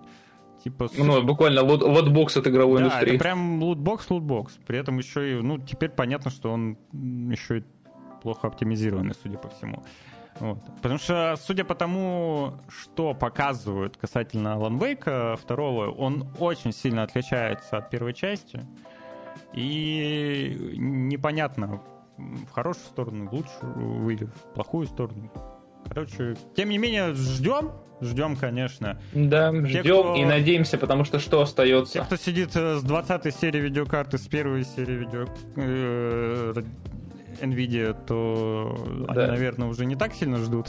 Типа, ну, буквально лут, лутбокс от игровой да, индустрии. Это прям лутбокс, лутбокс. При этом еще и, ну, теперь понятно, что он еще и плохо оптимизированный, судя по всему. Вот. Потому что, судя по тому, что показывают касательно Alan Wake второго, он очень сильно отличается от первой части. И непонятно, в хорошую сторону, в лучшую или в плохую сторону. Короче, тем не менее, ждем, ждем, конечно. Да, ждем кто... и надеемся, потому что что остается? Те, кто сидит э, с 20 серии видеокарты, с первой серии видео... Э, Nvidia, то да. они, наверное, уже не так сильно ждут.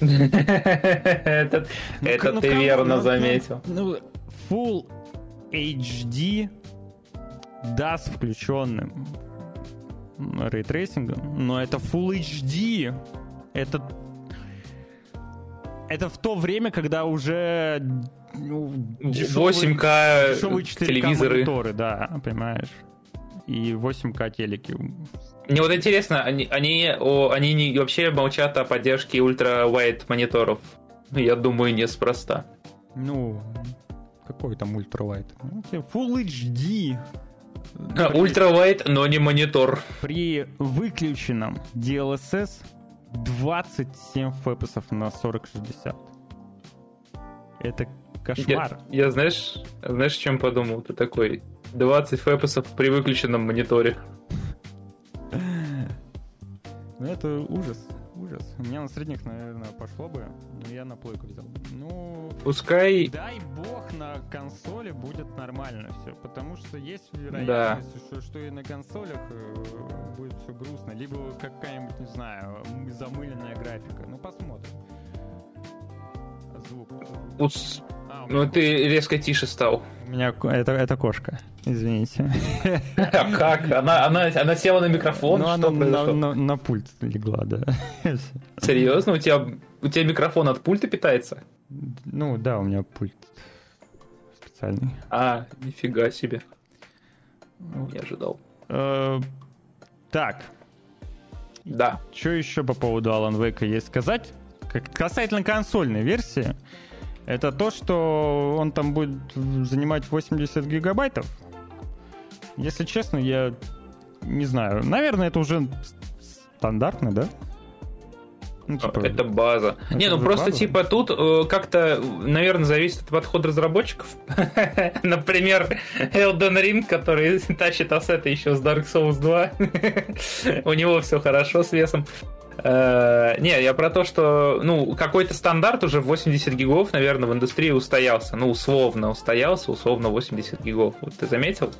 Это ты верно заметил. Ну, Full HD да, с включенным рейтрейсингом, но это Full HD. Это это в то время, когда уже ну, дешевые, 8К дешевые 4К телевизоры. мониторы, да, понимаешь? И 8К телеки. Мне вот интересно, они, они, о, они не, вообще молчат о поддержке ultra-wide мониторов. Я думаю, неспроста. Ну, какой там ultra-wide? Full HD. Ultra-wide, но не монитор. При выключенном DLSS 27 FPS ов на 4060. Это кошмар. Я, я знаешь, знаешь, чем подумал? Ты такой 20 FPS ов при выключенном мониторе. Ну это ужас ужас. У меня на средних, наверное, пошло бы, но я на плойку взял. Ну, пускай... Дай бог на консоли будет нормально все, потому что есть вероятность, да. что, что и на консолях э, будет все грустно, либо какая-нибудь, не знаю, замыленная графика. Ну, посмотрим. Звук. Ус... А, ну, ты резко тише стал. У меня это, это кошка, извините. А как? Она, она, она села на микрофон? Ну, она на, на, на пульт легла, да. Серьезно? У тебя, у тебя микрофон от пульта питается? Ну, да, у меня пульт специальный. А, нифига себе. Не ожидал. Э, так. Да. Что еще по поводу Alan Wake есть сказать? Касательно консольной версии, это то, что он там будет занимать 80 гигабайтов. Если честно, я не знаю. Наверное, это уже стандартно, да? Ну, типа, это база. Это не, ну просто база? типа тут э, как-то, наверное, зависит от подхода разработчиков. Например, Elden Ring, который тащит ассеты еще с Dark Souls 2. У него все хорошо с весом. Э, не, я про то, что ну, какой-то стандарт уже 80 гигов, наверное, в индустрии устоялся. Ну, условно устоялся, условно 80 гигов. Вот ты заметил?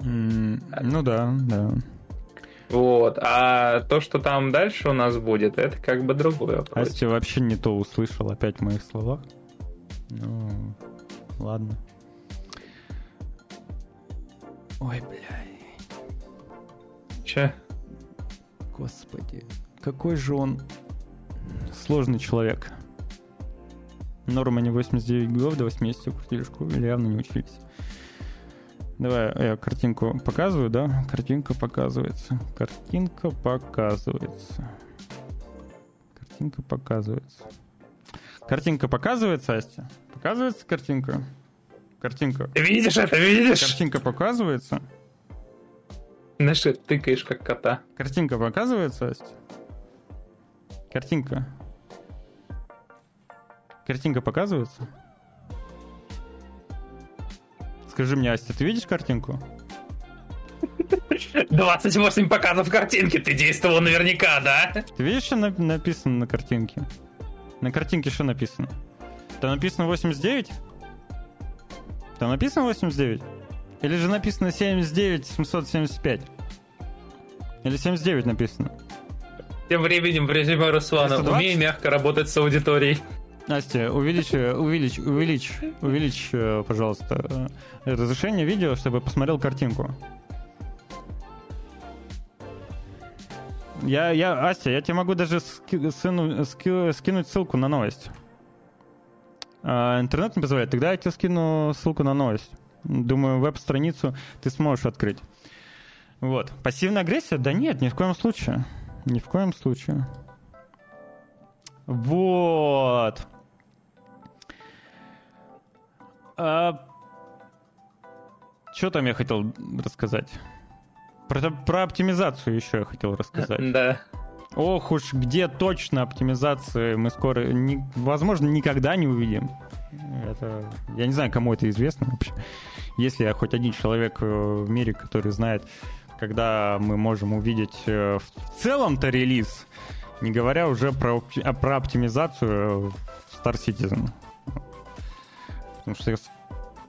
ну да, да. Вот. А то, что там дальше у нас будет, это как бы другое. Астя вообще не то услышал опять в моих словах. Ну, ладно. Ой, блядь. Че? Господи, какой же он сложный человек. Норма не 89 гигов до 80 крутили школу, явно не учились. Давай я картинку показываю, да? Картинка показывается. Картинка показывается. Картинка показывается. Картинка показывается, Астя? Показывается картинка? Картинка. Видишь это, видишь? Картинка показывается. Знаешь, ты тыкаешь как кота. Картинка показывается? Картинка. Картинка показывается? Скажи мне, Астя, ты видишь картинку? 28 показов картинки, ты действовал наверняка, да? Ты видишь, что на- написано на картинке? На картинке что написано? Там написано 89? Там написано 89? Или же написано 79 775? Или 79 написано? Тем временем в резюме Руслана умей мягко работать с аудиторией. Настя, увеличь, увеличь, увеличь, увеличь, пожалуйста, разрешение видео, чтобы посмотрел картинку. Я, я, Астя, я тебе могу даже ски, сыну, ски, скинуть ссылку на новость. А, интернет не позволяет, тогда я тебе скину ссылку на новость. Думаю, веб-страницу ты сможешь открыть. Вот. Пассивная агрессия? Да нет, ни в коем случае. Ни в коем случае. Вот. А... Что там я хотел рассказать? Про, про оптимизацию еще я хотел рассказать. Да. Ох уж, где точно оптимизации мы скоро, не, возможно, никогда не увидим. Это, я не знаю, кому это известно вообще. Если я хоть один человек э, в мире, который знает когда мы можем увидеть э, в целом-то релиз, не говоря уже про, про оптимизацию в Star Citizen. Потому что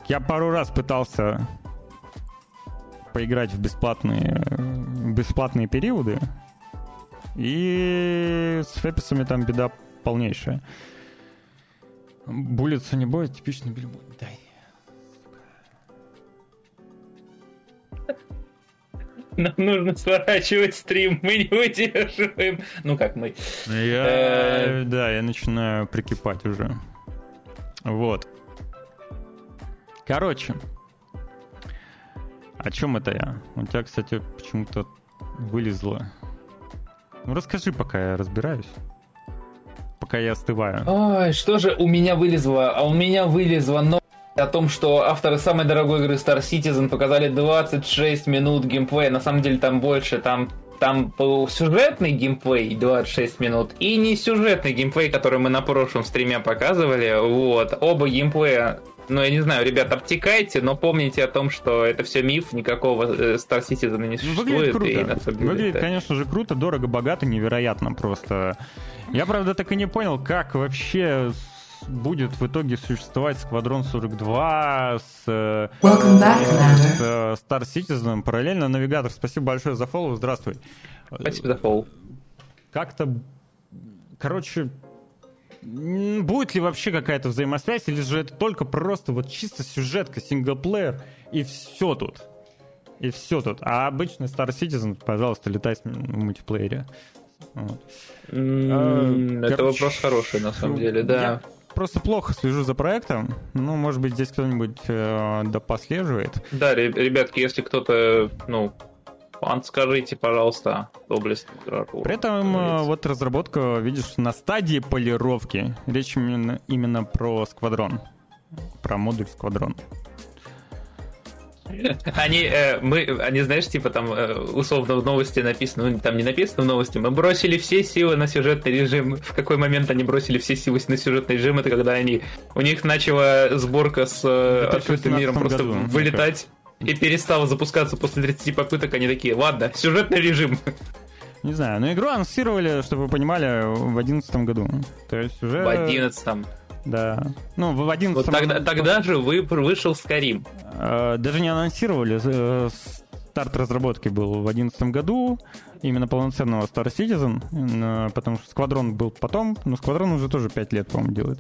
я пару раз пытался поиграть в бесплатные, бесплатные периоды, и с феписами там беда полнейшая. Булица не будет, типичный бильбой. Дай. Нам нужно сворачивать стрим, мы не выдерживаем. Ну как мы. Я, э, да, я начинаю прикипать уже. Вот. Короче. О чем это я? У тебя, кстати, почему-то вылезло. Ну расскажи, пока я разбираюсь. Пока я остываю. Ой, что же у меня вылезло? А у меня вылезло но о том, что авторы самой дорогой игры Star Citizen показали 26 минут геймплея. На самом деле там больше, там там был сюжетный геймплей 26 минут и не сюжетный геймплей, который мы на прошлом стриме показывали. Вот. Оба геймплея ну, я не знаю, ребят, обтекайте, но помните о том, что это все миф, никакого э, Star Citizen не существует. Выглядит круто. И, деле, Выглядит, это... конечно же, круто, дорого, богато, невероятно просто. Я, правда, так и не понял, как вообще будет в итоге существовать Сквадрон 42 с, э, back, с э, Star Citizen параллельно. Навигатор, спасибо большое за фоллоу, здравствуй. Спасибо за фоллоу. Как-то, короче, будет ли вообще какая-то взаимосвязь, или же это только просто вот чисто сюжетка, синглплеер, и все тут. И все тут. А обычный Star Citizen, пожалуйста, летай в мультиплеере. Вот. Mm, а, это короче, вопрос хороший, на самом деле, да. Я просто плохо слежу за проектом. Ну, может быть, здесь кто-нибудь э, да послеживает. Да, ребятки, если кто-то, ну, скажите, пожалуйста, доблесть При этом э, вот разработка, видишь, на стадии полировки. Речь именно, именно про сквадрон. Про модуль сквадрон. Они, э, мы, они, знаешь, типа там э, условно в новости написано, ну там не написано в новости, мы бросили все силы на сюжетный режим. В какой момент они бросили все силы на сюжетный режим? Это когда они, у них начала сборка с э, открытым миром просто году, вылетать и перестала запускаться после 30 попыток. Они такие, ладно, сюжетный режим. Не знаю, но игру анонсировали, чтобы вы понимали, в 2011 году. То есть уже... В 2011 да. Ну, в 11 Вот тогда, тогда же вы, вышел Skyrim. Э, даже не анонсировали. Э, старт разработки был в 2011 году. Именно полноценного Star Citizen. Э, потому что Сквадрон был потом. Но Сквадрон уже тоже 5 лет, по-моему, делает.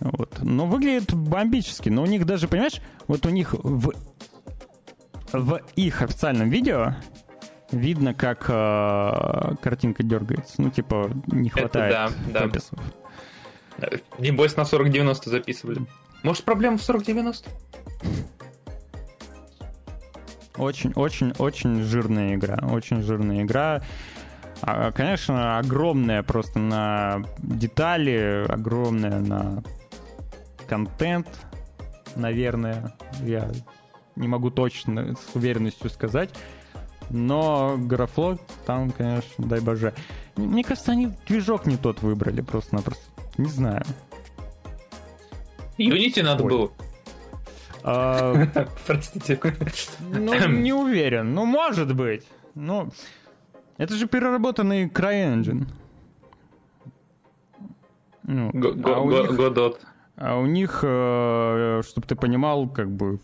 Вот. Но выглядит бомбически. Но у них даже, понимаешь, вот у них в, в их официальном видео видно, как э, картинка дергается. Ну, типа, не хватает Это да, да. Небось на 40-90 записывали. Может, проблема в 40-90? Очень-очень-очень жирная игра. Очень жирная игра. А, конечно, огромная просто на детали, огромная на контент, наверное. Я не могу точно с уверенностью сказать. Но графлог там, конечно, дай боже. Мне кажется, они движок не тот выбрали просто-напросто. Не знаю. Unity надо Ой. было. А, Простите. Ну, не уверен. Ну, может быть. Ну, это же переработанный CryEngine. Ну, Годот. А у них, э, чтобы ты понимал, как бы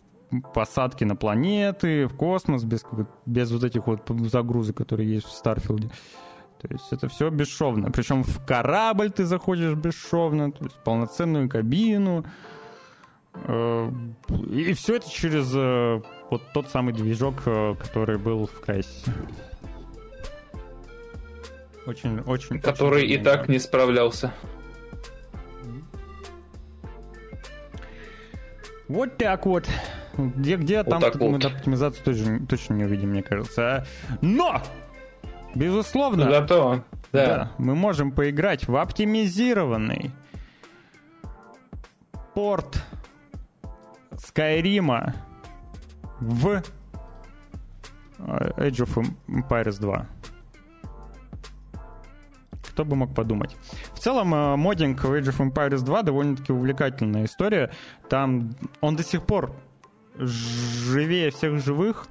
посадки на планеты, в космос, без, без вот этих вот загрузок, которые есть в Старфилде. То есть это все бесшовно. Причем в корабль ты заходишь бесшовно, то есть полноценную кабину. Э, и все это через э, вот тот самый движок, э, который был в Крайсе. Очень, очень. Который очень, и так не справлялся. Вот так вот. Где, где вот там вот. мы оптимизацию точно, точно не увидим, мне кажется. Но! Безусловно. Зато, да. да. Мы можем поиграть в оптимизированный порт Скайрима в э, Age of Empires 2. Кто бы мог подумать. В целом, э, моддинг в Age of Empires 2 довольно-таки увлекательная история. Там он до сих пор живее всех живых.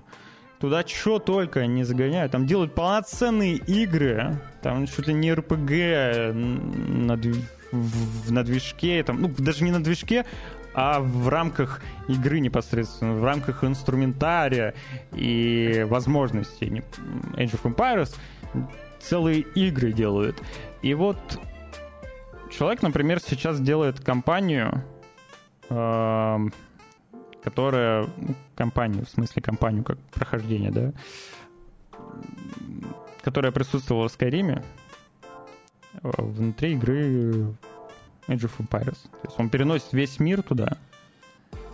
Туда что только не загоняют. Там делают полноценные игры. Там ли не РПГ на, на движке. Там, ну, даже не на движке, а в рамках игры непосредственно, в рамках инструментария и возможностей Age of Empires целые игры делают. И вот человек, например, сейчас делает компанию, э, которая... Ну, компанию, в смысле компанию как прохождение, да? Которая присутствовала в Skyrim э, внутри игры Age of Empires. То есть он переносит весь мир туда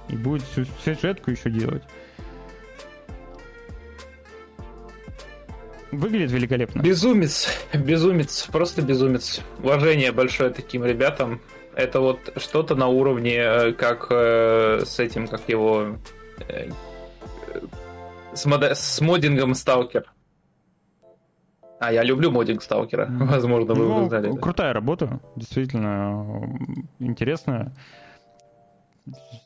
и будет всю сюжетку еще делать. Выглядит великолепно. Безумец, безумец, просто безумец. Уважение большое таким ребятам. Это вот что-то на уровне, э, как э, с этим, как его... Э, с, мод... с модингом Сталкер. А, я люблю модинг Сталкера, возможно, вы ну, знали. Крутая работа, действительно интересная.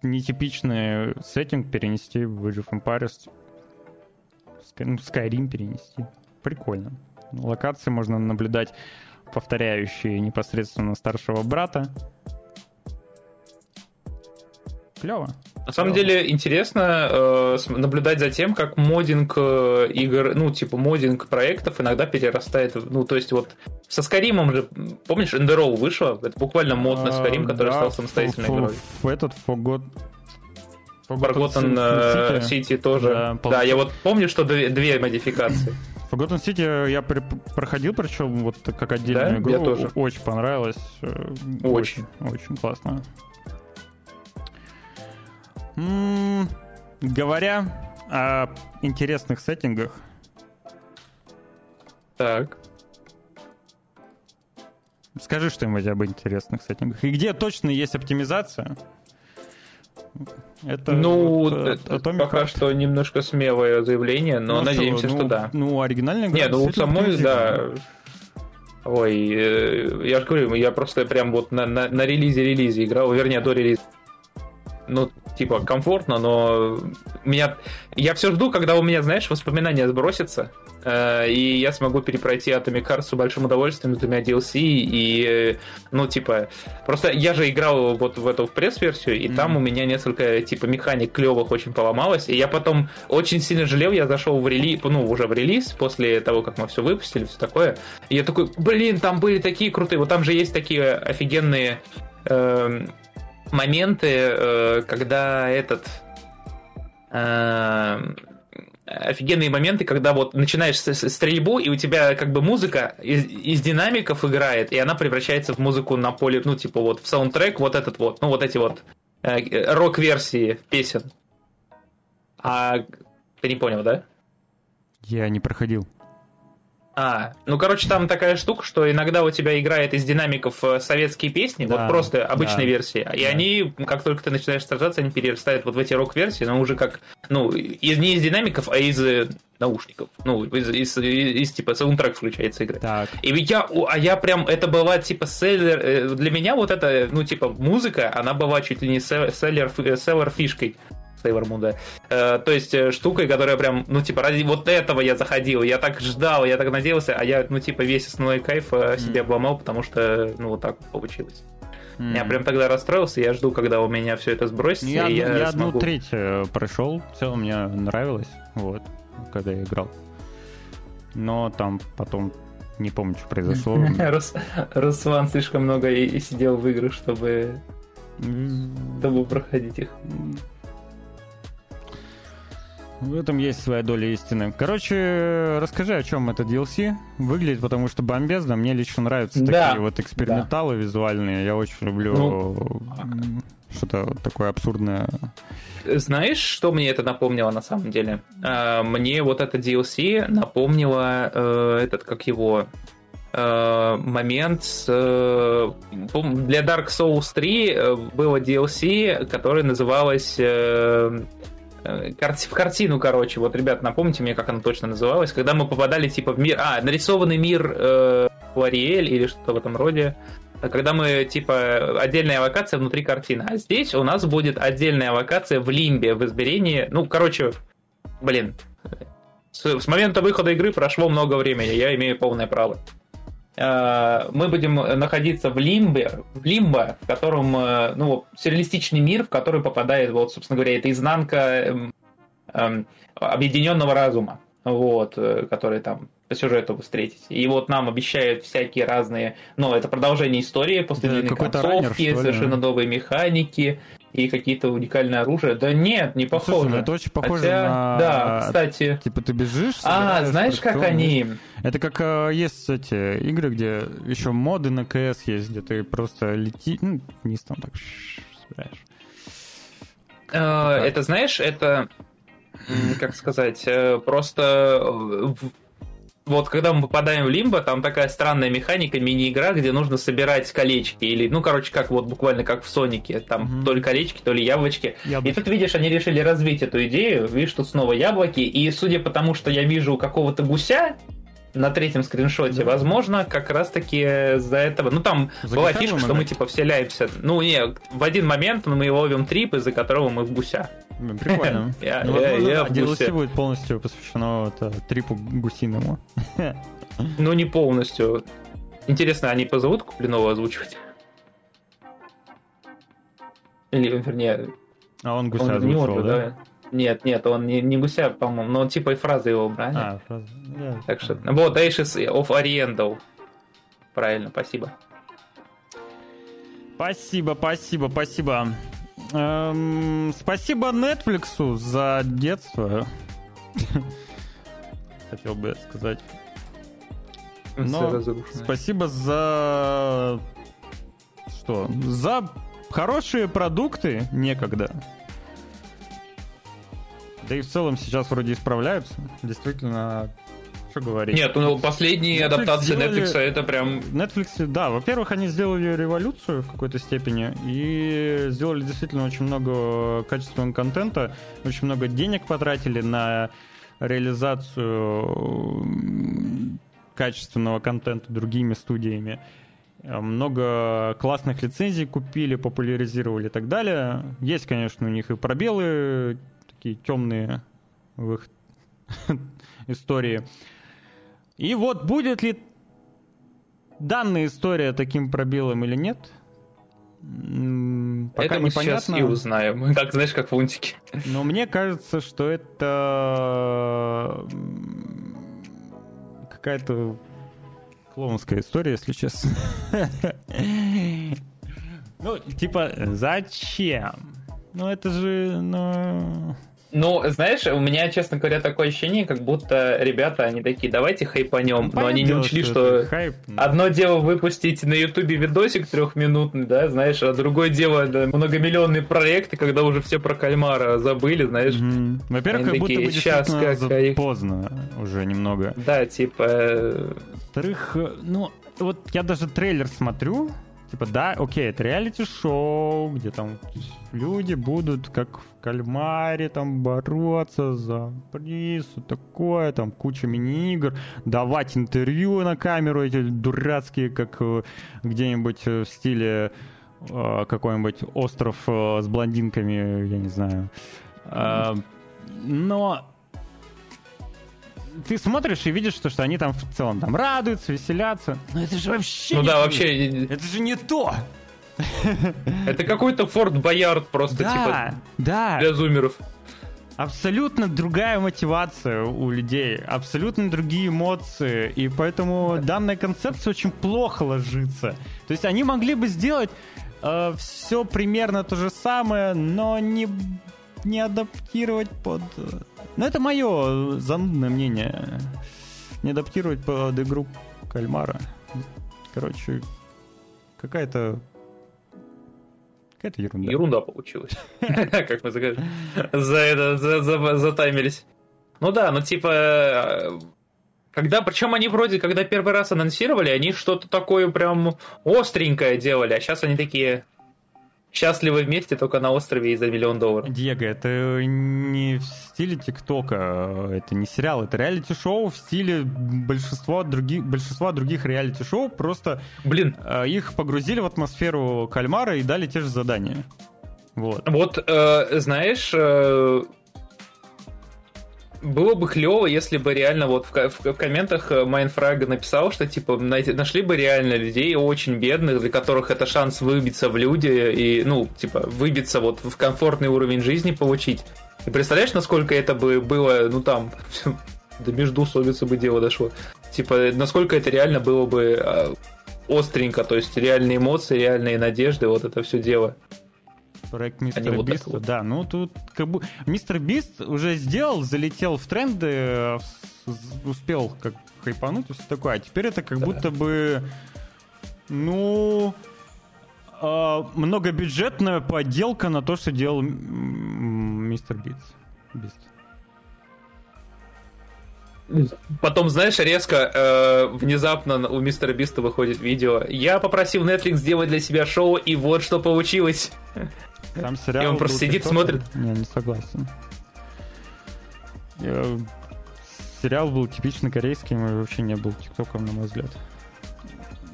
Нетипичный сеттинг перенести в Age of Empires. Ну, Skyrim перенести. Прикольно. Локации можно наблюдать повторяющие непосредственно старшего брата. Клево. На самом деле интересно э, наблюдать за тем, как модинг э, игр, ну, типа модинг проектов иногда перерастает. Ну, то есть вот со Скаримом же, помнишь, Enderroll вышел? Это буквально мод на Скарим, а, который да, стал самостоятельной игрой. В этот Forgot... Forgotten City тоже. Да, да, я вот помню, что две, две модификации. Forgotten City я при, проходил, причем вот как отдельную да? игру. Я тоже. Очень понравилось. Э, очень. Очень, очень классно. М-м, говоря о интересных сеттингах. Так. Скажи что-нибудь об интересных сеттингах. И где точно есть оптимизация? Это, ну, это, это пока Heart. что немножко смелое заявление, но ну, надеемся, что, ну, да. Ну, оригинальная игра. Нет, ну, самой, да. Ой, э, я же говорю, я просто прям вот на, на, на релизе-релизе играл, вернее, до релиза ну, типа, комфортно, но меня... Я все жду, когда у меня, знаешь, воспоминания сбросятся, э, и я смогу перепройти Atomic Heart с большим удовольствием с двумя DLC, и, ну, типа, просто я же играл вот в эту пресс-версию, и mm-hmm. там у меня несколько, типа, механик клевых очень поломалось, и я потом очень сильно жалел, я зашел в релиз, ну, уже в релиз, после того, как мы все выпустили, все такое, и я такой, блин, там были такие крутые, вот там же есть такие офигенные эм, моменты, э, когда этот э, офигенные моменты, когда вот начинаешь стрельбу, и у тебя как бы музыка из, из динамиков играет, и она превращается в музыку на поле, ну, типа вот в саундтрек, вот этот вот, ну, вот эти вот э, рок-версии песен. А ты не понял, да? Я не проходил. А, ну, короче, там такая штука, что иногда у тебя играет из динамиков э, советские песни, да, вот просто обычные да, версии, и да. они, как только ты начинаешь сражаться, они перерастают вот в эти рок-версии, но уже как, ну, из, не из динамиков, а из э, наушников. Ну, из, из, из, из типа саундтрек включается игра. Так. И ведь я, а я прям, это была типа селлер, э, для меня вот это, ну, типа, музыка, она была чуть ли не селлер, селлер фишкой. Да. Э, то есть э, штукой, которая прям, ну, типа, ради вот этого я заходил, я так ждал, я так надеялся, а я, ну, типа, весь основной кайф э, себе обломал, потому что, ну, вот так получилось. Mm. Я прям тогда расстроился, я жду, когда у меня все это сбросится. Я, и я, я смогу... одну треть э, прошел, все мне нравилось, вот, когда я играл. Но там потом не помню, что произошло. Руслан слишком много и сидел в играх, чтобы чтобы проходить их. В этом есть своя доля истины. Короче, расскажи, о чем это DLC выглядит, потому что бомбезно. Мне лично нравятся да. такие вот эксперименталы да. визуальные. Я очень люблю ну, что-то вот такое абсурдное. Знаешь, что мне это напомнило на самом деле? А, мне вот это DLC напомнило э, этот, как его, э, момент с, э, для Dark Souls 3 было DLC, которое называлось в картину, короче, вот, ребят, напомните мне, как она точно называлась, когда мы попадали, типа, в мир... А, нарисованный мир э, Лариэль или что-то в этом роде. Когда мы, типа, отдельная локация внутри картины. А здесь у нас будет отдельная локация в Лимбе, в измерении... Ну, короче, блин, С, с момента выхода игры прошло много времени, я имею полное право. Э, мы будем находиться в лимбе, в лимбо, в котором, э, ну, сюрреалистичный мир, в который попадает, вот, собственно говоря, это изнанка эм, эм, объединенного разума, вот, э, который там по сюжету вы встретите. И вот нам обещают всякие разные, ну, это продолжение истории после да, длинной концовки, раннер, совершенно новые механики, и какие-то уникальные оружия. Да нет, не похоже. Слушай, ну это очень похоже Хотя, на... Да, кстати. Типа ты бежишь... А, знаешь, как они... Это как э, есть эти игры, где еще моды на КС есть, где ты просто лети... Ну, вниз там так собираешь. Э, это, знаешь, это... Как сказать, э, просто вот когда мы попадаем в Лимбо, там такая странная механика, мини-игра, где нужно собирать колечки. Или, ну, короче, как вот буквально как в Сонике. Там угу. то ли колечки, то ли яблочки. Яблочки. И тут, видишь, они решили развить эту идею. Видишь, тут снова яблоки. И судя по тому, что я вижу какого-то гуся, на третьем скриншоте, да. возможно, как раз-таки за этого... Ну, там за была фишка, что мы, типа, вселяемся... Ну, не, в один момент мы ловим трип, из-за которого мы в гуся. Прикольно. Я, ну, я, я в DLC будет полностью посвящено это, трипу гусиному. Ну, не полностью. Интересно, они позовут Куплинова озвучивать? Или, вернее... А он гуся озвучивал, да? да? Нет, нет, он не, не гуся, по-моему, но типа и фразы его убрали. А, фразы. Yeah. Так что... Вот, Ashes of Oriental. Правильно, спасибо. Спасибо, спасибо, спасибо. Эм, спасибо Netflix за детство. Хотел бы сказать. Но спасибо за... Что? За хорошие продукты некогда. Да и в целом сейчас вроде исправляются. Действительно, что говорить. Нет, ну последние Netflix адаптации сделали... Netflix это прям... Netflix, да, во-первых, они сделали революцию в какой-то степени и сделали действительно очень много качественного контента, очень много денег потратили на реализацию качественного контента другими студиями. Много классных лицензий купили, популяризировали и так далее. Есть, конечно, у них и пробелы, такие темные в их истории. И вот будет ли данная история таким пробелом или нет? Пока это мы непонятно. сейчас и узнаем. Как знаешь, как фунтики. Но мне кажется, что это какая-то клоунская история, если честно. Ну, типа, зачем? Ну, это же, ну... Ну, знаешь, у меня, честно говоря, такое ощущение, как будто ребята, они такие, давайте хайпанем, ну, но они не учли, что, что хайп, но... одно дело выпустить на Ютубе видосик трехминутный, да, знаешь, а другое дело да, многомиллионные проекты, когда уже все про кальмара забыли, знаешь. Mm-hmm. Во-первых, как такие, будто бы сейчас как поздно уже немного. Да, типа... Э, Во-вторых, ну, вот я даже трейлер смотрю, Типа, да, окей, это реалити-шоу, где там люди будут, как в кальмаре, там бороться за приз, такое, там куча мини-игр, давать интервью на камеру, эти дурацкие, как э, где-нибудь в стиле э, какой-нибудь остров э, с блондинками, я не знаю. Э, но ты смотришь и видишь, что, что они там в целом там радуются, веселятся. Но это же вообще Ну да, вообще... Это же не то! Это какой-то Форт Боярд просто, да, типа, да. для зумеров. Абсолютно другая мотивация у людей, абсолютно другие эмоции, и поэтому данная концепция очень плохо ложится. То есть они могли бы сделать э, все примерно то же самое, но не, не адаптировать под ну, это мое занудное мнение. Не адаптировать под игру кальмара. Короче, какая-то какая-то ерунда. Ерунда получилась. Как мы за это затаймились. Ну да, ну типа когда, причем они вроде, когда первый раз анонсировали, они что-то такое прям остренькое делали, а сейчас они такие, счастливы вместе только на острове и за миллион долларов. Диего, это не в стиле ТикТока, это не сериал, это реалити-шоу в стиле большинства других, большинства других реалити-шоу, просто Блин. Э, их погрузили в атмосферу кальмара и дали те же задания. Вот. Вот, э, знаешь, э, было бы клево, если бы реально вот в, в, в комментах Майнфраг написал, что типа нашли бы реально людей очень бедных, для которых это шанс выбиться в люди и, ну, типа, выбиться вот в комфортный уровень жизни получить. И представляешь, насколько это бы было, ну там, до междусовицы бы дело дошло. Типа, насколько это реально было бы а, остренько, то есть реальные эмоции, реальные надежды, вот это все дело. Проект Мистер вот Бист, вот. да, ну тут как бы Мистер Бист уже сделал, залетел в тренды, успел как хайпануть и все такое, а теперь это как да. будто бы, ну, э, многобюджетная подделка на то, что делал Мистер Бист. Бист. Потом, знаешь, резко, э, внезапно у Мистера Биста выходит видео. Я попросил Netflix сделать для себя шоу, и вот что получилось. Там сериал и он просто сидит, смотрит. Не, не согласен. Я... Сериал был типично корейским и вообще не был тиктоком, на мой взгляд.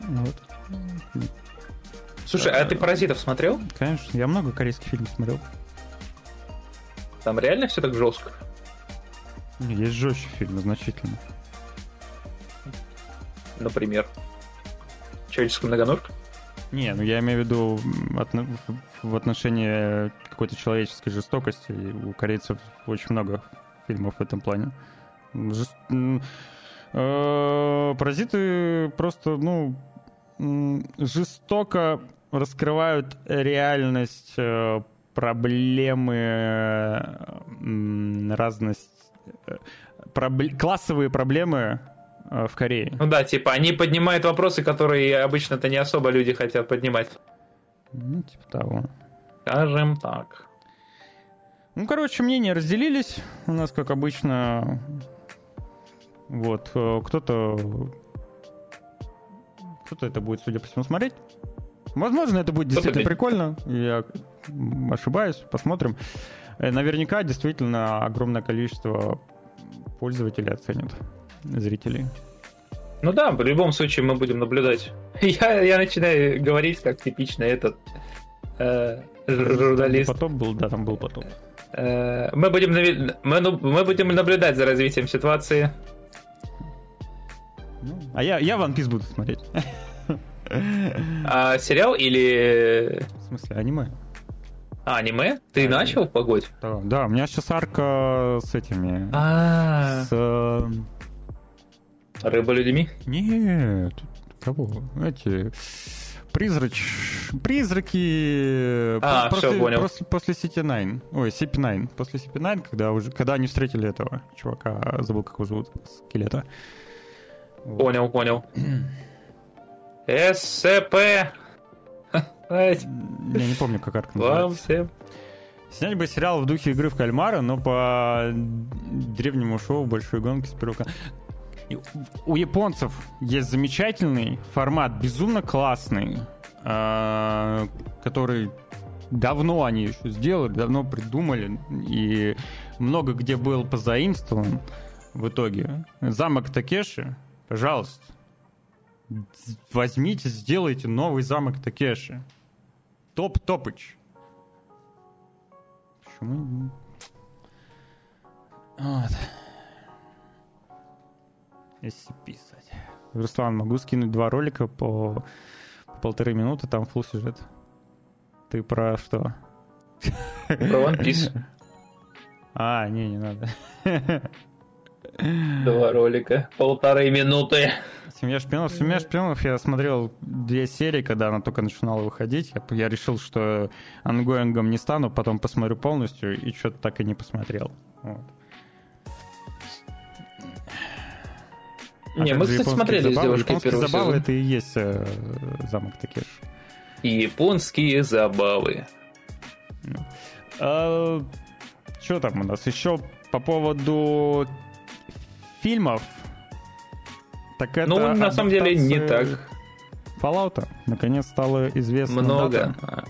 Вот. Слушай, а ты «Паразитов» смотрел? Конечно, я много корейских фильмов смотрел. Там реально все так жестко? Есть жестче фильмы, значительно. Например? Человеческая многоножка? Не, ну я имею в виду в отношении какой-то человеческой жестокости. У корейцев очень много фильмов в этом плане. Жест... Э, паразиты просто, ну, жестоко раскрывают реальность э, проблемы разность пробл... классовые проблемы э, в Корее. Ну да, типа они поднимают вопросы, которые обычно-то не особо люди хотят поднимать. Ну, типа того. Скажем так. Ну, короче, мнения разделились. У нас, как обычно, вот, э, кто-то кто-то это будет, судя по всему, смотреть. Возможно, это будет действительно прикольно. Я ошибаюсь, посмотрим. Э, наверняка действительно огромное количество пользователей оценят, зрителей. Ну да, в любом случае мы будем наблюдать. Я, я начинаю говорить, как типично этот э, журналист. Потом был, да, там был потом. Э, мы, будем, мы, ну, мы будем наблюдать за развитием ситуации. Ну, а я, я One Piece буду смотреть. А сериал или... В смысле, аниме? А, аниме? Ты а, начал погодь? Да, да, у меня сейчас арка с этими. А. С. Э, Рыба-людьми? Нет. Кого? Эти. Призрач... Призраки... А, после, все, понял. После, после CT9. Ой, CP9. После CP9, когда, уже, когда они встретили этого чувака, забыл, как его зовут, скелета. Понял, понял. СЦП. Я не помню, как арка называется. Снять бы сериал в духе игры в кальмара, но по древнему шоу «Большой гонки» с первого У японцев есть замечательный формат, безумно классный, а, который давно они еще сделали, давно придумали, и много где был позаимствован в итоге. Замок Такеши, пожалуйста, возьмите, сделайте новый замок Такеши. Топ-топыч. Почему? Вот. Если писать. Руслан, могу скинуть два ролика по, по полторы минуты, там фул сюжет. Ты про что? Про One Piece. А, не, не надо. Два ролика, полторы минуты. Семья шпионов. Семья шпионов я смотрел две серии, когда она только начинала выходить. Я, я решил, что онгоингом не стану, потом посмотрю полностью, и что-то так и не посмотрел. Вот. Не, а мы, кстати, смотрели забавы, с девушкой первый забавы сезон. это и есть э, замок Такеши. Японские забавы. Ну. А, что там у нас? Еще по поводу фильмов так это ну, на самом деле, не так. Fallout наконец стало известно. Много. Дата.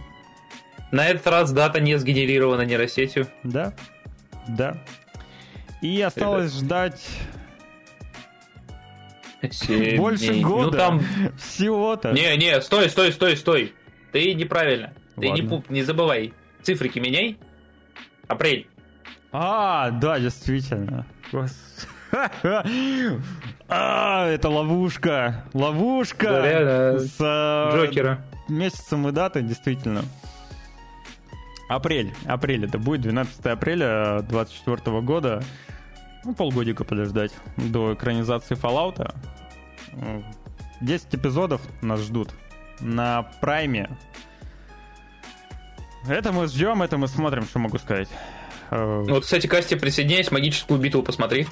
На этот раз дата не сгенерирована нейросетью. Да, да. И осталось Ребят. ждать больше дней. года. Ну там всего-то. Не, не, стой, стой, стой, стой. Ты неправильно. Ты не, пуп, не забывай. Цифрики меняй. Апрель. А, да, действительно. А, это ловушка. Ловушка. Да, реально. С э, Джокера. месяцем и датой, действительно. Апрель. Апрель. Это будет 12 апреля 2024 года. Ну, полгодика подождать до экранизации Fallout. 10 эпизодов нас ждут на прайме. Это мы ждем, это мы смотрим, что могу сказать. Э, Вот, кстати, Касти, присоединяйся, магическую битву посмотри.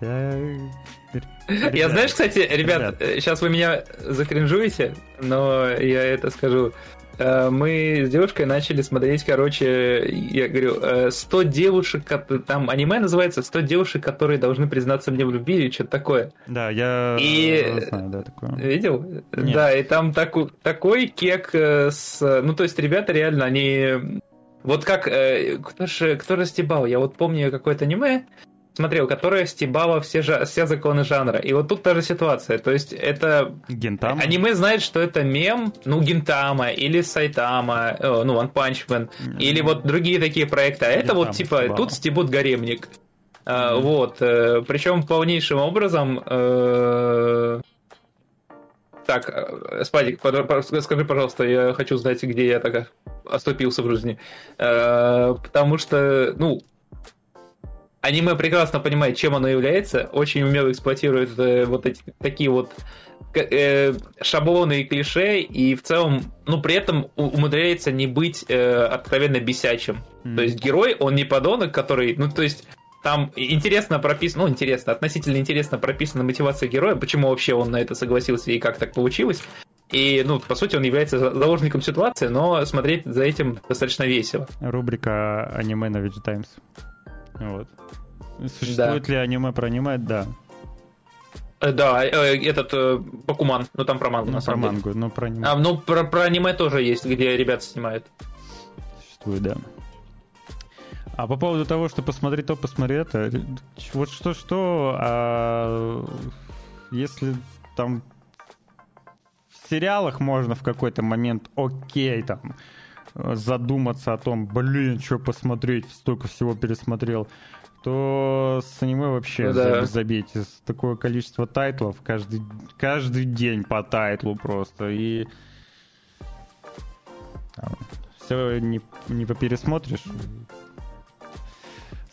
я- Я, знаешь, кстати, ребят, Ребят. сейчас вы меня закринжуете, но я это скажу. Э, Мы с девушкой начали смотреть, короче, я говорю, э, 100 девушек, кото- там аниме называется «100 девушек, которые должны признаться мне в любви» или что-то такое. Да, я И- э, знаю, да, такое. Видел? Нет. Да, и там таку- такой кек э, с... Ну, то есть ребята реально, они... Вот как... э, Кто же, кто же стебал? Я вот помню какое-то аниме, смотрел, которое стебало все, жа- все законы жанра. И вот тут та же ситуация. То есть это... Гентама? Аниме знает, что это мем, ну, Гинтама или Сайтама, э, ну, One Punch Man, или вот другие такие проекты. А это вот, типа, стебало. тут стебут гаремник. А, Вот. Причем полнейшим образом... э, Так, э, Спадик, скажи, пожалуйста, я хочу знать, где я так оступился в жизни. Э, Потому что, ну, аниме прекрасно понимает, чем оно является, очень умело эксплуатирует э, вот эти такие вот э, шаблоны и клише, и в целом, ну, при этом умудряется не быть э, откровенно бесячим. Мгм. То есть герой, он не подонок, который, ну, то есть там интересно прописано, ну, интересно, относительно интересно прописана мотивация героя, почему вообще он на это согласился и как так получилось. И, ну, по сути, он является за- заложником ситуации, но смотреть за этим достаточно весело. Рубрика аниме на Veg Times. Вот. Существует ли аниме про аниме? Да. Э, Да, э, этот э, Бакуман, ну там про мангу, Ну, на про самом деле. мангу, но про аниме А, ну, про, про аниме тоже есть, где ребята снимают. существует, да. А по поводу того, что посмотри то, посмотри это, вот что-что, а если там в сериалах можно в какой-то момент, окей, там, задуматься о том, блин, что посмотреть, столько всего пересмотрел, то с аниме вообще Ну да. заб- забейте. Такое количество тайтлов каждый, каждый день по тайтлу просто. И все не, не попересмотришь.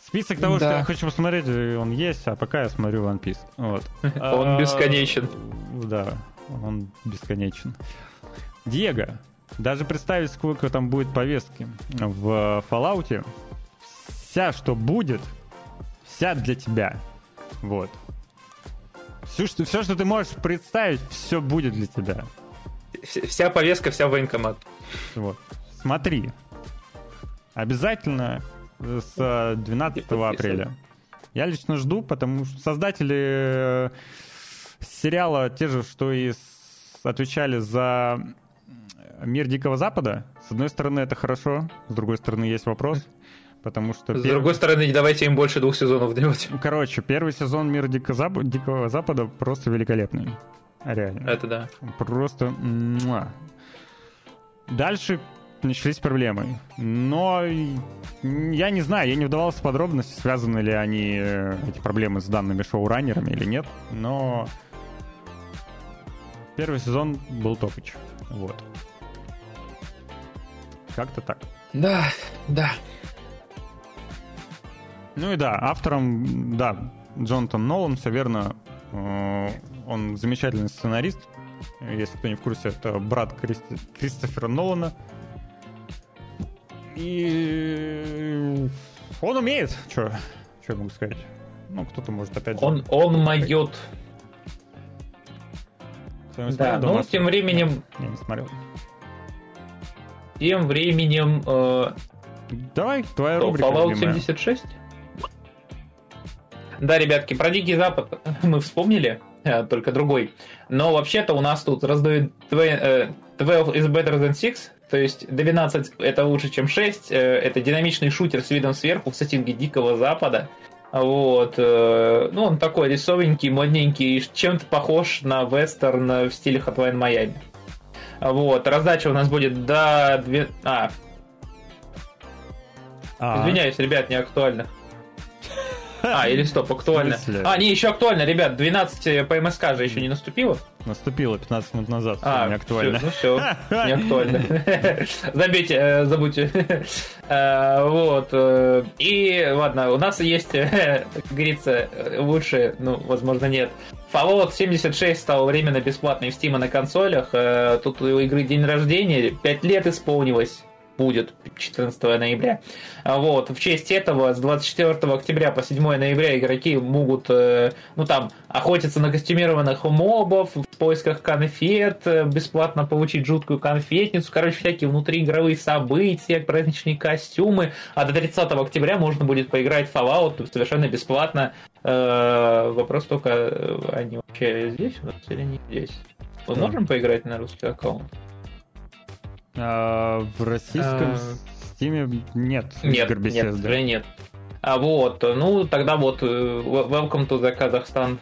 Список того, что Да. я хочу посмотреть, э, он есть, а пока я смотрю One Piece. Вот. Он А, бесконечен. Да, он бесконечен. Диего, даже представить, сколько там будет повестки в Fallout, вся, что будет, вся для тебя. Вот. Все, что, все, что ты можешь представить, все будет для тебя. Вся- повестка, вся военкомат. Вот. Смотри. Обязательно с э, 12 подписан. апреля. Я лично жду, потому что создатели э, сериала те же, что и отвечали за Мир Дикого Запада. С одной стороны, это хорошо, с другой стороны, есть вопрос. Потому что... С пер- другой стороны, давайте им больше двух сезонов делать. Короче, первый сезон Мира Дико Зап- Дикого Запада просто великолепный. Реально. Это да. Просто... муа. Дальше начались проблемы. Но я не знаю, я не вдавался в подробности, связаны ли они, э, эти проблемы с данными шоураннерами или нет, но первый сезон был топыч. Вот. Как-то так. Да, да. Ну и да, автором, да, Джонатан Нолан, все верно. Э, Он замечательный сценарист. Если кто не в курсе, это брат Кристи- Кристофера Нолана. И он умеет. Что я могу сказать? Ну, кто-то может опять же... Он, он моет. Кто-нибудь Да, смотрел ну, тем временем, Я не смотрел. тем временем э, Давай, твоя рубрика. Fallout любимая. 76? Да, ребятки, про Дикий Запад мы вспомнили, э, только другой. Но вообще-то у нас тут раздают две- э, 12 is better than 6, то есть 12 это лучше, чем 6. э, Это динамичный шутер с видом сверху в сеттинге Дикого Запада. Вот. Ну, он такой рисовенький, модненький, чем-то похож на вестерн в стиле Hotline Miami. Вот. Раздача у нас будет до... две- А, А, извиняюсь, ребят, не актуально. А, или стоп, актуально. А, не, еще актуально, ребят, 12 по МСК же еще не наступило? Наступило 15 минут назад, а, не актуально. Все, ну все, не актуально. Забейте, э, забудьте. Э, вот. Э, и, ладно, у нас есть, как говорится, лучше, ну, возможно, нет. Fallout 76 стал временно бесплатной в Steam на консолях. Тут у игры день рождения, 5 лет исполнилось будет 14 ноября. А вот, в честь этого с 24 октября по 7 ноября игроки могут, э, ну там, охотиться на костюмированных мобов, в поисках конфет, э, бесплатно получить жуткую конфетницу, короче, всякие внутриигровые события, праздничные костюмы. А до 30 октября можно будет поиграть в Fallout совершенно бесплатно. Э, вопрос только, они вообще здесь у нас или не здесь? Мы можем поиграть на русский аккаунт? А, в российском а... стиме нет. Нет, нет, уже нет. А вот, ну тогда вот, э, welcome to the Kazakhstan,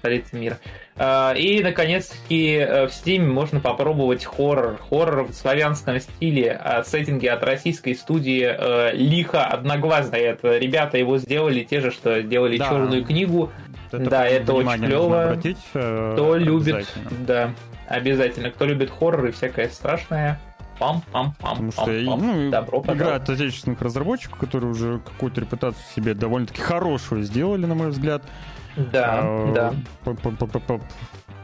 столица мира. А, и, наконец-таки, э, в Steam можно попробовать хоррор. Хоррор в славянском стиле, а, сеттинге от российской студии э, Лиха Одноглазая. Это ребята его сделали, те же, что делали да. Черную книгу. Это да, это очень клево. Кто любит, да, обязательно. Кто любит хоррор и всякое страшное, пам-пам-пам. Потому что ну, Добро игра от отечественных разработчиков, которые уже какую-то репутацию себе довольно-таки хорошую сделали, на мой взгляд. Да, а, да.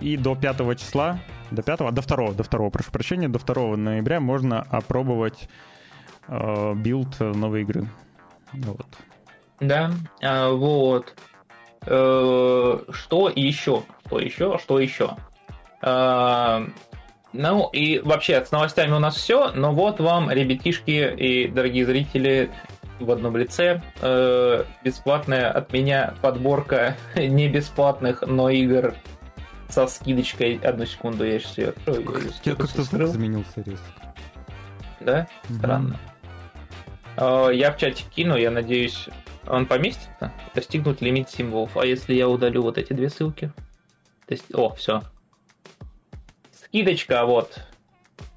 И до 5 числа, до 5, до 2, до 2, прошу прощения, до 2 ноября можно опробовать э, build новой игры. Вот. Да, а, вот. Э, что еще? Что еще? Что еще? А, ну и вообще с новостями у нас все, но вот вам, ребятишки и дорогие зрители, в одном лице э, бесплатная от меня подборка не бесплатных, но игр со скидочкой. Одну секунду, я сейчас ее открою. Я как-то звук изменился резко. Да? Странно. Э, я в чате кину, я надеюсь, он поместится. Достигнут лимит символов. А если я удалю вот эти две ссылки? То есть, о, все, скидочка, вот.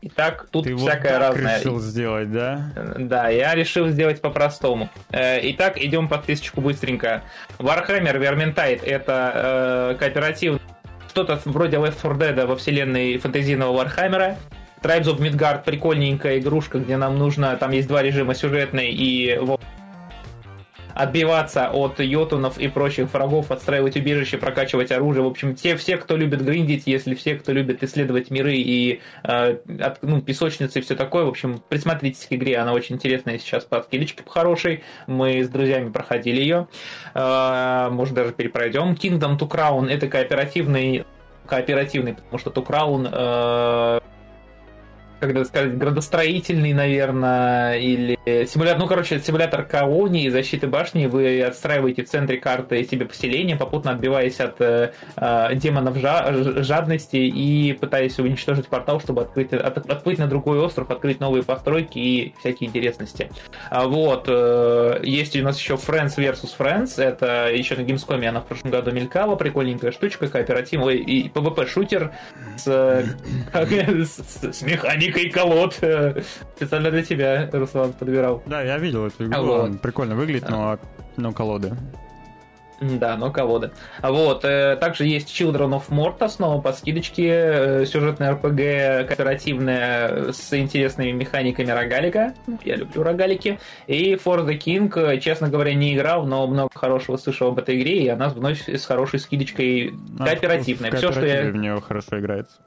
Итак, тут Ты всякое вот разное. решил сделать, да? Да, я решил сделать по-простому. Э, итак, идем по тысячку быстренько. Warhammer Vermintide — это э, кооператив, что-то вроде Left 4 Dead во вселенной фэнтезийного Warhammer. Tribes of Midgard — прикольненькая игрушка, где нам нужно... Там есть два режима, сюжетный и отбиваться от йотунов и прочих врагов, отстраивать убежище, прокачивать оружие. В общем, те все, кто любит гриндить, если все, кто любит исследовать миры и э, от, ну, песочницы и все такое, в общем, присмотритесь к игре, она очень интересная сейчас по скидочке хорошей. Мы с друзьями проходили ее. Э, может, даже перепройдем. Kingdom to Crown это кооперативный кооперативный, потому что To Crown э, когда сказать, градостроительный, наверное, или симулятор, ну, короче, симулятор колонии, защиты башни, вы отстраиваете в центре карты себе поселение, попутно отбиваясь от э, э демонов жа- жадности и пытаясь уничтожить портал, чтобы открыть, от, отплыть на другой остров, открыть новые постройки и всякие интересности. А вот, э, есть у нас еще Friends vs. Friends, это еще на Gamescom она в прошлом году мелькала, прикольненькая штучка, кооперативный и PvP-шутер с, с, с механикой великой колод. Специально для тебя, Руслан, подбирал. Да, я видел эту игру. Вот. Прикольно выглядит, но, но колоды. Да, но колоды. Вот. Э, также есть Children of Morta, снова по скидочке. Э, сюжетная RPG кооперативная с интересными механиками рогалика. Я люблю рогалики. И For the King, честно говоря, не играл, но много хорошего слышал об этой игре, и она вновь с хорошей скидочкой кооперативная. А, Все, что я... в нее хорошо играется.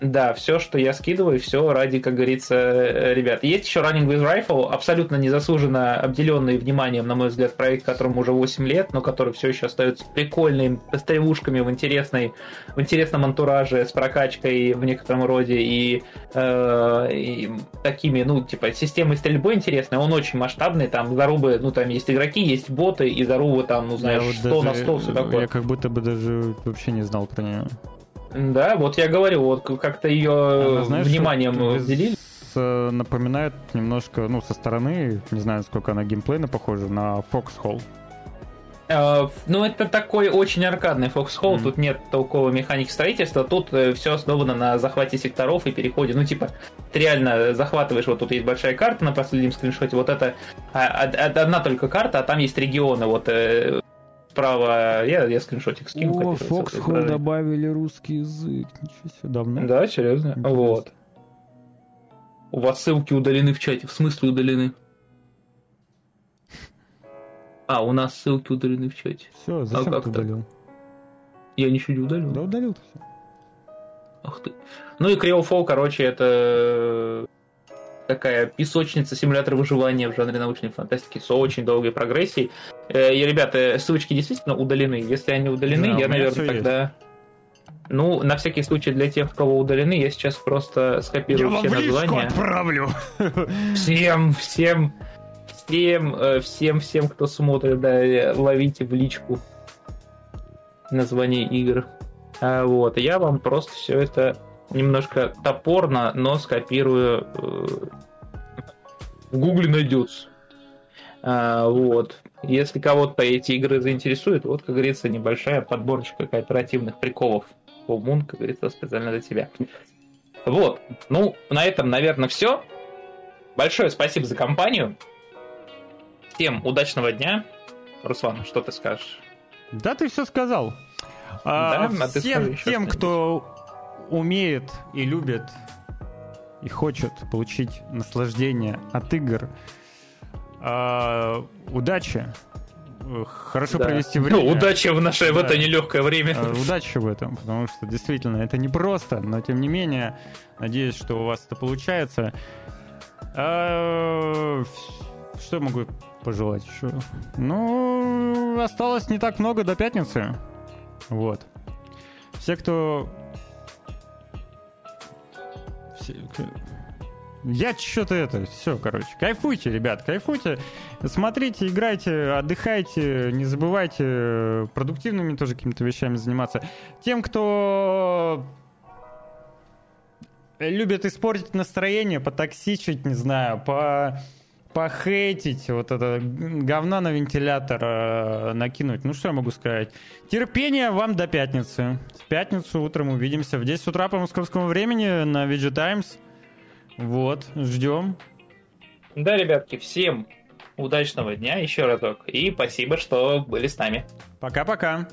Да, все, что я скидываю, все ради, как говорится, э, ребят. Есть еще Running with Rifle, абсолютно незаслуженно обделенный вниманием, на мой взгляд, проект, которому уже 8 лет, но который все еще остается прикольным, стрелушками в, интересной, в интересном антураже, с прокачкой в некотором роде и, э, и такими, ну, типа, системой стрельбы интересной. Он очень масштабный, там зарубы, ну, там есть игроки, есть боты, и зарубы там, ну, знаешь, я 100 вот даже, на 100, все такое. Я как будто бы даже вообще не знал про нее. Да, вот я говорю, вот как-то ее Она, знаешь, вниманием уделили. Напоминает немножко, ну, со стороны, не знаю, сколько она геймплейно похожа, на Foxhole. Uh, ну, это такой очень аркадный Foxhole, mm-hmm. тут нет толковой механики строительства, тут э, все основано на захвате секторов и переходе. Ну, типа, ты реально захватываешь, вот тут есть большая карта на последнем скриншоте, вот это а, а, одна только карта, а там есть регионы, вот э, справа. Я, я скриншотик скину. О, Foxhole добавили русский язык. Ничего себе, давно. Да, серьезно? Интересно. Вот. У вас ссылки удалены в чате. В смысле удалены? А, у нас ссылки удалены в чате. Все, зачем а ты удалил? Я ничего не удалил. Да удалил ты все. Ах ты. Ну и Криофол, короче, это такая песочница симулятор выживания в жанре научной фантастики с очень долгой прогрессией. Э, и, ребята, ссылочки действительно удалены. Если они удалены, да, я, наверное, тогда... Есть. Ну, на всякий случай для тех, кого удалены, я сейчас просто скопирую я все названия. отправлю. Всем, всем, всем, э, всем, всем, кто смотрит, да, ловите в личку название игр. А, вот, я вам просто все это немножко топорно, но скопирую. Э, в гугле найдется. А, вот. Если кого-то эти игры заинтересуют, вот, как говорится, небольшая подборочка кооперативных приколов. Full как говорится, специально для тебя. Вот. Ну, на этом, наверное, все. Большое спасибо за компанию. Всем удачного дня. Руслан, что ты скажешь? Да, ты все сказал. А, да, всем тем, кто умеет и любит и хочет получить наслаждение от игр, а, удачи, хорошо да. провести время. Ну, удачи в наше да. в это нелегкое время. А, удачи в этом, потому что действительно это непросто, но тем не менее, надеюсь, что у вас это получается. А, что я могу пожелать еще? Ну, осталось не так много до пятницы. Вот. Все, кто... Я что-то это, все, короче. Кайфуйте, ребят, кайфуйте. Смотрите, играйте, отдыхайте, не забывайте продуктивными тоже какими-то вещами заниматься. Тем, кто любит испортить настроение, потоксичить, не знаю, по похейтить, вот это говна на вентилятор э, накинуть. Ну, что я могу сказать? Терпение вам до пятницы. В пятницу утром увидимся в 10 утра по московскому времени на VG Times. Вот, ждем. Да, ребятки, всем удачного дня еще разок. И спасибо, что были с нами. Пока-пока.